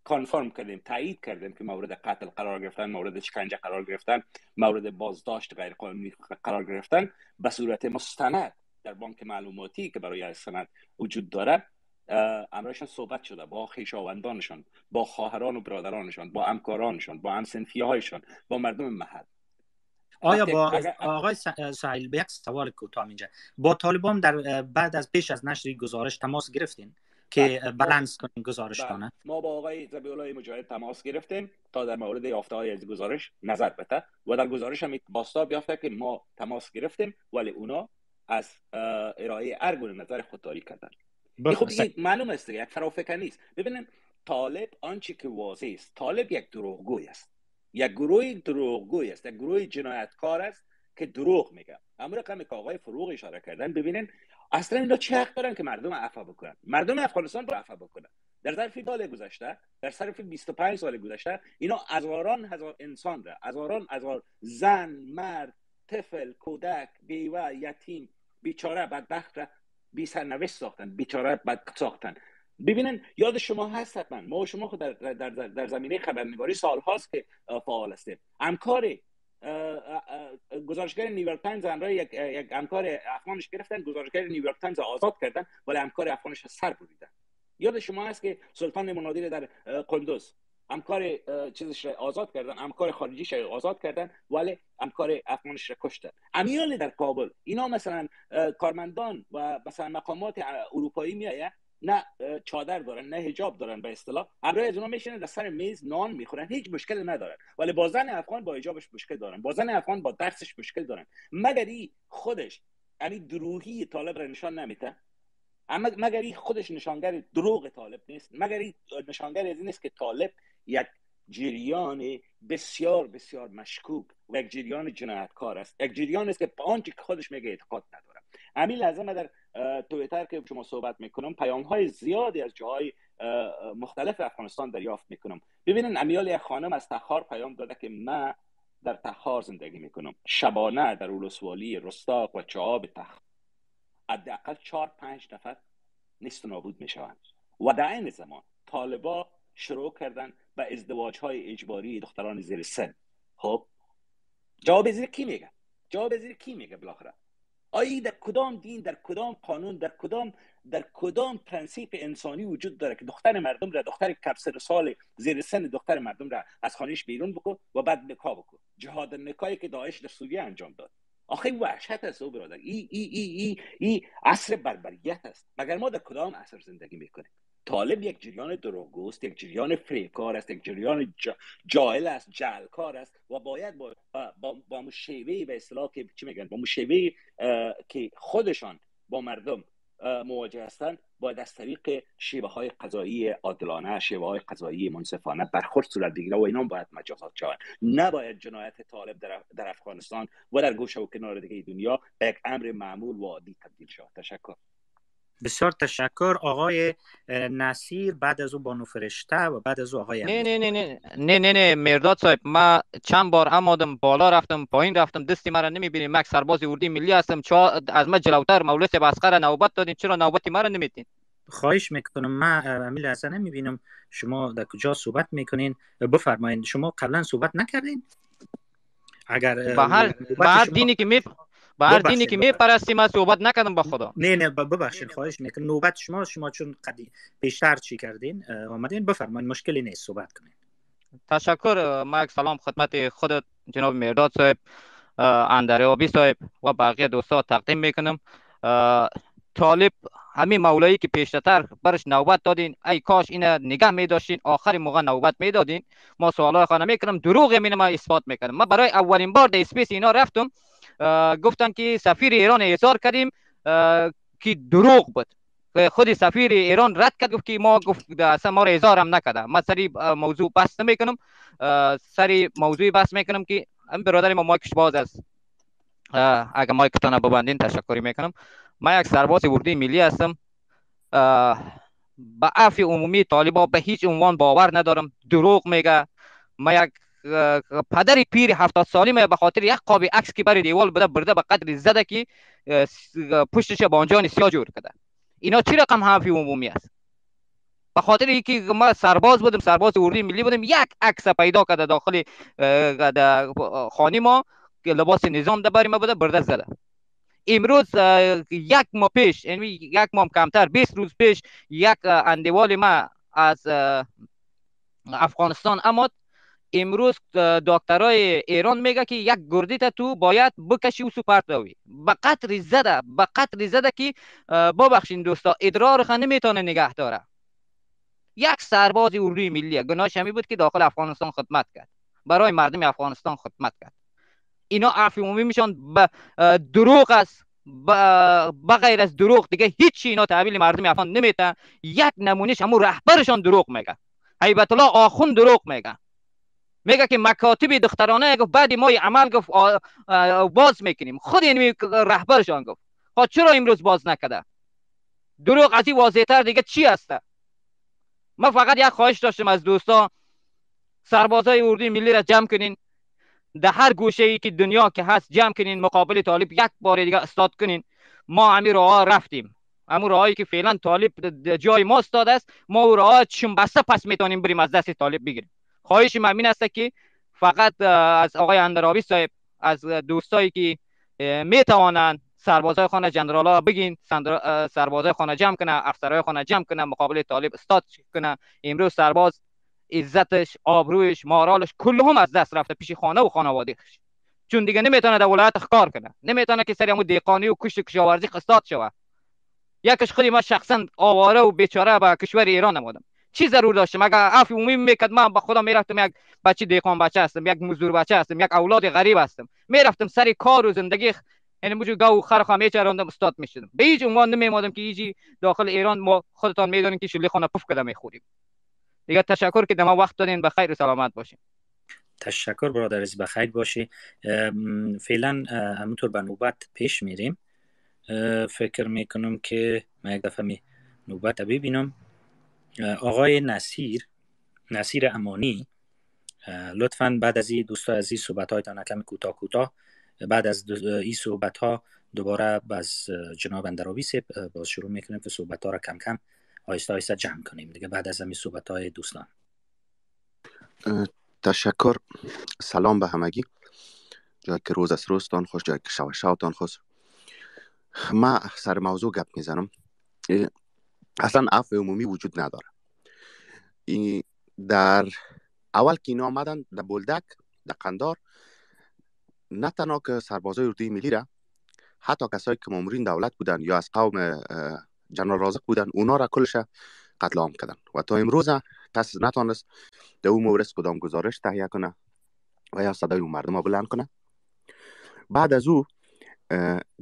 Speaker 2: کانفرم کردیم تایید کردیم که مورد قتل قرار گرفتن مورد شکنجه قرار گرفتن مورد بازداشت غیر قانونی قرار گرفتن. به صورت مستند در بانک معلوماتی که برای سند وجود داره امرشان صحبت شده با خیشاوندانشان با خواهران و برادرانشان با همکارانشان با همسنفی هایشان با مردم محل.
Speaker 1: آیا با آقای سهیل به یک سوال کوتاه اینجا با طالبان در بعد از پیش از نشر گزارش تماس گرفتین؟ که. بلنس کنیم گزارش بله. کنه.
Speaker 2: ما با آقای زبی الله مجاهد تماس گرفتیم تا در مورد یافته های از گزارش نظر بده و در گزارش هم باستا بیافته که ما تماس گرفتیم ولی اونا از ارائه ارگون نظر خودداری کردن. خب معلوم است یک فرافکر نیست. ببینیم طالب آنچه که واضح است. طالب یک دروغگوی است. یک گروه دروغگوی است. یک گروه جنایتکار است که دروغ میگه. اما رقمی که آقای فروغ اشاره کردن ببینین اصلا اینا چه حق دارن که مردم عفا بکنن؟ مردم افغانستان رو عفا بکنن. در ظرف سال گذشته در ظرف 25 سال گذشته اینا هزاران هزار انسان را هزاران هزار زن مرد طفل کودک بیوه یتیم بیچاره بدبخت را بی سرنوشت ساختن بیچاره بد ساختن. ببینن یاد شما هست حتما. ما و شما خود در, در, در, در زمینه خبرنگاری سال هاست که فعال هستیم. همکار گزارشگر نیویورک تایمز همراه یک یک همکار افغانش گرفتن گزارشگر نیویورک تایمز آزاد کردن ولی همکار افغانش سر بریدن. یاد شما هست که سلطان منادی ر در قندوز همکار چیزش آزاد کردن همکار خارجیش آزاد کردن ولی همکار افغانش را کشتن. امی حال در کابل اینا مثلا کارمندان و مثلا مقامات اروپایی میآید نه چادر دارن نه حجاب دارن به اصطلاح. همراه از اونها میشینن در سر میز نان می‌خورن. هیچ مشکل ندارن. ولی با زن افغان با حجابش مشکل دارن. با زن افغان با درسش مشکل دارن. مگر ای خودش یعنی دروهی طالب را نشان نمیده؟ اما مگر ای خودش نشانگر دروغ طالب نیست؟ مگر ای نشانگر از این نیست که طالب یک جریان بسیار بسیار مشکوک و یک جریان جنایتکار است. یک جریان است که آنچه خودش میگه اعتقاد نداره همین لحظه در تویتر که شما صحبت می‌کنم پیام های زیادی از جاهای مختلف افغانستان دریافت می‌کنم. ببینن امیال یک خانم از تخار پیام داده که من در تخار زندگی می‌کنم. شبانه در ولسوالی رستاق و چاه‌آب تخار حداقل چهار پنج نفر نیست نابود می‌شوند. و در این زمان طالبا شروع کردن به ازدواج های اجباری دختران زیر سن. خب جواب زیر کی میگه؟ جواب زیر کی میگه بالاخره؟ آیا در کدام دین در کدام قانون در کدام در کدام پرنسیپ انسانی وجود داره که دختر مردم را دختر کپسر سال زیر سن دختر مردم را از خانهش بیرون بکن و بعد نکاح بکن؟ جهاد نکاحی که داعش در سوریه انجام داد. آخه وحشت است او برادر. ای ای ای ای, ای عصر بربریت است. مگر ما در کدام عصر زندگی می‌کنیم؟ طالب یک جریان دروغگوست یک جریان فریبکار است یک جریان جاهل است جهلکار است و باید با با, با شیوه به اصطلاح که چی میگن؟ با شیوه که خودشان با مردم مواجه هستند باید از طریق شیوه های قضایی عادلانه شیوه های قضایی منصفانه برخورد صورت بگیره و اینا باید مجازات شوند نباید جنایت طالب در, در افغانستان و در گوشه و کنار دیگه دنیا به یک امر معمول و عادی تبدیل شود. تشکر.
Speaker 1: بسیار تشکر آقای نصیر بعد از او بانو فرشته و بعد از او آقای
Speaker 10: نه نه نه نه نه نه نه مرداد صاحب ما چند بار امادم بالا رفتم پایین رفتم دستی مرا نمی‌بینیم مک سرباز اردی ملی هستم چا از ما جلوتر مولوی صاحب اسقر نوبت دادین چرا نوبتی مرا نمیتین
Speaker 1: خواهش می‌کنم من امیل اصلا نمی‌بینم شما در کجا صحبت می‌کنین؟ بفرمایید شما قبلا صحبت نکردین؟
Speaker 10: اگر به هر دینی که می با هر دینی که میپرستیم من صحبت نکردم با خدا
Speaker 1: نه نه ببخشید خواهش می‌کنم نوبت شما شما چون قدی بیشتر چی کردین آمدین بفرمایید مشکلی نیست صحبت کنین
Speaker 10: تشکر ما یک سلام خدمت خود جناب مرداد صاحب اندریابی صاحب و بقیه دوستا تقدیم می‌کنم طالب همین مولایی که پیشتر برش نوبت دادین ای کاش اینا نگه می داشتین آخر موقع نوبت می دادین ما سوالای خانه می‌کنم دروغ می ما اثبات می‌کنم ما برای اولین بار در اسپیس اینا رفتم گفتن که سفیر ایران احضار کردیم که دروغ بود. خود سفیر ایران رد کرد گفت که ما گفت اصلا ما را احضار هم نکرده. ما سری موضوع بحث می‌کنم سری موضوع بحث می‌کنم که برادر ما مایکش باز است. اگر مایکتان ببندین تشکری می‌کنم. ما یک سرباز اردوی ملی هستم. به عفو عمومی طالبا به هیچ عنوان باور ندارم. دروغ میگه. ما یک پدر پیر هفتاد سالی ما به خاطر یک قاب عکس که بر دیوال بوده برده به قدر زده که پشتش بانجان سیاه جور کرده. اینا چی رقم حرفی عمومی است؟ به خاطر اینکه ما سرباز بودیم سرباز اردوی ملی بودیم یک عکس پیدا کرده داخل خانه ما که لباس نظام ده بری ما بوده برده زده. امروز یک ماه پیش یعنی یک ماه کمتر 20 روز پیش یک اندوال ما از افغانستان اماد امروز دکترای ایران میگه که یک گردیت تو باید بکشی و سپرت روی به قطر زده به قطر زده که ببخشین دوستا ادرار خانه نمی‌تونه نگه داره. یک سرباز اردوی ملی گناهش همی بود که داخل افغانستان خدمت کرد. برای مردم افغانستان خدمت کرد. اینا عرفی عمومی میشن به دروغ است بغیر از دروغ دیگه هیچ اینا تحویل مردم افغان نمیتن. یک نمونهش همون رهبرشان دروغ میگه. حیبت الله آخون دروغ میگه. میگه که مکاتب دخترانه گفت بعد ما عمل گفت باز می‌کنیم. خود این رهبرشان گفت. خب چرا امروز باز نکده؟ دروغ از این واضح تر دیگه چی هسته ما فقط یک خواهش داشتم از دوستان سربازای اردوی ملی را جمع کنین. در هر گوشه ای که دنیا که هست جمع کنین مقابل طالب یک بار دیگه استاد کنین. ما همین راه رفتیم. همون راهی که فعلا طالب جای ما استاد است. ما او راه بسته پس می‌تونیم بریم از دست طالب بگیریم. خواهش من است که فقط از آقای اندرابی صاحب از دوستایی که می‌توانند سربازای خانه جنرال ها بگین سربازای خانه جمع کنه افسرهای خانه جمع کنه مقابل طالب استاد کنه امروز سرباز عزتش آبرویش مارالش کلهم از دست رفته پیش خانه و خانوادهش. چون دیگه نمی‌تونه در ولایت کار کنه. نمی‌تونه که سری همون دیقانی و کشت کشاورزی قصاد شوه یکش خودی ما شخصا آواره و بیچاره به کشور ایران نمودم. چی ضرور داشتم؟ اگر عفو عمومی می‌کرد من با خودم می‌رفتم یک بچه دیقان بچه هستم یک مزدور بچه هستم یک اولاد غریب هستم. می‌رفتم سر کار و زندگی یعنی موجود گاو خر خامه چراندم استاد می‌شدم. به هیچ عنوان نمیمادم که ایجی داخل ایران ما خودتان می‌دونین که شلی خانه پف کده می‌خوریم. دیگه تشکر که ما وقت دادین به خیر و سلامت باشین.
Speaker 1: تشکر برادر از بخیر باشی. فعلا همونطور به نوبت پیش میریم. فکر می‌کنم که ما یک دفعه می نوبت ببینم. آقای نصیر نصیر امانی لطفا بعد از این دوستا از این صحبت هایتان کم کوتاه کوتاه بعد از این صحبت ها دوباره از جناب اندرابی باز شروع می‌کنیم که صحبت ها را کم کم آیسته آیسته جمع کنیم دیگه بعد از همین صحبت های دوستان
Speaker 11: تشکر. سلام به همگی. جای که روز از روزتان خوش جای که شو شوتان خوش. ما سر موضوع گپ می‌زنم. اصلا عفو عمومی وجود نداره. در اول که اینا آمدن در بولدک در قندار نه تنها که سربازای اردوی ملی را حتی کسایی که مامورین دولت بودن یا از قوم جنرال رازق بودن اونا را کلش قتل عام کردن. و تا امروز کس نتانست در اون مورد کدام گزارش تهیه کنه و یا صدای اون مردم بلند کنه. بعد از او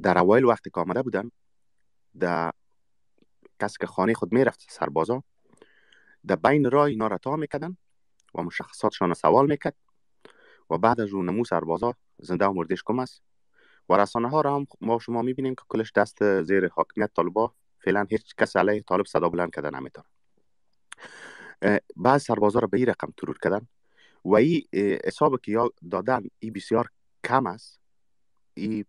Speaker 11: در اوایل وقتی که آمده بودن در کسی که خانه خود می‌رفت سربازا. در بین راه اینا را تا می‌کردن و مشخصاتشان سوال می‌کرد و بعد از اون نمو سربازا زنده و مردش کم است و رسانه ها را هم ما شما می‌بینیم که کلش دست زیر حاکمیت طالبا فعلا هیچ کس علیه طالب صدا بلند کردن نمی‌تونه. بعض سربازا را به این رقم ترور کردن و این حساب که یا دادن این بسیار کم است. این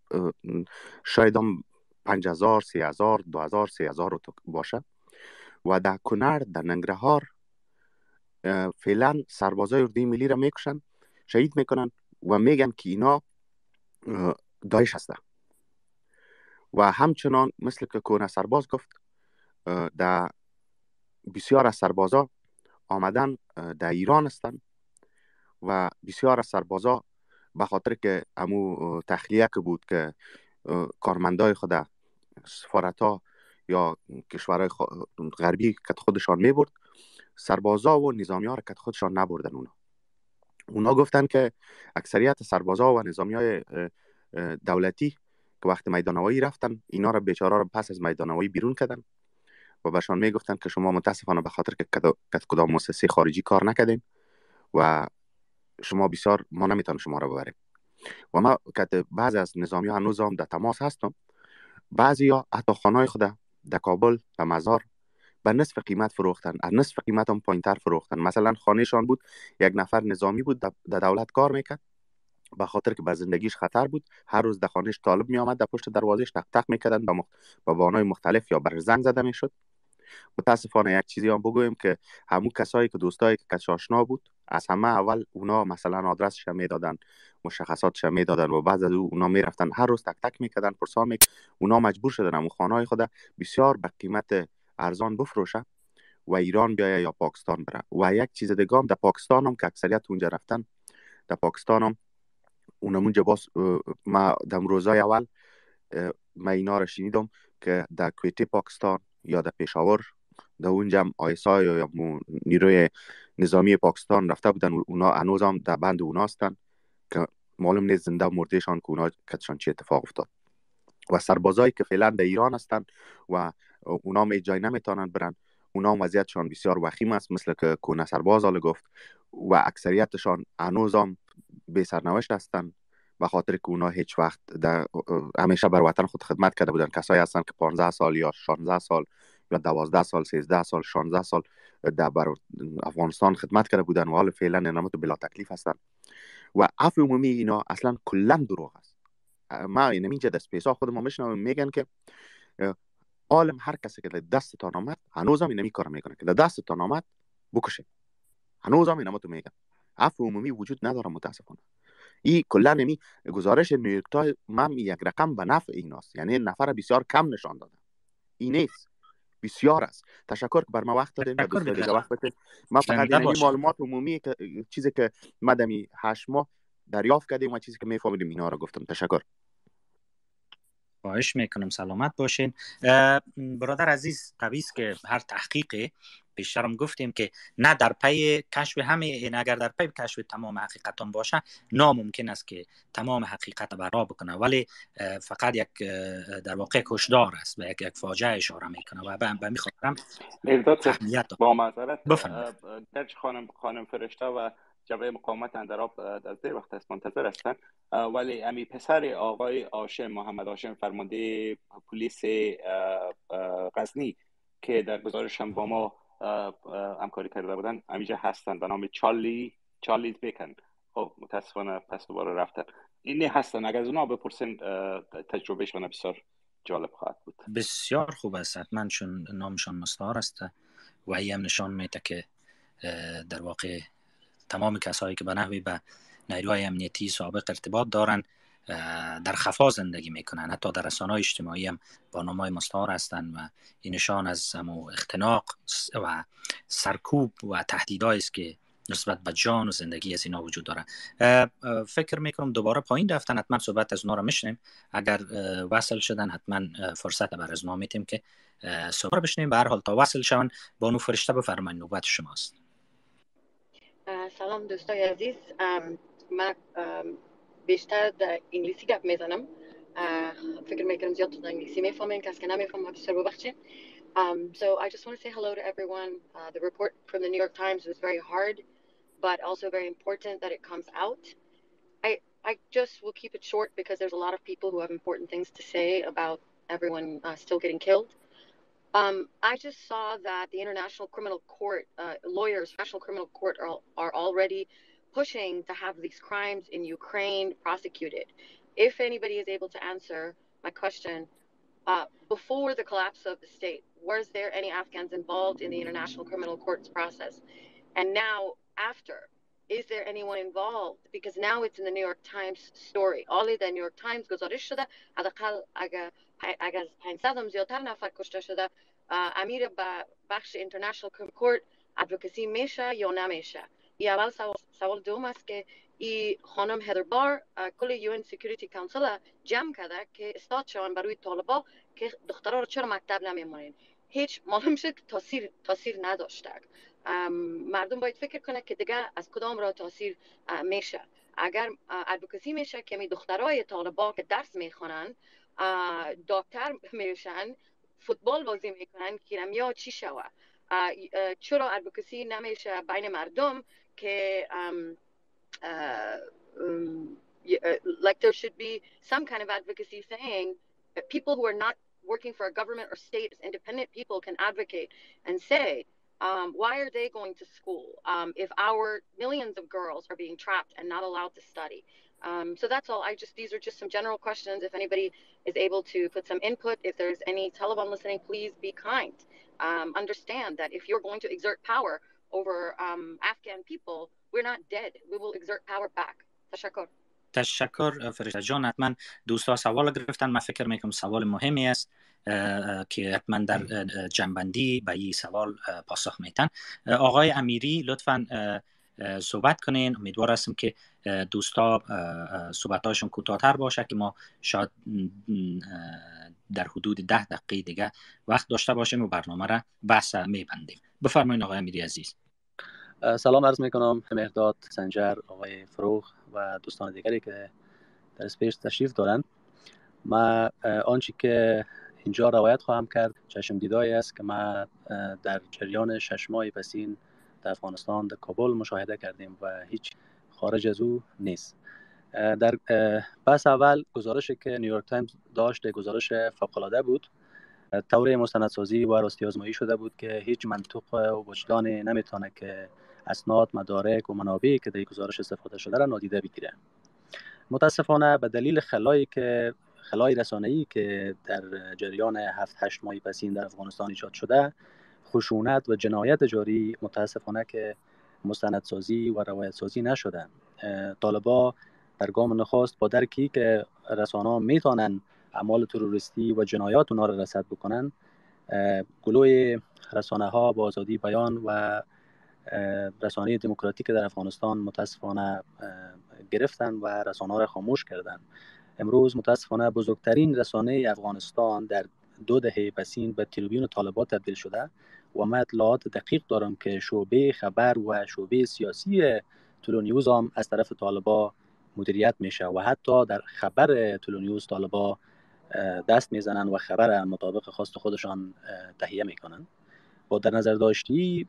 Speaker 11: شاید هم پنج هزار سی هزار دو هزار سی هزار باشه. و در کنر در ننگرهار فعلا سربازای اردوی ملی را می‌کشن شهید می‌کنن و میگن که اینا دایش هسته و همچنان مثل که کونه سرباز گفت در بسیار از سربازا آمدن در ایران هستند و بسیار از سربازا به خاطر که امو تخلیه که بود که کارمندای خود سفارت ها یا کشورهای غربی که خودشان می برد سربازا و نظامی ها را که خودشان نبردن اونا. اونا گفتن که اکثریت سربازا و نظامی های دولتی که وقت میدانوایی رفتن اینا را بیچاره را پس از میدانوایی بیرون کردن و بهشان می‌گفتن که شما متاسفانه به خاطر که کدام مؤسسه خارجی کار نکردین و شما بسیار ما نمی‌تونیم شما را ببریم. و ما که بعضی از نظامی ها هنوز هم در تماس هستم بعضی ها حتی خانه خود در کابل و مزار به نصف قیمت فروختن از نصف قیمت هم پایینتر فروختن. مثلا خانهشان بود یک نفر نظامی بود در دولت کار می‌کرد به خاطر که به زندگیش خطر بود. هر روز در خانهش طالب می آمد در پشت دروازش تق تق می‌کردن به, مخ... وانای مختلف یا بر زنگ زده می‌شد. متاسفانه یک چیزی هم بگویم که همون کسایی که دوستایی که آشنا بود از همه اول اونا مثلا آدرسش می‌دادن مشخصاتش می‌دادن و بعد از او اونا می‌رفتن. هر روز تک تک می‌کردن پرسان میک اونا مجبور شدن همون خانه خود بسیار به قیمت ارزان بفروشه و ایران بیایه یا پاکستان بره. و یک چیز دیگه هم در پاکستان هم که اکثریت اونجا رفتن در پاکستان هم اونمونجا باز ما در روزای اول ما اینا را شنیدم که در کویتی پاکستان یا در پیشاور در اونجا آیسا یا نیروی نظامی پاکستان رفته بودن اونا هنوز هم در بند اونا هستن که معلوم نیست زنده مردهشان که اونا کتشان چه اتفاق افتاد. و سربازایی که فعلا در ایران هستن و اونا می جای نمی‌تونن برن اونا وضعیتشان بسیار وخیم است مثل که کونه سرباز گفت و اکثریتشان هنوز هم به سرنوشت هستن به خاطر که اونا هیچ وقت در همیشه بر وطن خود خدمت کرده بودن. کسایی هستن که 15 سال یا 16 سال یا 12 سال 13 سال 16 سال در بر افغانستان خدمت کرده بودن و حال فعلا نمت بلا تکلیف هستن. و عفو عمومی اینا اصلا کلا دروغ است. ما این اینجا دست پیسا خود ما میشنم میگن که عالم هر کسی که دست تا آمد هنوز هم اینمی کار می‌کنه که دست تا آمد بکشه. هنوز هم اینم تو میگن. عفو عمومی وجود نداره متاسفانه. این کلا نمی گزارش نیویورک تایمز من یک رقم به نفع ایناست. یعنی نفر بسیار کم نشان داده. این نیست. بسیار است. تشکر که بر ما وقت دادین وقت ما فقط این معلومات عمومی که چیزی که مدمی هشت ماه دریافت کردیم و چیزی که میفهمیدیم اینا رو گفتم. تشکر.
Speaker 1: خواهش می‌کنم. سلامت باشین. برادر عزیز قوی که هر تحقیقی پیشترم گفتیم که نه در پی کشف همه این اگر در پی کشف تمام حقیقتان باشه ناممکن است که تمام حقیقت برا بکنه. ولی فقط یک در واقع کشدار است و یک, یک فاجعه اشاره می‌کنه و به می خاطرم
Speaker 2: با معذرت در خانم خانم فرشته و جبهه مقاومت اندراب در دیر وقت است منتظر هستند ولی امی پسر آقای آشم محمد آشم فرمانده پلیس غزنی که در گزارش هم با ما همکاری کرده بودن. امیجا هستن. به نام چارلی چارلیز بیکن. خب متاسفانه پس دوباره رفتن. اینی هستن. اگر از اونا بپرسین تجربهشون بسیار جالب خواهد بود.
Speaker 1: بسیار خوب است. حتما چون نامشان مستعار است و هم نشان میده که در واقع تمام کسایی که به نحوی به نیروهای امنیتی سابق ارتباط دارن در خفا زندگی می‌کنن. حتی در رسانه اجتماعی هم با نامای مستعار هستند و این نشان از اختناق و سرکوب و تهدیدهایی است که نسبت به جان و زندگی از اینا وجود داره. فکر می‌کنم دوباره پایین رفتن. حتما صحبت از اونا رو میشنیم اگر وصل شدن حتما فرصت بر از ما میتیم که صحبت بشنیم به هر حال تا وصل شون بانو فرشته بفرمایید نوبت شماست.
Speaker 12: سلام دوستای عزیز. من بیشتر در انگلیسی گپ میزنم فکر میکنم زیاد تو انگلیسی میفهمین کس که نمیفهمم بسیار ببخشید Um, so I just want to say hello to everyone. Uh, the report from the New York Times was very hard, but also very important that it comes out. I I just will keep it short because there's a lot of people who have important things to say about everyone uh, still getting killed. Um, I just saw that the International Criminal Court uh, lawyers, Special Criminal Court, are, are already pushing to have these crimes in Ukraine prosecuted. If anybody is able to answer my question, uh, before the collapse of the state, was there any Afghans involved in the International Criminal Court's process? And now, after, is there anyone involved? Because now it's in the New York Times story. Only the New York Times گزارش شده حداقل اگر اگر از 500 هم زیادتر نفر کشته شده امیر به بخش International Criminal Court ادوکسی میشه یا نمیشه اول سوال, سوال دوم است که ای خانم هدربار کل یو سکیوریتی کانسل جمع کرده که استاد شوان برای طالبا که دخترها رو چرا مکتب نمیمونین هیچ که تاثیر تاثیر نداشته مردم باید فکر کنه که دیگه از کدام را تاثیر میشه اگر ادوکسی میشه که می دخترای طالبا که درس می‌خوانن دکتر میشن فوتبال بازی می‌کنن که یا چی شوه چرا ادوکسی نمیشه بین que um, uh, um, uh, like there should be some kind of advocacy saying that people who are not working for a government or state as independent people can advocate and say um, why are they going to school um, if our millions of girls are being trapped and not allowed to study? Um, so that's all. I just these are just some general questions. If anybody is able to put some input if there's any taliban listening please be kind. Um, understand that if you're going to exert power over um, Afghan people, we're not dead. We will exert power back. تشکر.
Speaker 1: تشکر فرشته جان حتما دوستا سوال گرفتن من فکر می‌کنم سوال مهمی است که حتما در جنبندی به این سوال پاسخ میتن آقای امیری لطفا صحبت کنین امیدوار هستم که دوستا صحبتاشون کوتاهتر باشه که ما شاید در حدود ده دقیقه دیگه وقت داشته باشیم و برنامه را بحث میبندیم بفرمایید آقای امیری عزیز
Speaker 13: سلام عرض می‌کنم مهداد سنجر آقای فروغ و دوستان دیگری که در اسپیس تشریف دارند ما آنچه که اینجا روایت خواهم کرد چشم دیدایی است که ما در جریان شش ماه پسین در افغانستان در کابل مشاهده کردیم و هیچ خارج از او نیست. در بس اول گزارشی که نیویورک تایمز داشت گزارش فوقالعاده بود. طور مستندسازی و راستی آزمایی شده بود که هیچ منطق و وجدان نمی‌تونه که اسناد مدارک و منابعی که در گزارش استفاده شده را نادیده بگیره. متاسفانه به دلیل خلایی که خلای رسانه‌ای که در جریان هفت هشت ماهی پسین در افغانستان ایجاد شده خشونت و جنایت جاری متاسفانه که مستندسازی و روایت سازی نشده طالبا در گام نخست با درکی که رسانه می‌تونن اعمال تروریستی و جنایات اونا رو رسد بکنن گلوی رسانه ها با آزادی بیان و رسانه دموکراتیک در افغانستان متاسفانه گرفتن و رسانه را خاموش کردن. امروز متاسفانه بزرگترین رسانه افغانستان در دو دهه پسین به تریبیون طالبات تبدیل شده و من اطلاعات دقیق دارم که شعبه خبر و شعبه سیاسی طلوع‌نیوز هم از طرف طالبا مدیریت میشه و حتی در خبر طلوع‌نیوز طالبا دست می‌زنن و خبر مطابق خواست خودشان تهیه می‌کنن. در نظر داشتی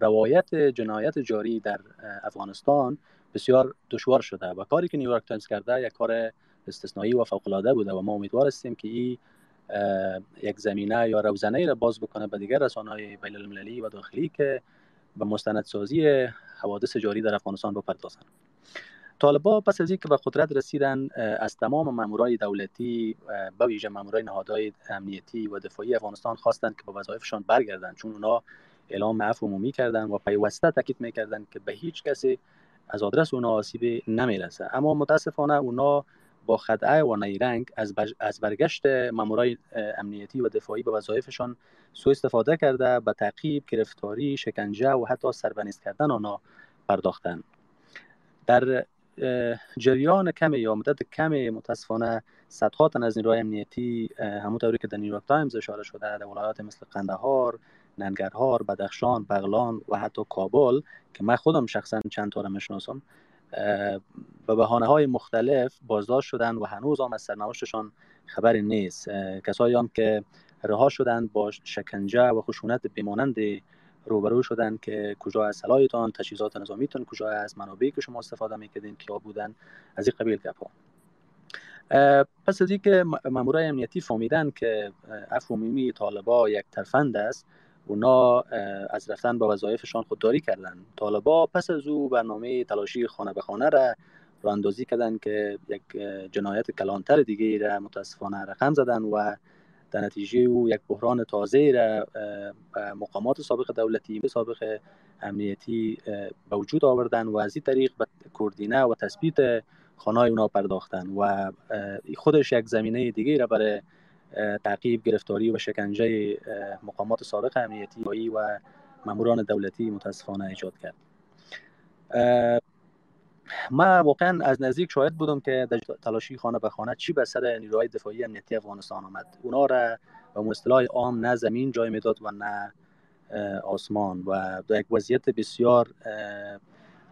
Speaker 13: روایت جنایت جاری در افغانستان بسیار دشوار شده و کاری که نیویورک تایمز کرده یک کار استثنایی و فوق العاده بوده و ما امیدوار هستیم که این یک زمینه یا روزنه را باز بکنه به دیگر رسانه‌های بین المللی و داخلی که به مستندسازی حوادث جاری در افغانستان بپردازند طالبا پس از اینکه به قدرت رسیدن از تمام مامورای دولتی به ویژه مامورای نهادهای امنیتی و دفاعی افغانستان خواستند که به وظایفشان برگردند. چون اونا اعلام عفو عمومی کردند و پیوسته تاکید می‌کردند که به هیچ کسی از آدرس اونا آسیبی نمی‌رسه. اما متاسفانه اونا با خدعه و نیرنگ از, از برگشت مامورای امنیتی و دفاعی به وظایفشان سوء استفاده کرده به تعقیب گرفتاری شکنجه و حتی سربنیست کردن آنها پرداختند. در جریان کم یا مدت کم متاسفانه صدها تن از نیروهای امنیتی همونطوری که در نیویورک تایمز اشاره شده در ولایات مثل قندهار ننگرهار بدخشان بغلان و حتی کابل که من خودم شخصا چند تا را می‌شناسم به بهانه های مختلف بازداشت شدند و هنوز هم از سرنوشتشان خبری نیست. کسایی هم که رها شدند با شکنجه و خشونت بمانند روبرو شدن که کجا از سلاحتان تجهیزات نظامیتون کجا از منابعی که شما استفاده می‌کردین کیا بودن از این قبیل گپ پس از اینکه مامورای امنیتی فهمیدن که افهومیمی طالبا یک ترفند است اونا از رفتن با وظایفشان خودداری کردن. طالبا پس از او برنامه تلاشی خانه به خانه را رو اندازی کردن که یک جنایت کلانتر دیگه را متاسفانه رقم زدن و در نتیجه او یک بحران تازه را مقامات سابق دولتی سابق امنیتی به وجود آوردن و از این طریق به کوردینه و تثبیت خانه اونا پرداختن و خودش یک زمینه دیگه را برای تعقیب گرفتاری و شکنجه مقامات سابق امنیتی و ماموران دولتی متاسفانه ایجاد کرد. من واقعا از نزدیک شاهد بودم که در تلاشی خانه به خانه چی به سر نیروهای دفاعی امنیتی افغانستان آمد. اونا را به اصطلاح عام نه زمین جای می‌داد و نه آسمان و در یک وضعیت بسیار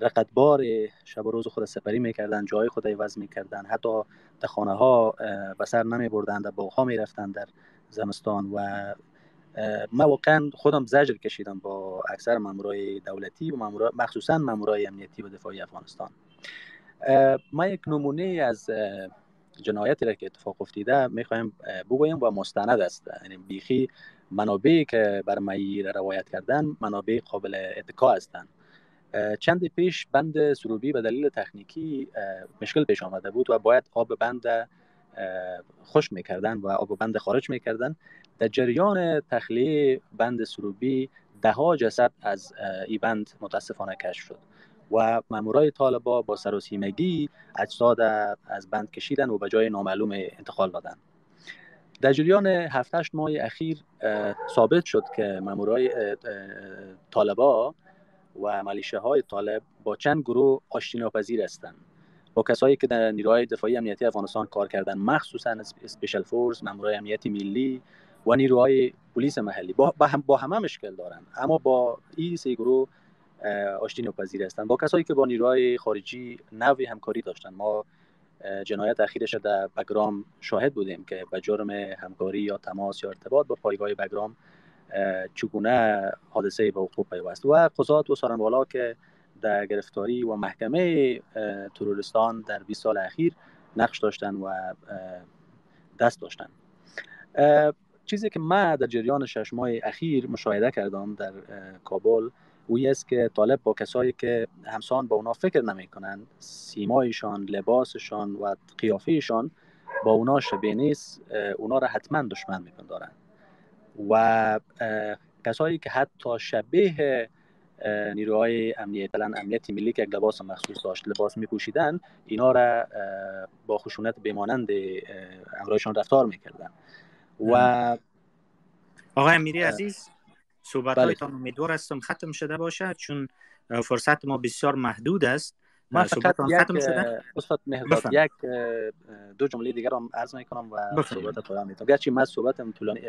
Speaker 13: رقتبار شب و روز خود سپری می‌کردن جای خود عوض می‌کردن حتی در خانه ها به سر نمی بردن در باغ ها می‌رفتن در زمستان و من واقعا خودم زجر کشیدم با اکثر مامورای دولتی و مخصوصا مامورای امنیتی و دفاعی افغانستان. ما یک نمونه از جنایتی را که اتفاق افتیده می‌خوایم بگویم و مستند است. یعنی بیخی منابعی که بر مایی روایت کردن منابع قابل اتکا هستند. چند پیش بند سروبی به دلیل تکنیکی مشکل پیش آمده بود و باید آب بند خوش می‌کردن و آب بند خارج می‌کردن. در جریان تخلیه بند سروبی ده ها جسد از ای بند متاسفانه کشف شد. و مامورای طالبا با سراسیمگی اجساد از بند کشیدن و به جای نامعلوم انتقال دادن. در جریان 7 8 ماه اخیر ثابت شد که مامورای طالبا و ملیشه های طالب با چند گروه آشتی ناپذیر هستند. با کسایی که در نیروهای دفاعی امنیتی افغانستان کار کردن مخصوصا اسپیشل فورس مامورای امنیتی ملی و نیروهای پلیس محلی. با, هم با همه مشکل دارن. اما با این سه گروه آشتی ناپذیر هستند با کسایی که با نیروهای خارجی نوی همکاری داشتن. ما جنایت اخیرش در بگرام شاهد بودیم که به جرم همکاری یا تماس یا ارتباط با پایگاه بگرام چگونه حادثه به وقوع پیوست. و قضات و سارنوالا که در گرفتاری و محکمه ترورستان در 20 سال اخیر نقش داشتن و دست داشتن. چیزی که من در جریان شش ماه اخیر مشاهده کردم در کابل اوی است که طالب با کسایی که همسان با اونا فکر نمی‌کنن سیمایشان لباسشان و قیافهشان با اونا شبیه نیست اونا را حتما دشمن میپندارن. و کسایی که حتی شبیه نیروهای امنیت امنیتی ملی که یک لباس مخصوص داشت لباس میپوشیدن اینا را با خشونت بمانند امرایشان رفتار می‌کردن. و
Speaker 1: آقای امیری عزیز؟ صحبت بله. امیدوار هستم ختم شده باشد چون فرصت ما بسیار محدود است.
Speaker 13: من فقط یک استاد مهرداد یک دو جمله دیگر هم عرض می‌کنم و صحبت پایان می‌تونم گرچه من صحبتم طولانی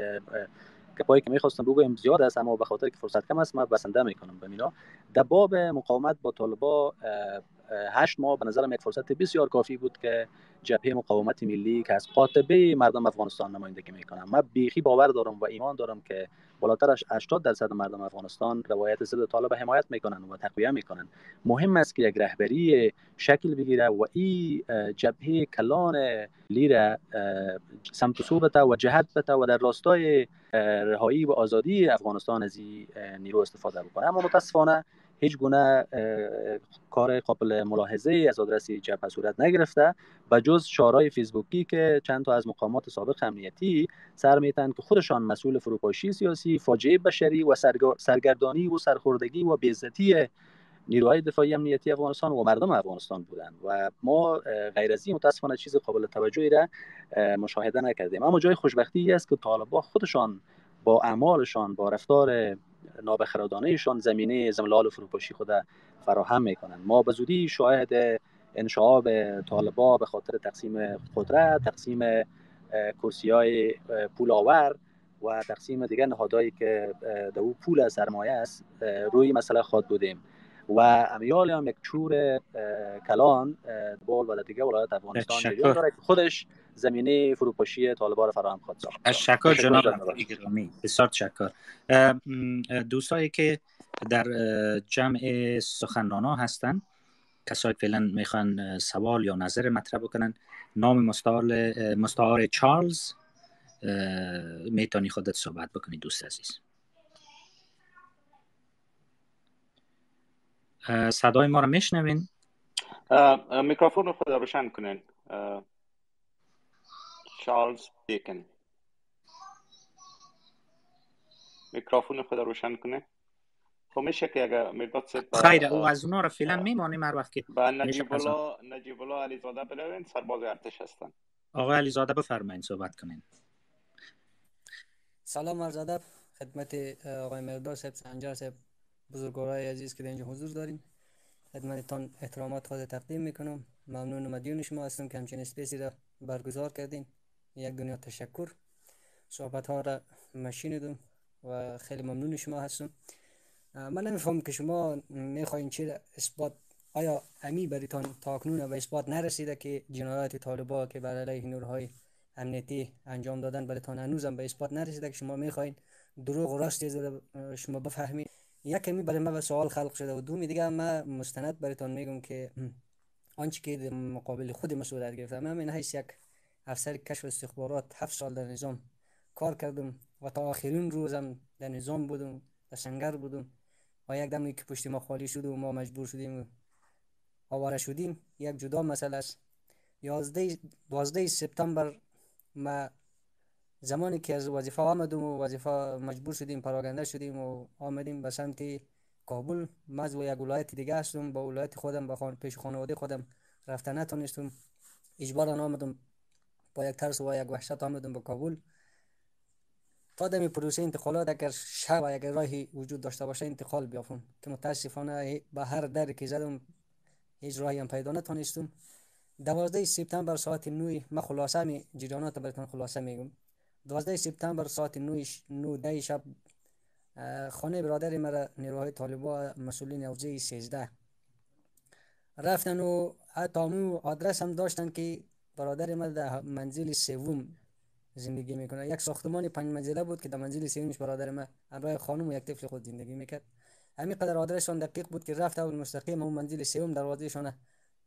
Speaker 13: گپایی که می‌خواستم بگویم زیاد است اما به خاطر که فرصت کم است من بسنده می‌کنم به مینا. در باب مقاومت با طالبا هشت ماه به نظرم یک فرصت بسیار کافی بود که جبهه مقاومت ملی که از قاطبه مردم افغانستان نمایندگی می‌کنم. من بیخی باور دارم و ایمان دارم که بالاتر از 80 درصد مردم افغانستان روایت ضد طالب حمایت می‌کنن و تقویه می‌کنن. مهم است که یک رهبری شکل بگیره و این جبهه کلان لیره سمت سو و جهت بته و در راستای رهایی و آزادی افغانستان از این نیرو استفاده بکنه. اما متاسفانه هیچ گونه کار قابل ملاحظه از آدرس جبهه صورت نگرفته و جز شعارهای فیسبوکی که چند تا از مقامات سابق امنیتی سر میتن که خودشان مسئول فروپاشی سیاسی فاجعه بشری و سرگردانی و سرخوردگی و بیزتی نیروهای دفاعی امنیتی افغانستان و مردم افغانستان بودند و ما غیر از این متاسفانه چیز قابل توجهی را مشاهده نکردیم. اما جای خوشبختی است که طالبان خودشان با اعمالشان با رفتار نابخردانهشان زمینه زملال فروپاشی خود فراهم می‌کنند. ما به زودی شاهد انشعاب طالبا به خاطر تقسیم قدرت تقسیم کرسی های پول آور و تقسیم دیگر نهادهایی که در او پول سرمایه است روی مسئله خود بودیم. و امیال هم یک چور کلان بول و دیگه ولایت افغانستان داره که خودش زمینه فروپاشی طالبان را فراهم خواهد ساخت
Speaker 1: تشکر جناب. گرامی بسیار تشکر. دوستایی که در جمع سخنرانا هستند کسایی فعلا می‌خوان سوال یا نظر مطرح بکنن نام مستعار مستعار چارلز. می‌تونی خودت صحبت بکنی دوست عزیز. صدای ما رو میشنوین؟
Speaker 2: میکروفون رو خود روشن کنین. چارلز بیکن. میکروفون خود روشن کنه خب میشه که اگر مرداد
Speaker 1: خیر او از اونا رو فعلا میمانیم هر وقت که
Speaker 2: با نجیب الله نجیب الله علیزاده بروین سرباز ارتش هستن.
Speaker 1: آقای علیزاده بفرمایید صحبت کنین.
Speaker 14: سلام عرض ادب خدمت آقای مرداد صاحب سنجر صاحب بزرگوارای عزیز که در اینجا حضور داریم خدمتتان احترامات خود تقدیم می‌کنم. ممنون و مدیون شما هستم که همچین اسپیسی را برگزار کردین. یک دنیا تشکر. صحبت ها را مشینیدم و خیلی ممنون شما هستم. من نمیفهم که شما می‌خواین چی اثبات آیا امی بریتان تاکنون و اثبات نرسیده که جنایات طالبا که بر علیه نورهای امنیتی انجام دادن بریتان هنوزم به اثبات نرسیده که شما می‌خواین دروغ و راست شما بفهمید یک کمی برای به سوال خلق شده و دومی دیگه من مستند براتون میگم که آنچه که مقابل خود مسئولیت گرفتم من حیث یک افسر کشف استخبارات هفت سال در نظام کار کردم و تا آخرین روزم در نظام بودم در سنگر بودم و یک دمی که پشت ما خالی شد و ما مجبور شدیم آواره شدیم یک جدا مسئله است. یازده دوازده سپتامبر ما زمانی که از وظیفه آمدیم و وظیفه مجبور شدیم پراگنده شدیم و آمدیم به سمت کابل مز و یک ولایت دیگه هستم. با ولایت خودم با خان پیش خانواده خودم رفته نتونستم. اجبارا آمدم. با یک ترس و یک وحشت آمدم به کابل. تا دمی پروسه انتقالات اگر شب اگر راهی وجود داشته باشه انتقال بیافم. که متاسفانه به هر در که زدم هیچ راهی هم پیدا نتونستم. دوازده سپتامبر ساعت نوی من خلاصه می جریانات براتون خلاصه میگم. 12 سپتامبر ساعت 9 ده شب خانه برادر مرا نیروهای طالبا مسئولین اوزه 13 رفتن و تامو آدرس هم داشتن که برادر من در منزل سوم زندگی می‌کنه. یک ساختمان پنج منزله بود که در منزل سومش برادر من همراه خانم و یک طفل خود زندگی می‌کرد. همین قدر آدرسشان دقیق بود که رفت اول مستقیم اون منزل سوم دروازهشان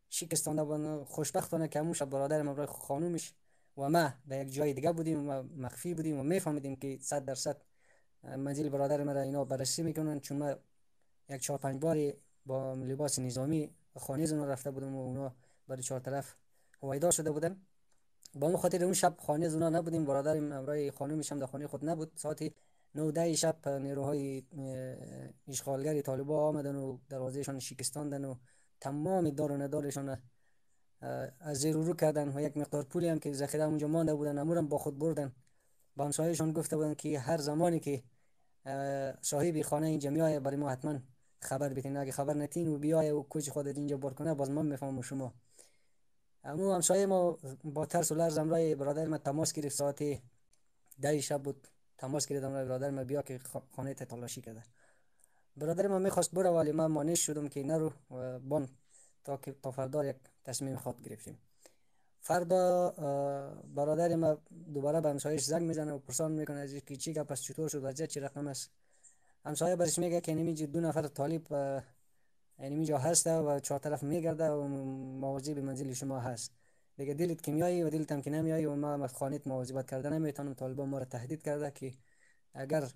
Speaker 14: شکستانده بود خوشبختانه که همون شب برادر من برای خانومش و ما به یک جای دیگه بودیم و مخفی بودیم و میفهمیدیم که صد درصد منزل برادر ما را اینا بررسی می‌کنن. چون ما یک چهار پنج باری با لباس نظامی خانه زنو رفته بودم و اونا برای چهار طرف هوایدار شده بودن. با اون خاطر اون شب خانه زنا نبودیم. برادر امرای خانه میشم در خانه خود نبود. ساعت نو ده شب نیروهای اشغالگری طالبا آمدن و دروازهشان شکستاندن و تمام دار و ندارشان از زیر رو کردن و یک مقدار پولی هم که ذخیره اونجا مانده بودن امورم با خود بردن. با همسایهشان گفته بودن که هر زمانی که صاحب خانه میایه برای ما حتما خبر بتین اگه خبر نتین و بیایه و کوچ خودت اینجا بار کنه باز من می‌فهمم شما. امو همسایه ما با ترس و لرز امرای برادر ما تماس گرفت. ساعت ده شب بود تماس گرفتم برادر ما بیا که خانه تلاشی کرده. برادر ما می‌خواست بره ولی من مانع شدم که نرو. بان تا که تا یک تصمیم خود گرفتیم. فردا برادر ما دوباره به همسایش زنگ می‌زنه و پرسان می‌کنه از که چی پس چطور شد وضعیت چی رقم است. همسایه برش میگه که نمیجی دو نفر طالب یعنی جا هست و چهار طرف میگرده و مواجه به منزل شما هست. دیگه دلت که میایی و دلت هم که نمیایی و ما خانیت مواظبت کرده نمی‌تونم. طالبان ما رو تهدید کرده که اگر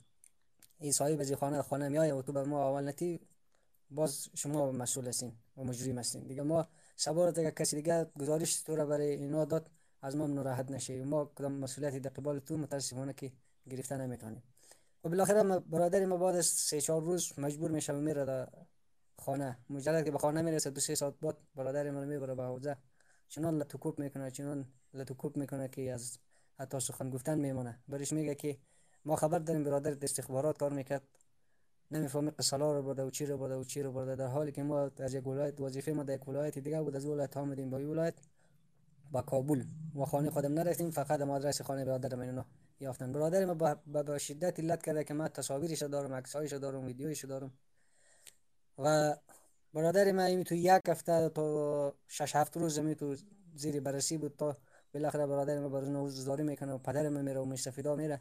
Speaker 14: این صاحب از خانه خانه میایه و تو به ما اول نتی باز شما مسئول هستین و مجرم هستین. دیگه ما سوار دیگه کسی دیگه گزارش تو را برای اینا داد از ما ناراحت نشه ما کدام مسئولیتی در قبال تو متاسفانه که گرفته نمی‌تونیم. و بالاخره برادر ما بعد از سه چهار روز مجبور میشه میره در خانه. مجرد که به خانه می‌رسه دو سه ساعت بعد برادر ما می‌بره به حوزه. چنان لتوکوب می‌کنه چنان لتوکوب می‌کنه که از حتی سخن گفتن میمونه برش میگه که ما خبر داریم برادر استخبارات کار می‌کرد. نمی‌فهمی قصلا رو برده و چی رو برده و چی رو برده. در حالی که ما از یک ولایت وظیفه ما در یک ولایت دیگه بود از ولایت آمدیم این ولایت با کابل. و خانه خودم نرفتیم فقط ما آدرس خانه برادر من یافتن برادر ما با, شدت علت کرده که من تصاویرش دارم عکسایش دارم ویدیویش دارم. و برادر ما ایمی تو یک هفته تا شش هفت روز می تو زیر بررسی بود تا بالاخره برادر ما برای نوزداری می‌کنه و پدر ما میره و مستفیدا میره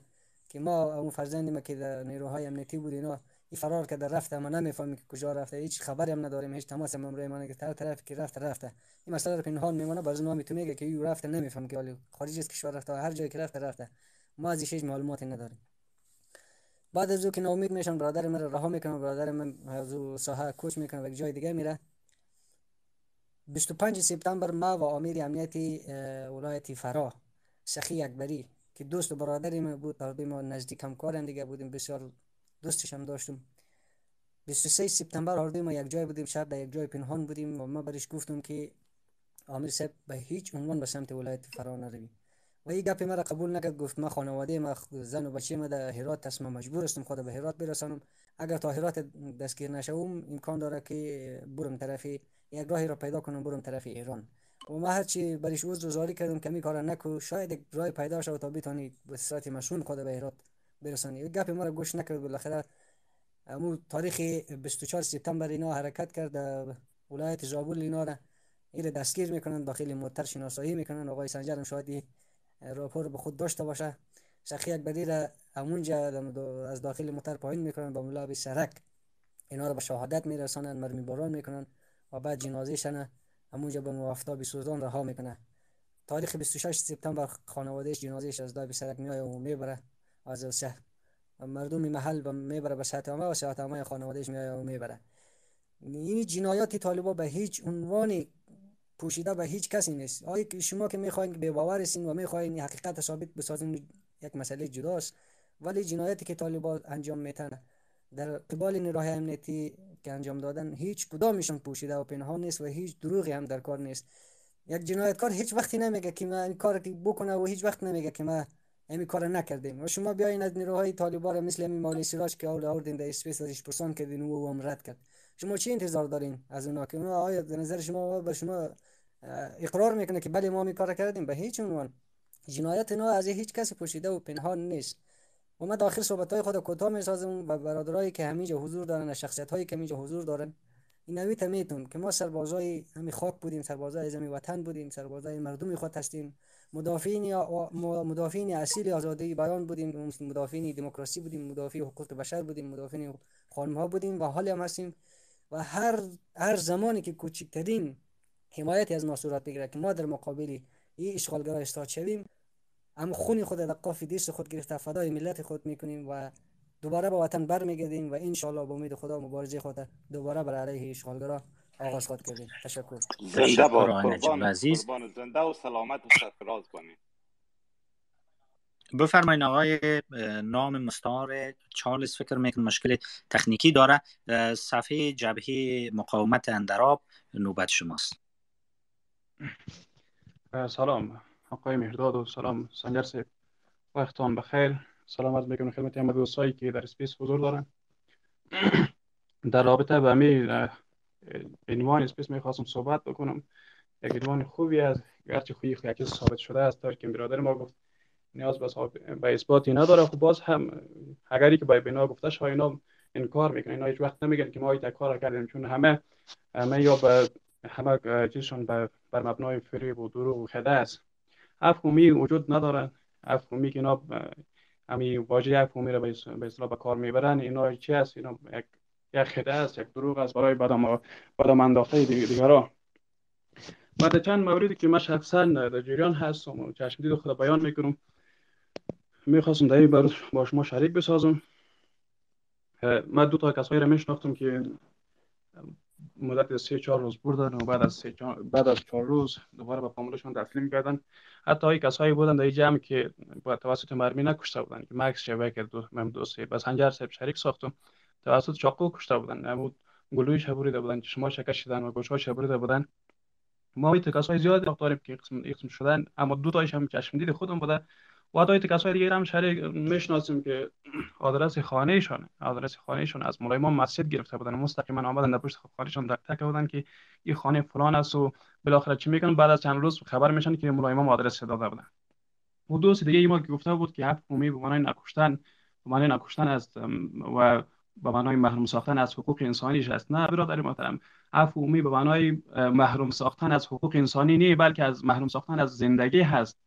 Speaker 14: که ما اون فرزند ما که در نیروهای امنیتی بود اینا این فرار کرده رفته ما نمی‌فهمیم که کجا رفته هیچ خبری هم نداریم هیچ تماس هم روی ما که طرف که رفته رفته این مسئله رو پنهان میمونه باز ما می‌تونه میگه که یو رفته نمیفهم که ولی خارج از کشور رفته هر جایی که رفته رفته ما از هیچ معلوماتی نداریم بعد از او که ناامید میشن برادر من رها می‌کنه برادر من از او ساحه کوچ می‌کنه و جای دیگه میره 25 سپتامبر ما و امیر امنیتی ولایت فرا سخی اکبری که دوست و برادری من بود در ما نزدیک همکارم دیگه بودیم بسیار دوستش هم داشتم. 23 سپتامبر هر ما یک جای بودیم شب در یک جای پنهان بودیم و ما برش گفتم که امیر صاحب به هیچ عنوان به سمت ولایت فرا نروی و این گپ مرا قبول نکرد گفت ما خانواده ما زن و بچه ما در هرات هست ما مجبور هستم خود به هرات برسانم. اگر تا هرات دستگیر نشوم امکان داره که برم طرف یک راهی را پیدا کنم برم طرف ایران. و ما هرچی برش عذر زاری کردم کمی کار نکو شاید راه پیدا شد تا بتونی به صورت مشون خود به هرات برسانی. گپ ما را گوش نکرد بالاخره. امو تاریخ 24 سپتامبر اینا حرکت کرد ولایت زابل اینا را ایره دستگیر می‌کنن داخل موتر شناسایی می‌کنن. آقای سنجر شاید راپور به خود داشته باشه. شخی اکبری را همونجا از داخل موتر پایین می‌کنن با ملاب سرک. اینا رو به شهادت میرسانن مرمی باران می‌کنن و بعد جنازه شنه همونجا به موافتاب سوزان رها می‌کنه. تاریخ 26 سپتامبر خانوادهش جنازهش از دای سرک میایه و می‌بره. از شهر مردم محل می‌بره به سطح و همه خانوادهش میایه و می‌بره. این جنایات طالبا به هیچ عنوانی پوشیده به هیچ کسی نیست. آیا شما که می‌خواین به باور و می‌خواین حقیقت ثابت بسازین یک مسئله جداست. ولی جنایتی که طالبان انجام میتن در قبال نیروهای امنیتی که انجام دادن هیچ کدامشون پوشیده و پنهان نیست و هیچ دروغی هم در کار نیست. یک جنایتکار هیچ وقتی نمیگه که ما این کار بکنه و هیچ وقت نمیگه که ما این کار نکردیم. و شما بیاین از نیروهای طالبان مثل همین مولی سراج که اول آوردین در اسپیس درش پرسان کردین و هم رد کرد. شما چی انتظار دارین از اونا؟ که آیا در نظر شما به شما اقرار می‌کنه که بله ما می کار کردیم؟ به هیچ عنوان. جنایت اینا از هیچ کسی پوشیده و پنهان نیست. و ما داخل صحبت های خود کوتاه می سازم و برادرایی که همینجا حضور دارن شخصیت هایی که همینجا حضور دارن. این نوی تمیتون که ما سربازای همین خاک بودیم سربازای زمین وطن بودیم سربازای مردمی خود هستیم. مدافعین یا مدافعین اصیل آزادی بیان بودیم مدافعین دموکراسی بودیم مدافع حقوق بشر بودیم مدافعین خانم ها بودیم و حال هم هستیم. و هر هر زمانی که کوچکترین حمایتی از ما صورت بگیره که ما در مقابل این اشغالگرا استاد شویم اما خون خود در قاف دیست خود گرفته فدای ملت خود می‌کنیم و دوباره به وطن برمیگردیم و ان با امید خدا مبارزه خود دوباره بر علیه اشغالگرا آغاز خود کردیم تشکر.
Speaker 2: زنده باد قربان عزیز. زنده و سلامت و سرفراز کنیم
Speaker 1: بفرمایید آقای نام مستعار چارلز فکر میکن مشکل تکنیکی داره. صفحه جبهه مقاومت اندراب نوبت شماست.
Speaker 15: سلام. آقای مهرداد و سلام. سنجر صاحب وقتان بخیر سلام عرض می‌کنم خدمت همه دوستایی که در space حضور دارن. در رابطه به همین عنوان space می‌خواستم صحبت بکنم. یک عنوان خوبی از گرچه خویی خوی ثابت شده است تا که برادر ما گفت نیاز به به اثباتی نداره. خب باز هم اگری که با بنا گفته شما اینا انکار می‌کنن. اینا هیچ وقت نمیگن که ما این کار کردیم چون همه همه یا به همه چیزشون بر مبنای فریب و دروغ و خده است. افهومی وجود ندارن افهومی که اینا همی واژه افهومی رو به اصطلاح به کار می‌برن. اینا چی است؟ اینا یک یک خده است یک دروغ است. برای بدم بدم انداخته دیگران. بعد چند موردی که من شخصا در جریان هستم و چشم دید خود بیان می‌کنم. می‌خواستم در این با شما شریک بسازم. من دو تا کسایی را میشناختم که مدت سه چهار روز بردن و بعد از سه بعد از چهار روز دوباره به فامیلشون تسلیم کردن. حتی های کسایی بودن در جمع که با توسط مرمی نکشته بودن که مکس شبه که دو دوستی بس هنجر صاحب شریک ساختم. توسط چاقو کشته بودن. نمود گلوی شبریده بودن شما شکش شدن و گوش ها شبریده بودن. ما ایت کسای زیادی داریم که قسم قسم شدن اما دو تایش هم چشم دید خودم بوده. و دایت کسای دیگه هم شریک می‌شناسیم که آدرس خانه ایشان آدرس خانه ایشان از مولای ما مسجد گرفته بودن مستقیما آمدن در پشت خانهشان دک تک بودن که این خانه فلان است و بالاخره چی می‌کنن؟ بعد از چند روز خبر میشن که مولای ما آدرس داده بودن. و دوست دیگه ما گفته بود که حق عمومی به معنای نکشتن به معنای نکشتن است و به معنای محروم ساختن از حقوق انسانیش است. نه برادر محترم. عفو عمومی به معنای محروم ساختن از حقوق انسانی نه بلکه از محروم ساختن از زندگی هست.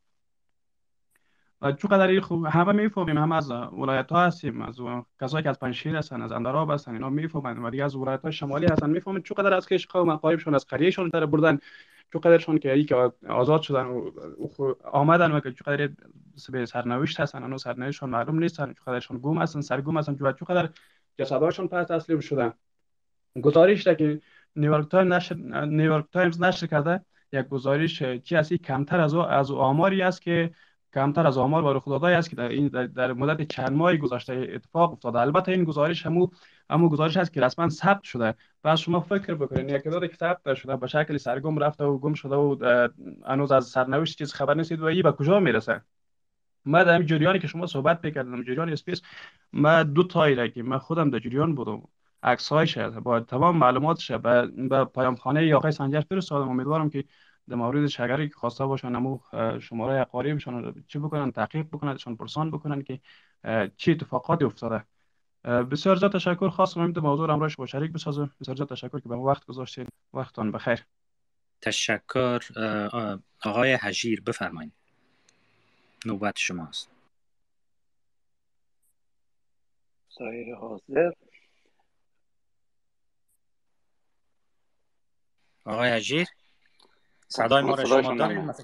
Speaker 15: و چقدر خوب همه می‌فهمیم هم از ولایت ها هستیم از کسایی که از پنشیر هستن از اندراب هستن اینا می‌فهمن و دیگه از ولایت های شمالی هستن می‌فهمن چقدر از کش قوم قایبشون از قریهشون در بردن چقدرشون که ای آزاد شدن و آمدن و که چقدر به سرنوشت هستن اونو سرنوشتشون معلوم نیستن چقدرشون گم هستن سرگم هستن چقدر جسدهاشون پس تسلیم شدن. گزارش که نیویورک تایمز نشر نیویورک تایمز نشر کرده یک گزارش چی هستی کمتر از از آماری است که کمتر از آمار رخدادهای است که در این در, مدت چند ماه گذشته اتفاق افتاده. البته این گزارش همو همو گزارش هست که رسما ثبت شده. و شما فکر بکنید یک تعدادی که ثبت شده به شکل سرگم رفته و گم شده و هنوز از سرنوشت چیز خبر نیست. و این به کجا می‌رسه؟ ما در جریانی که شما صحبت بکردم جریان اسپیس ما دو تایی که من خودم در جریان بودم. عکس هایش با تمام معلوماتش به پیام خانه یا آقای سنجر فرستادم. امیدوارم که در مورد شگری که خواسته باشن امو شماره قاریبشان چی بکنن تحقیق بکنن پرسان بکنن که چی اتفاقاتی افتاده. بسیار زیاد تشکر. خواستم امید موضوع امروز با شریک بسازم. بسیار زیاد تشکر که به وقت گذاشتین. وقتتان بخیر.
Speaker 1: تشکر آقای حجیر بفرمایید. نوبت شماست.
Speaker 2: سایر حاضر.
Speaker 1: آقای حجیر صدای ما را شما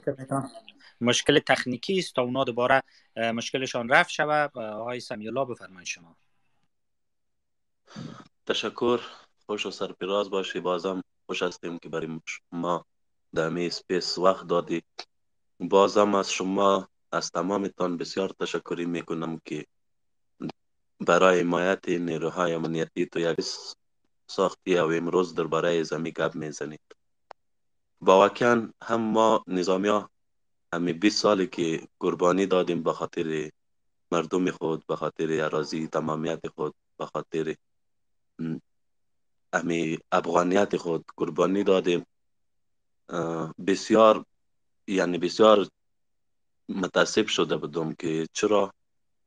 Speaker 1: مشکل تکنیکی است. تا اونا دوباره مشکلشان رفت شود. آقای سمیلا بفرمایید شما.
Speaker 16: تشکر. خوش و سرپراز باشی. بازم خوش هستیم که برای ما در می سپیس وقت دادی. بازم از شما از تمامتان بسیار تشکری می‌کنم که برای حمایت نیروهای امنیتی تو یک ساختی و امروز درباره زمین گپ می‌زنید. واقعا هم ما نظامی ها همی 20 سالی که قربانی دادیم به خاطر مردم خود به خاطر اراضی تمامیت خود به خاطر امی افغانیت خود قربانی دادیم. بسیار یعنی بسیار متاسف شده بودم که چرا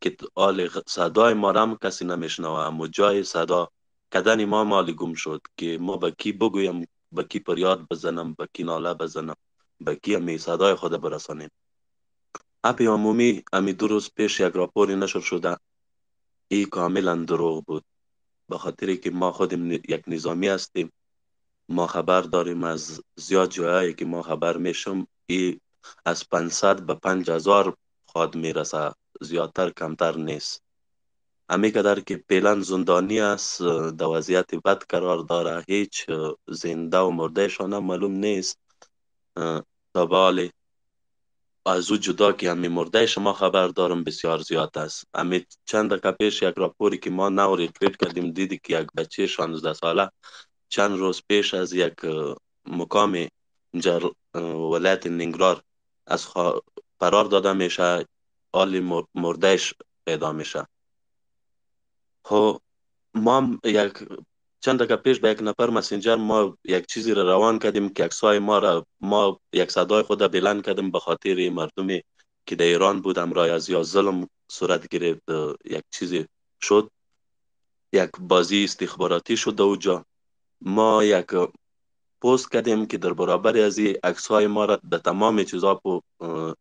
Speaker 16: که آل صدای ما هم کسی نمیشنوه اما جای صدا کدن ما مالی گم شد که ما به کی بگویم به کی پریاد بزنم به کی ناله بزنم به کی امی صدای خود برسانیم. اپی عمومی امی دو روز پیش یک راپوری نشر شده. ای کاملا دروغ بود. به خاطری که ما خودم یک نظامی هستیم. ما خبر داریم از زیاد جایی که ما خبر میشم. ای از 500 به 5000 خود می‌رسه زیادتر کمتر نیست. امی قدر که پیلن زندانی است در وضعیت بد قرار داره. هیچ زنده و مرده شانه معلوم نیست. تا از او جدا که همی مرده شما خبر دارم بسیار زیاد است. امی چند دقیقه پیش یک راپوری که ما نو ریتویت کردیم دیدی که یک بچه 16 ساله چند روز پیش از یک مقام جر ولایت نینگرار از فرار داده میشه آلی مردهش پیدا میشه. خب ما یک چند دقیقه پیش به یک نفر مسنجر ما یک چیزی را روان کردیم که اکسای ما را ما یک صدای خود بلند کردیم به خاطر مردمی که در ایران بود از یا ظلم صورت گرفت یک چیزی شد. یک بازی استخباراتی شد اوجا ما یک پست کردیم که در برابر از این عکس های ما را به تمام چیزا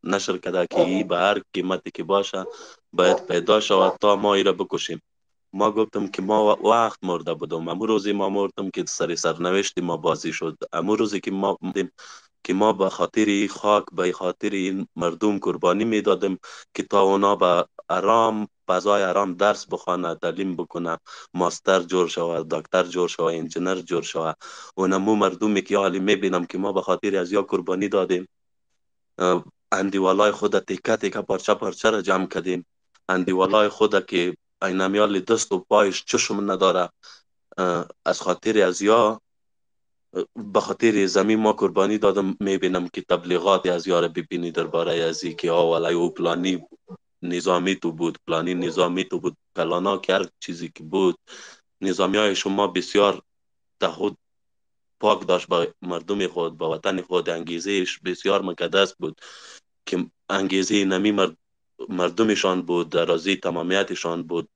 Speaker 16: نشر کرده که به هر قیمتی که باشه باید پیدا شود تا ما ای را بکشیم. ما گفتم که ما وقت مرده بودم. امو روزی ما مردم که سر سرنوشت ما بازی شد. امو روزی که ما که ما به خاطر خاک به خاطر این مردم قربانی می‌دادیم که تا اونا به آرام فضای آرام درس بخوانه تعلیم بکنه ماستر جور شوه دکتر جور شوه انجینر جور شوه. اونمو مردمی که حالی می‌بینم که ما به خاطر از یا قربانی دادیم. اندیوالای خود تیکه تیکه پارچه پارچه را جمع کردیم. اندیوالای خود که اینمیال دست و پایش چشم نداره. از خاطر از یا به خاطر زمین ما قربانی دادم می‌بینم که تبلیغات از یار ببینی درباره از که آولی او پلانی نظامی تو بود پلانی نظامی تو بود. کلانا که هر چیزی که بود. نظامی های شما بسیار تهود پاک داشت با مردم خود با وطن خود. انگیزهش بسیار مقدس بود که انگیزه نمی مرد مردمشان بود درازی تمامیتشان بود.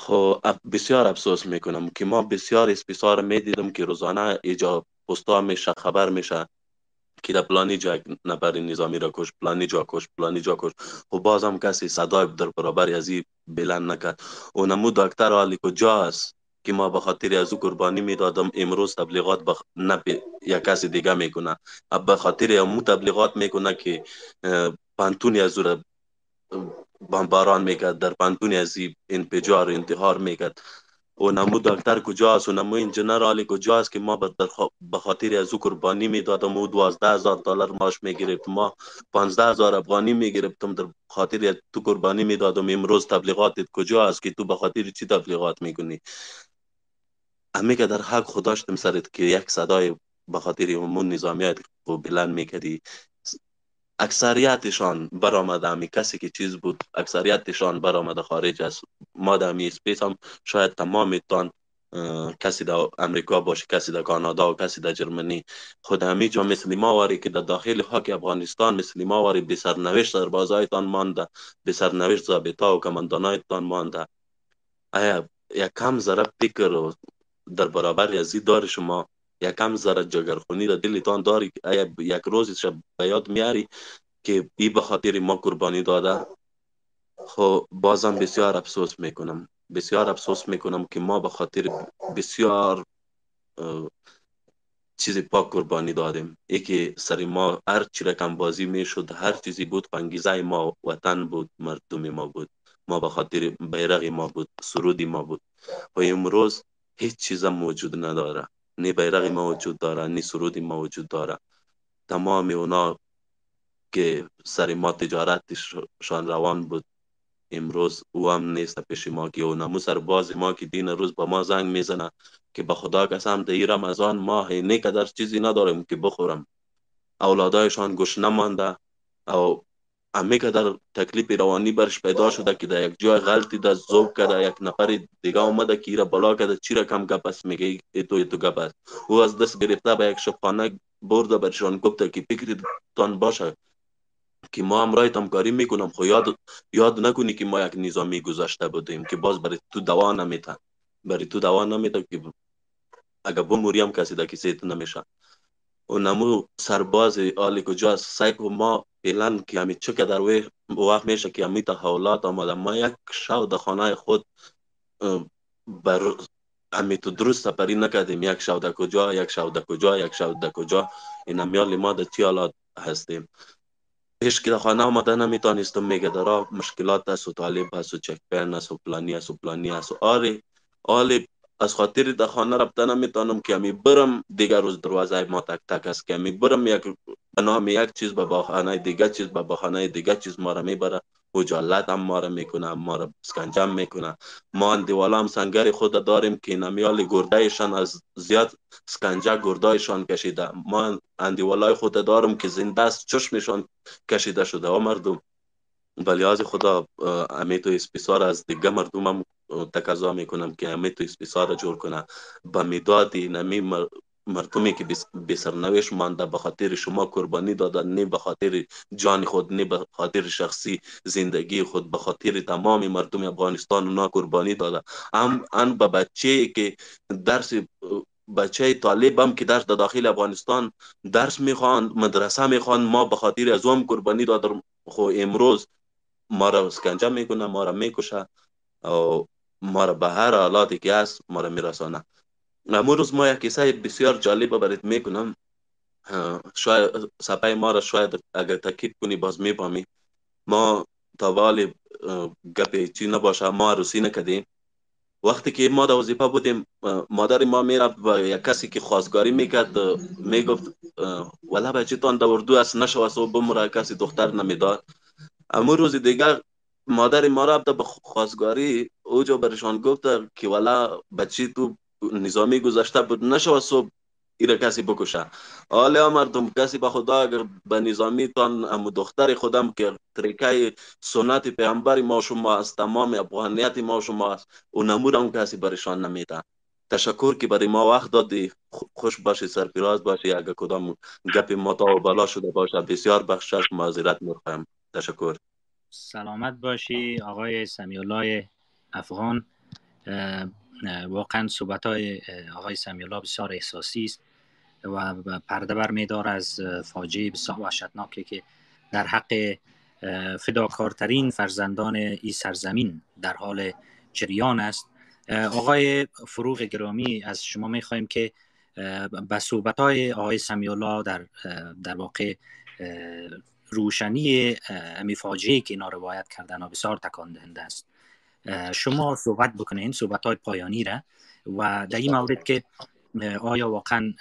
Speaker 16: خب بسیار افسوس می‌کنم که ما بسیار اسپیسار می‌دیدم که روزانه ایجا پستا میشه خبر میشه که در پلانی جا نفر نظامی را کش پلانی جا کش پلانی جا کش و بازم کسی صدای در برابر از بلند نکرد. و نمو دکتر حالی کجاست که ما به خاطر از او قربانی می‌دادم؟ امروز تبلیغات بخ... نه یا کسی دیگه می‌کنه. به خاطر امو تبلیغات می‌کنه که پانتونی از او بمباران می‌کرد در پانتونی از انفجار انتحار می‌کرد. و نمو دکتر کجاست و نمو انجینر عالی کجاست که ما به از او قربانی می‌دادم. و دوازده هزار دلار ماش می‌گرفت ما پانزده هزار افغانی می‌گرفتم در خاطر تو قربانی می‌دادم. امروز تبلیغاتت کجاست که تو به خاطر چی تبلیغات می‌کنی؟ امی که در حق خداشتم سرت که یک صدای به خاطر همون نظامیت بلند می‌کردی. اکثریتشان برآمده همی کسی که چیز بود اکثریتشان برآمده خارج از ما در همی اسپیس هم شاید تان کسی در امریکا باشه کسی در کانادا و کسی در جرمنی. خود همی جا مثل ما واری که در داخل خاک افغانستان مثل ما واری به سرنوشت تان مانده به سرنوشت زابطا و تان مانده. آیا یک کم ذره فکر در برابر ازی دار شما یکم ذره جگرخونی در دلتان داری ایا یک روزش به یاد میاری که ای به خاطر ما قربانی داده. خب بازم بسیار افسوس می‌کنم. بسیار افسوس می‌کنم که ما به خاطر بسیار چیزی پاک قربانی دادیم. یکی سر ما هر چی رقم بازی می‌شد هر چیزی بود پنگیزه ما وطن بود مردم ما بود. ما به خاطر بیرق ما بود سرودی ما بود. و امروز هیچ چیز موجود نداره. نی بیرق ما وجود داره نی سرودی ما وجود داره تمام اونا که سر ما تجارتشان روان بود امروز او هم نیست پیش ما که او نمو سر باز ما که دین روز با ما زنگ می‌زنه که به خدا قسم در رمضان ماه نه قدر چیزی نداریم که بخورم. اولادایشان گوش نمانده او امی که در تکلیف روانی برش پیدا شده که در یک جای غلطی در زوب کرده یک نفر دیگه اومده که ایره بلا کرده چی رکم گپ است؟ میگه ایتو ایتو گپ است. او از دست گرفته به یک شبخانه برده برشان گفته که تان باشه که ما هم رایت همکاری میکنم. خو یاد یاد نکنی که ما یک نظامی گذاشته بودیم که باز برای تو دوا نمیتن. برای تو دوا نمیتن که اگر بموری هم کسی در کسی نمیشه و نمو سرباز آلی کجاست؟ سعی ما فعلا که همی چه که در وقت میشه که همی تحولات آمده ما یک شو در خانه خود بر همی تو درست سپری نکردیم. یک شو در کجا یک شو در کجا یک شو در کجا. این همیال ما در چی حالات هستیم. پیش که در خانه آمده نمیتانستم میگه در مشکلات است و طالب است و چک پین است و پلانی است و پلانی است و آره آلی از خاطر در خانه رفته نمی‌تونم که همی برم دیگر روز دروازه ما تک تک است که همی برم یک نام یک چیز به بخانه دیگه چیز به بخانه دیگه چیز ما را می‌بره خجالت هم ما را می‌کنه ما را سکنجم می‌کنه ما اندیوالا هم سنگر خود داریم که نمیال گردهشان از زیاد سکنجه گردهشان کشیده. ما اندیوالای خود دارم که زنده است چشمشان کشیده شده. و مردم ولی خدا امیتو اسپیسار از دیگه مردم هم تقاضا میکنم که امیتو اسپیسار جور کنه. با میدادی نمی مردمی که به سرنوشت مانده به خاطر شما قربانی دادن نه به خاطر جان خود نه به خاطر شخصی زندگی خود به خاطر تمام مردم افغانستان اونا قربانی دادن. هم ان به بچه که درس بچه طالب هم که درس در داخل افغانستان درس میخوان مدرسه میخوان ما به خاطر از هم قربانی دادم. خو امروز ما را اسکنجه می‌کنه ما را می‌کشه و ما را به هر حالاتی که هست ما را میرسانه. امروز روز ما یک کیسه بسیار جالب برات می‌کنم. شاید سپای ما را شاید اگر تکیب کنی باز میپامی ما تا والی گپ چی نباشه ما عروسی نکدیم وقتی که ما در وظیفه بودیم مادر ما می‌رفت و یک کسی که خواستگاری می‌کرد می‌گفت بچه تان در اردو است نشو و بمره کسی دختر نمی‌داد. اما روز دیگر مادر ما رفت به خواستگاری اوجا برشان گفت که ولا بچه تو نظامی گذشته بود نشو صبح ایره کسی بکشه. حالا مردم کسی به خدا اگر به نظامی تان امو دختر خودم که طریقه سنت پیامبر ما شما است تمام افغانیت ما شما است و نمور هم کسی برشان نمیده. تشکر که برای ما وقت دادی. خوش باشی سرفراز باشی اگر کدام گپ ما تا بالا شده باشه بسیار بخشش معذرت می‌خوایم تشکر.
Speaker 1: سلامت باشی آقای سمیالای افغان. واقعا صحبت های آقای سمیالا بسیار احساسی است و پرده بر میدار از فاجعه بسیار وحشتناکی که در حق فداکارترین فرزندان این سرزمین در حال جریان است. آقای فروغ گرامی از شما می خواهیم که به صحبت های آقای سمیالا در, در واقع روشنی امی فاجعه که اینا روایت کردن بسیار تکان دهنده است شما صحبت بکنین صحبت های پایانی را. و در این مورد که آیا واقعا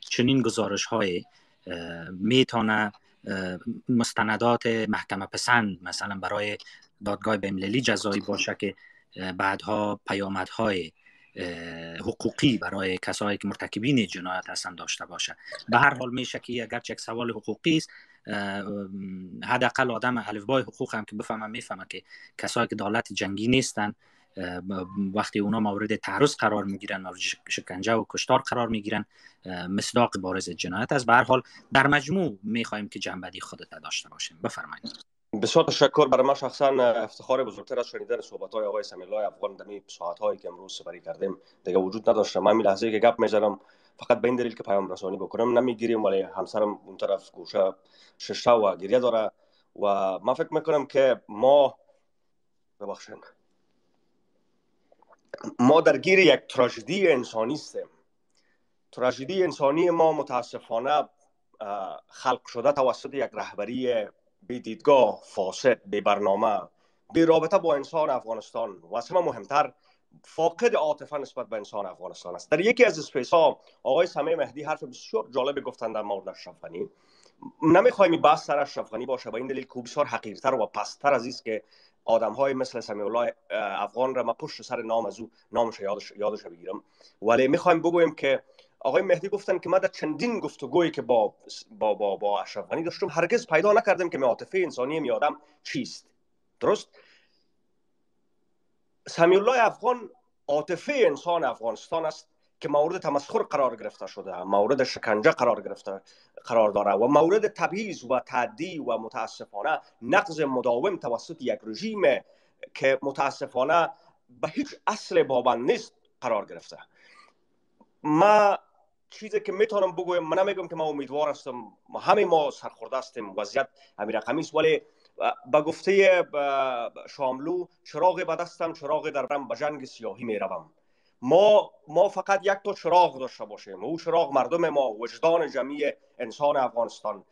Speaker 1: چنین گزارش های می‌تونه مستندات محکمه پسند مثلا برای دادگاه بین‌المللی جزایی باشه که بعدها پیامدهای حقوقی برای کسایی که مرتکبین جنایت هستند داشته باشه. به هر حال میشه که اگرچه یک سوال حقوقی است حداقل آدم الفبای حقوق هم که بفهمم می‌فهمه که کسایی که دولت جنگی نیستن وقتی اونا مورد تعرض قرار می‌گیرن مورد شکنجه و کشتار قرار می‌گیرن مصداق بارز جنایت است. به حال در مجموع می‌خواهیم که جنبدی خودت داشته باشیم. بفرمایید.
Speaker 3: بسیار تشکر برای من شخصا افتخار بزرگتر از شنیدن صحبت های آقای سمیلای افغان در این ساعت هایی که امروز سپری کردیم دیگه وجود نداشته. من لحظه که گپ می‌زنم فقط به این دلیل که پیام رسانی بکنم نمی‌گیریم ولی همسرم اون طرف گوشه ششته و گریه داره و من فکر می‌کنم که ما ببخشید. ما درگیر یک تراژدی انسانی هستیم. تراژدی انسانی ما متاسفانه خلق شده توسط یک رهبری بی دیدگاه فاسد بی برنامه بی رابطه با انسان افغانستان. و از مهمتر فاقد عاطفه نسبت به انسان افغانستان است. در یکی از space ها آقای سمیع مهدی حرف بسیار جالب گفتند در مورد اشرف غنی نمی‌خوایم بحث سر اشرف غنی باشه به این دلیل که بسیار حقیرتر و پستر از است که آدم های مثل سمیع الله افغان را ما پشت سر نام از او نامش یادش یادش بگیرم. ولی می‌خوایم بگویم که آقای مهدی گفتن که ما در چندین گفتگویی که با با با, با اشرف غنی داشتم هرگز پیدا نکردم که عاطفه انسانی می آدم چیست. درست؟ سمی الله افغان عاطفه انسان افغانستان است که مورد تمسخر قرار گرفته شده مورد شکنجه قرار گرفته قرار داره و مورد تبعیض و تعدی و متاسفانه نقض مداوم توسط یک رژیم که متاسفانه به هیچ اصل بابند نیست قرار گرفته. ما چیزی که می‌تونم بگویم من نمیگم که ما امیدوار هستم همه ما سرخورده هستیم وضعیت همین رقمی ولی به گفته شاملو چراغ به دستم چراغ در برم به جنگ سیاهی می روم. ما ما فقط یک تا چراغ داشته باشیم. او چراغ مردم ما وجدان جمعی انسان افغانستان.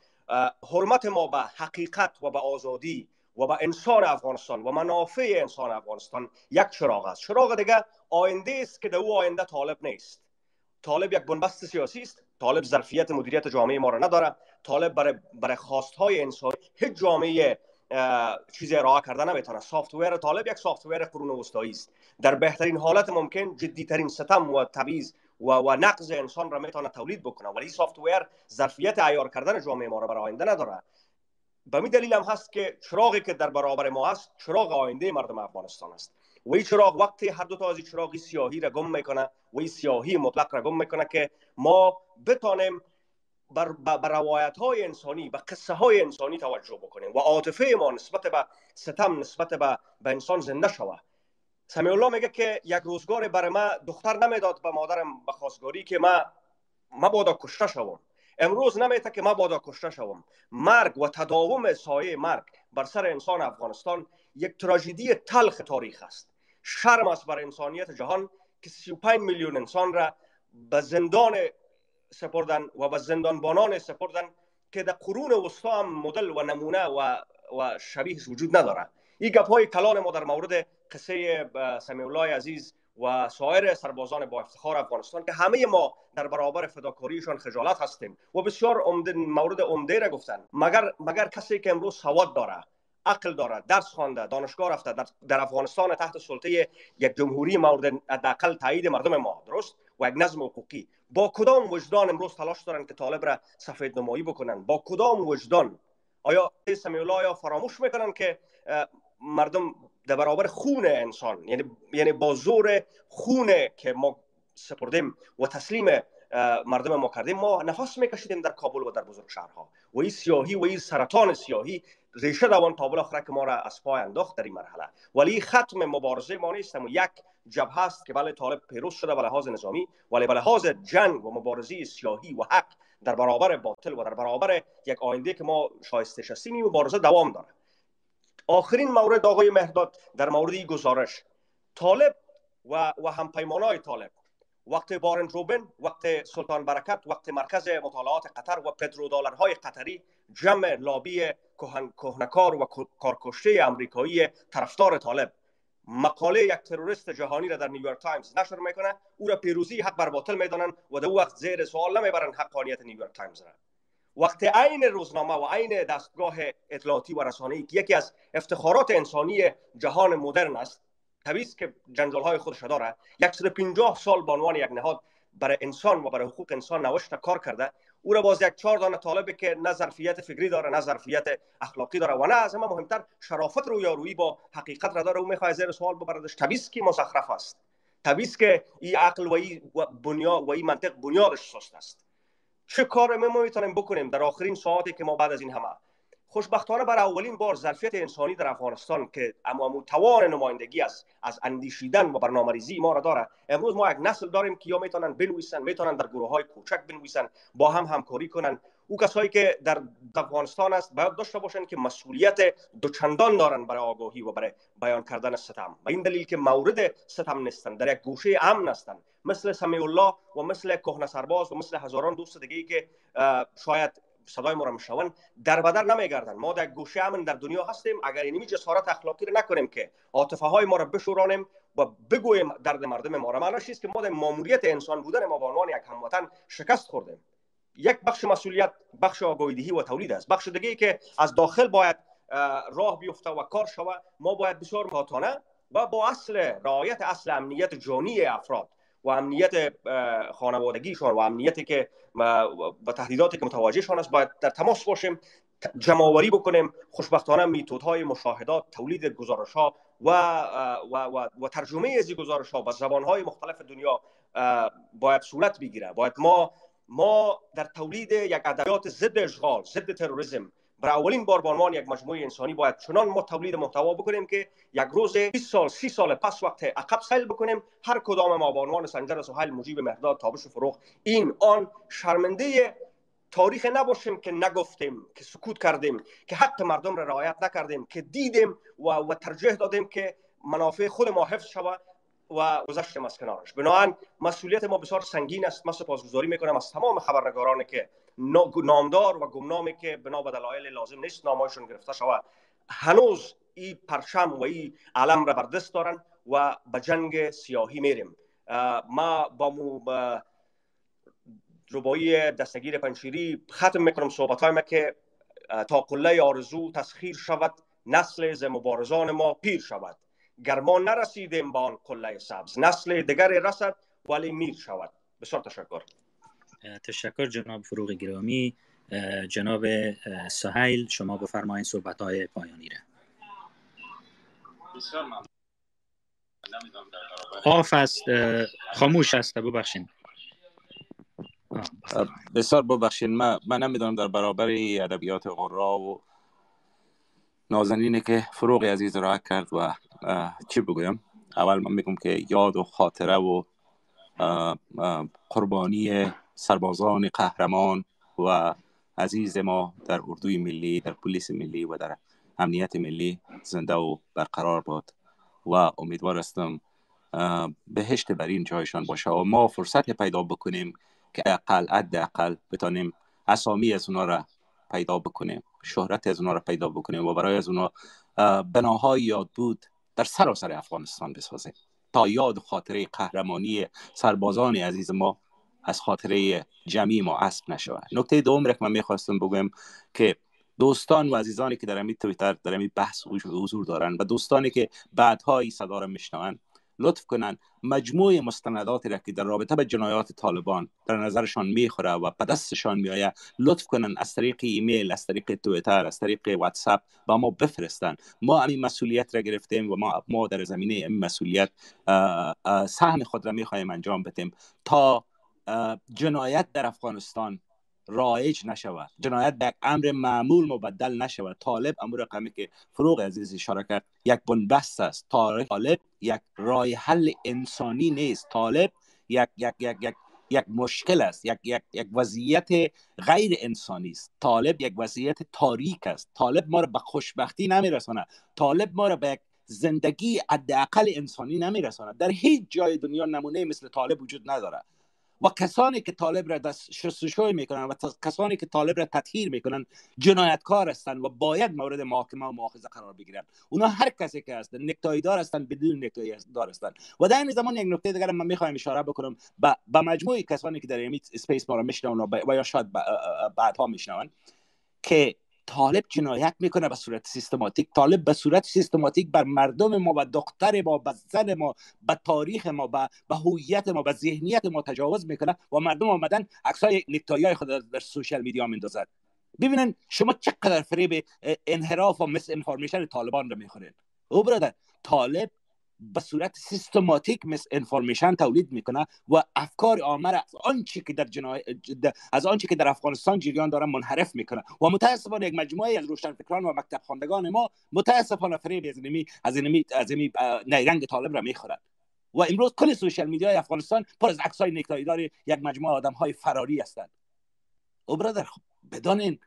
Speaker 3: حرمت ما به حقیقت و به آزادی و به انسان افغانستان و منافع انسان افغانستان یک چراغ است. چراغ دیگه آینده است که در او آینده طالب نیست. طالب یک بنبست سیاسی است. طالب ظرفیت مدیریت جامعه ما را نداره. طالب برای برای خواستهای انسانی هیچ جامعه چیزی ارائه کرده نمی‌تونه. سافتویر طالب یک سافتویر قرون وسطایی است. در بهترین حالت ممکن جدی ترین ستم و تبعیض و, و نقض انسان را می‌تونه تولید بکنه. ولی سافتویر ظرفیت عیار کردن جامعه ما را برای آینده نداره. به می دلیل هم هست که چراغی که در برابر ما هست چراغ آینده مردم افغانستان است. و این چراغ وقتی هر دو تا از این چراغ سیاهی را گم می‌کنه و این سیاهی مطلق را گم می‌کنه که ما بتانیم بر, بر روایت های انسانی به قصه های انسانی توجه بکنیم و عاطفه ما نسبت به ستم نسبت به, به انسان زنده شود سمی الله میگه که یک روزگار برای ما دختر نمی‌داد به مادرم به خواستگاری که ما ما بادا کشته شوم. امروز نمیته که ما بادا کشته شوم. مرگ و تداوم سایه مرگ بر سر انسان افغانستان یک تراژدی تلخ تاریخ است. شرم است بر انسانیت جهان که 35 میلیون انسان را به زندان سپردن و به زندانبانان سپردن که در قرون وسطا هم مدل و نمونه و, و شبیه وجود نداره. این گپ های کلان ما در مورد قصه سمیع الله عزیز و سایر سربازان با افتخار افغانستان که همه ما در برابر فداکاریشان خجالت هستیم و بسیار عمده مورد عمده را گفتن. مگر مگر کسی که امروز سواد داره عقل داره درس خوانده دانشگاه رفته در, در افغانستان تحت سلطه یک جمهوری مورد حداقل تایید مردم ما درست؟ و یک نظم حقوقی. با کدام وجدان امروز تلاش دارن که طالب را سفید نمایی بکنن؟ با کدام وجدان؟ آیا سمیع الله یا فراموش می‌کنن که مردم در برابر خون انسان یعنی یعنی با زور خونه که ما سپردیم و تسلیم مردم ما کردیم. ما نفس میکشیدیم در کابل و در بزرگ شهرها. و این سیاهی و این سرطان سیاهی ریشه دوان تابل آخره که ما را از پای انداخت در این مرحله. ولی ختم مبارزه ما نیستم و یک جبهه است که بله طالب پیروز شده به لحاظ نظامی ولی به لحاظ جنگ و مبارزه سیاهی و حق در برابر باطل و در برابر یک آینده که ما شایسته هستیم مبارزه دوام داره. آخرین مورد آقای مهداد در مورد این گزارش. طالب و, و همپیمانای طالب. وقت بارنت روبین وقت سلطان برکت وقت مرکز مطالعات قطر و پترودلارهای قطری جمع لابی کهنه‌کار و کارکشته امریکایی طرفدار طالب. مقاله یک تروریست جهانی را در نیویورک تایمز نشر می‌کنه او را پیروزی حق بر باطل می‌دانند و در وقت زیر سوال نمی‌برند حقانیت نیویورک تایمز را. وقت عین روزنامه و عین دستگاه اطلاعاتی و رسانه‌ای که یکی از افتخارات انسانی جهان مدرن است طبیعی که جنجال های خودش داره 150 سال به عنوان یک نهاد برای انسان و برای حقوق انسان نوشته کار کرده. او را باز یک چهار دانه طالبه که نه ظرفیت فکری داره نه ظرفیت اخلاقی داره و نه از همه مهمتر شرافت رویارویی با حقیقت را داره. او می‌خواد زیر سوال ببردش. طبیعی که مزخرف است؟ طبیعی که این عقل و این بنیاد و این منطق بنیادش سست است. چه کار ما می‌تونیم بکنیم در آخرین ساعتی که ما بعد از این همه خوشبختانه بر اولین بار ظرفیت انسانی در افغانستان که اما توان نمایندگی است از اندیشیدن و برنامه‌ریزی ما را داره امروز ما یک نسل داریم که یا می‌تونن بنویسن می‌تونن در گروه های کوچک بنویسن با هم همکاری کنن او کسایی که در افغانستان است باید داشته باشند که مسئولیت دوچندان دارن برای آگاهی و برای بیان کردن ستم. و این دلیل که مورد ستم نیستن در یک گوشه امن هستند. مثل سمیع الله و مثل کهنه سرباز و مثل هزاران دوست دیگه که شاید صدای ما را میشنون در بدر نمیگردن. ما در گوشه امن در دنیا هستیم. اگر اینمی جسارت اخلاقی رو نکنیم که عاطفه های ما را بشورانیم و بگویم درد مردم ما را. معناش است که ما در ماموریت انسان بودن ما به عنوان یک هموطن شکست خوردیم. یک بخش مسئولیت بخش آگاهی و تولید است. بخش دیگه که از داخل باید راه بیفته و کار شود ما باید بسیار محتاطانه و با اصل رعایت اصل امنیت جانی افراد و امنیت خانوادگیشان و امنیتی که و تهدیداتی که متوجهشان است باید در تماس باشیم جمعآوری بکنیم خوشبختانه میتودهای مشاهدات تولید گزارش ها و, و, و, و ترجمه از گزارش ها به زبان های مختلف دنیا باید صورت بگیره. باید ما ما در تولید یک ادبیات ضد اشغال ضد تروریسم برای اولین بار به عنوان یک مجموعه انسانی باید چنان ما تولید محتوا بکنیم که یک روز 20 سال 30 سال پس وقت عقب سیل بکنیم. هر کدام ما به عنوان سنجر سهیل مجیب مهداد تابش و فروغ این آن شرمنده تاریخ نباشیم که نگفتیم که سکوت کردیم که حق مردم را رعایت نکردیم که دیدیم و, و ترجیح دادیم که منافع خود ما حفظ شود و گذشتیم از کنارش. بنابراین مسئولیت ما بسیار سنگین است. من سپاسگزاری می‌کنم از تمام خبرنگارانی که نامدار و گمنامی که بنا به دلایل لازم نیست نامایشون گرفته شود. هنوز این پرچم و این علم را بر دست دارن و به جنگ سیاهی میریم. ما با مو با ربایی دستگیر پنشیری ختم می‌کنم صحبت های که تا قله آرزو تسخیر شود نسل ز مبارزان ما پیر شود. گر ما نرسیدیم با آن قله سبز نسل دیگری رسد ولی میر شود. بسیار تشکر.
Speaker 1: تشکر جناب فروغ گرامی جناب سهیل. شما بفرمایید صحبت های پایانی را. آف است خاموش است ببخشید
Speaker 2: بسیار ببخشید من من نمی‌دونم در برابر ادبیات غرا و نازنینی که فروغ عزیز را کرد و چی بگویم؟ اول من میگم که یاد و خاطره و قربانی سربازان قهرمان و عزیز ما در اردوی ملی در پلیس ملی و در امنیت ملی زنده و برقرار باد و امیدوار هستم بهشت بر این جایشان باشه و ما فرصت پیدا بکنیم که اقل اقل بتانیم اسامی از اونا را پیدا بکنیم شهرت از اونا را پیدا بکنیم و برای از اونا بناهای یاد بود در سراسر افغانستان بسازیم. تا یاد خاطره قهرمانی سربازان عزیز ما از خاطره جمعی ما اسب نشود. نکته دوم را که من می‌خواستم بگم که دوستان و عزیزانی که در امی تویتر در امی بحث حضور دارن و دوستانی که بعدها این صدا را میشنوند لطف کنن مجموع مستنداتی را که در رابطه به جنایات طالبان در نظرشان می‌خوره و به دستشان لطف کنن از طریق ایمیل از طریق تویتر از طریق واتساپ با ما بفرستن. ما همین مسئولیت را گرفتیم و ما ما در زمینه این مسئولیت سهم خود را می‌خواهیم انجام بدیم تا جنایت در افغانستان رایج نشود. جنایت به امر معمول مبدل نشود. طالب امور رقمی که فروغ عزیز اشاره کرد یک بنبست است. طالب یک رای حل انسانی نیست. طالب یک یک یک یک یک مشکل است. یک یک یک وضعیت غیر انسانی است. طالب یک وضعیت تاریک است. طالب ما را به خوشبختی نمیرساند. طالب ما را به یک زندگی حداقل انسانی نمیرساند. در هیچ جای دنیا نمونه مثل طالب وجود نداره و کسانی که طالب را دست شستشوی می‌کنن و کسانی که طالب را تطهیر می‌کنن جنایتکار هستند و باید مورد محاکمه و مؤاخذه قرار بگیرن. اونا هر کسی که هستن نکتایی دار بدون نکتایی دار و در این زمان یک نکته دیگر من می‌خوایم اشاره بکنم. به مجموعه کسانی که در امیت اسپیس ما را میشنون و یا شاید بعدها میشنون که طالب جنایت می‌کنه به صورت سیستماتیک. طالب به صورت سیستماتیک بر مردم ما و دختر ما به زن ما به تاریخ ما به هویت ما به ذهنیت ما تجاوز می‌کنه و مردم آمدن عکسای نکتایی خود در سوشال میدیا میندازد ببینن شما چقدر فریب انحراف و مس انفارمیشن طالبان رو می‌خورین. او برادر طالب به صورت سیستماتیک مس انفورمیشن تولید می‌کنه و افکار آمر از آنچه که در جنای... از آنچه که در افغانستان جریان داره منحرف می‌کنه. و متاسفانه یک مجموعه از روشنفکران و مکتب خواندگان ما متاسفانه فریب از اینمی از اینمی از اینمی نیرنگ طالب را می‌خورد و امروز کل سوشال میدیا افغانستان پر از عکسای نکتایی دار یک مجموعه آدم های فراری هستند. او برادر خب بدانین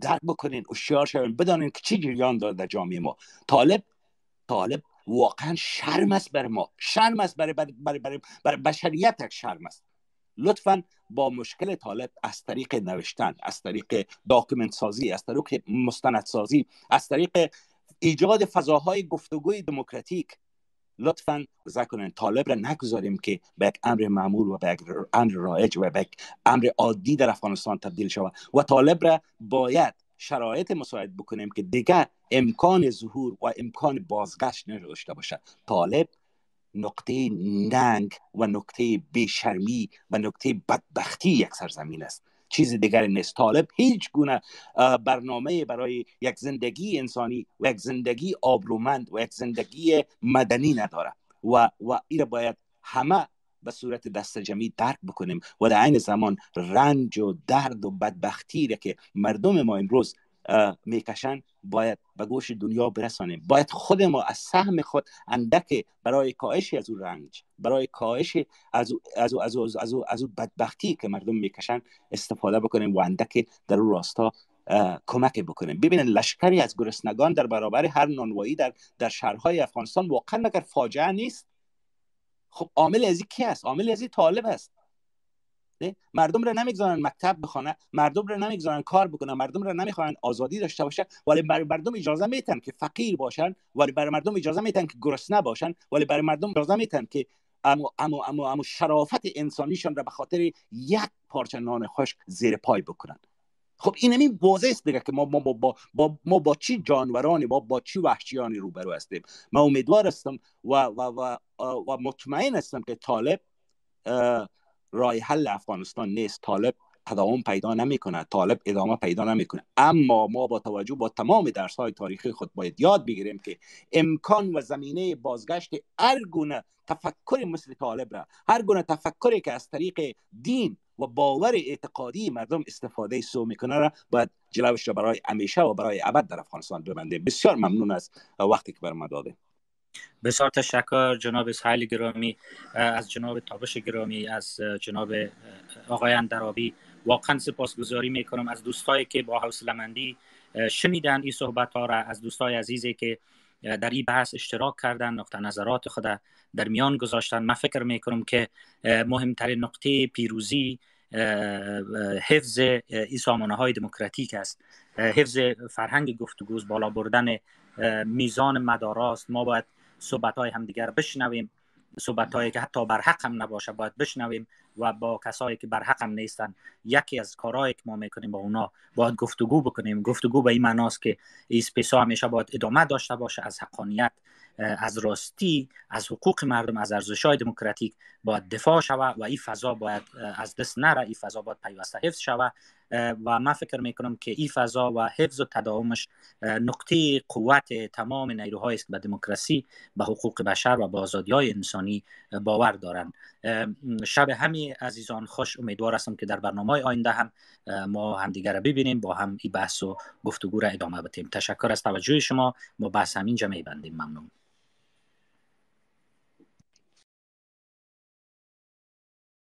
Speaker 2: درک بکنین هوشیار شوین بدانین که چی جریان داره در جامعه ما. طالب طالب واقعا شرم است بر ما. شرم است برای برای برای, برای بشریت شرم است. لطفا با مشکل طالب از طریق نوشتن از طریق داکومنت سازی از طریق مستند سازی از طریق ایجاد فضاهای گفتگوی دموکراتیک لطفا کنن طالب را نگذاریم که به یک امر معمول و به یک امر رایج و به یک امر عادی در افغانستان تبدیل شود. و طالب را باید شرایط مساعد بکنیم که دیگر امکان ظهور و امکان بازگشت نداشته باشه. طالب نقطه ننگ و نقطه بیشرمی و نقطه بدبختی یک سرزمین است. چیز دیگر نیست. طالب هیچ گونه برنامه برای یک زندگی انسانی و یک زندگی آبرومند و یک زندگی مدنی نداره. و و این باید همه به صورت دست جمعی درک بکنیم و در عین زمان رنج و درد و بدبختی را که مردم ما امروز می‌کشن باید به گوش دنیا برسانیم. باید خود ما از سهم خود اندک برای کاهش از او رنج برای کاهش از او, از او, از او, از او, از او بدبختی که مردم می‌کشن استفاده بکنیم و اندک در او راستا کمک بکنیم. ببینید لشکری از گرسنگان در برابر هر نانوایی در در شهرهای افغانستان واقعا مگر فاجعه نیست؟ خب عامل ازی کی است عامل ازی طالب است مردم را نمی‌گذارن مکتب بخونه مردم را نمی‌گذارن کار بکنن مردم را نمی‌خوان آزادی داشته باشه ولی برای مردم اجازه میتن که فقیر باشن ولی برای مردم اجازه میتن که گرسنه باشن ولی برای مردم اجازه میتن که امو امو امو امو شرافت انسانیشان را به خاطر یک پارچه نان خشک زیر پای بکنن. خب این همین واضح است دیگه که ما ما با, با, ما با چی جانورانی با با چی وحشیانی روبرو هستیم؟ من امیدوار هستم و و, و, و مطمئن هستم که طالب رای حل افغانستان نیست. طالب تداوم پیدا نمی‌کنه طالب ادامه پیدا نمی‌کنه اما ما با توجه با تمام درس های تاریخی خود باید یاد بگیریم که امکان و زمینه بازگشت هر گونه تفکر مثل طالب را هر گونه تفکری که از طریق دین و باور اعتقادی مردم استفاده سو می‌کنه را باید جلوش را برای همیشه و برای ابد در افغانستان ببنده. بسیار ممنون از وقتی که بر ما داده
Speaker 1: بسیار تشکر جناب سهیل گرامی از جناب تابش گرامی از جناب آقای اندرابی واقعا سپاسگزاری می‌کنم. از دوستایی که با حوصله شنیدن این صحبت ها را از دوستای عزیزی که در این بحث اشتراک کردن نقطه نظرات خود در میان گذاشتن. من فکر می‌کنم که مهمترین نقطه پیروزی حفظ این سامانه های دموکراتیک است. حفظ فرهنگ گفتگوز بالا بردن میزان مداراست. ما باید صحبت های همدیگر بشنویم. صحبت هایی که حتی بر حق هم نباشه باید بشنویم و با کسایی که بر حق هم نیستن یکی از کارهایی که ما می‌کنیم با اونا باید گفتگو بکنیم. گفتگو به این معناست که اسپیسا همیشه باید ادامه داشته باشه از حقانیت از راستی از حقوق مردم از ارزش های دموکراتیک باید دفاع شود و این فضا باید از دست نره. این فضا باید پیوسته حفظ شود. و من فکر می‌کنم که این فضا و حفظ و تداومش نقطه قوت تمام نیروهایی است به دموکراسی به حقوق بشر و به آزادی های انسانی باور دارند. شب همین عزیزان خوش امیدوار هستم که در برنامه آینده هم ما همدیگر را ببینیم با هم این بحث و گفتگو را ادامه بدیم. تشکر از توجه شما. ما بحث همینجا میبندیم. ممنون.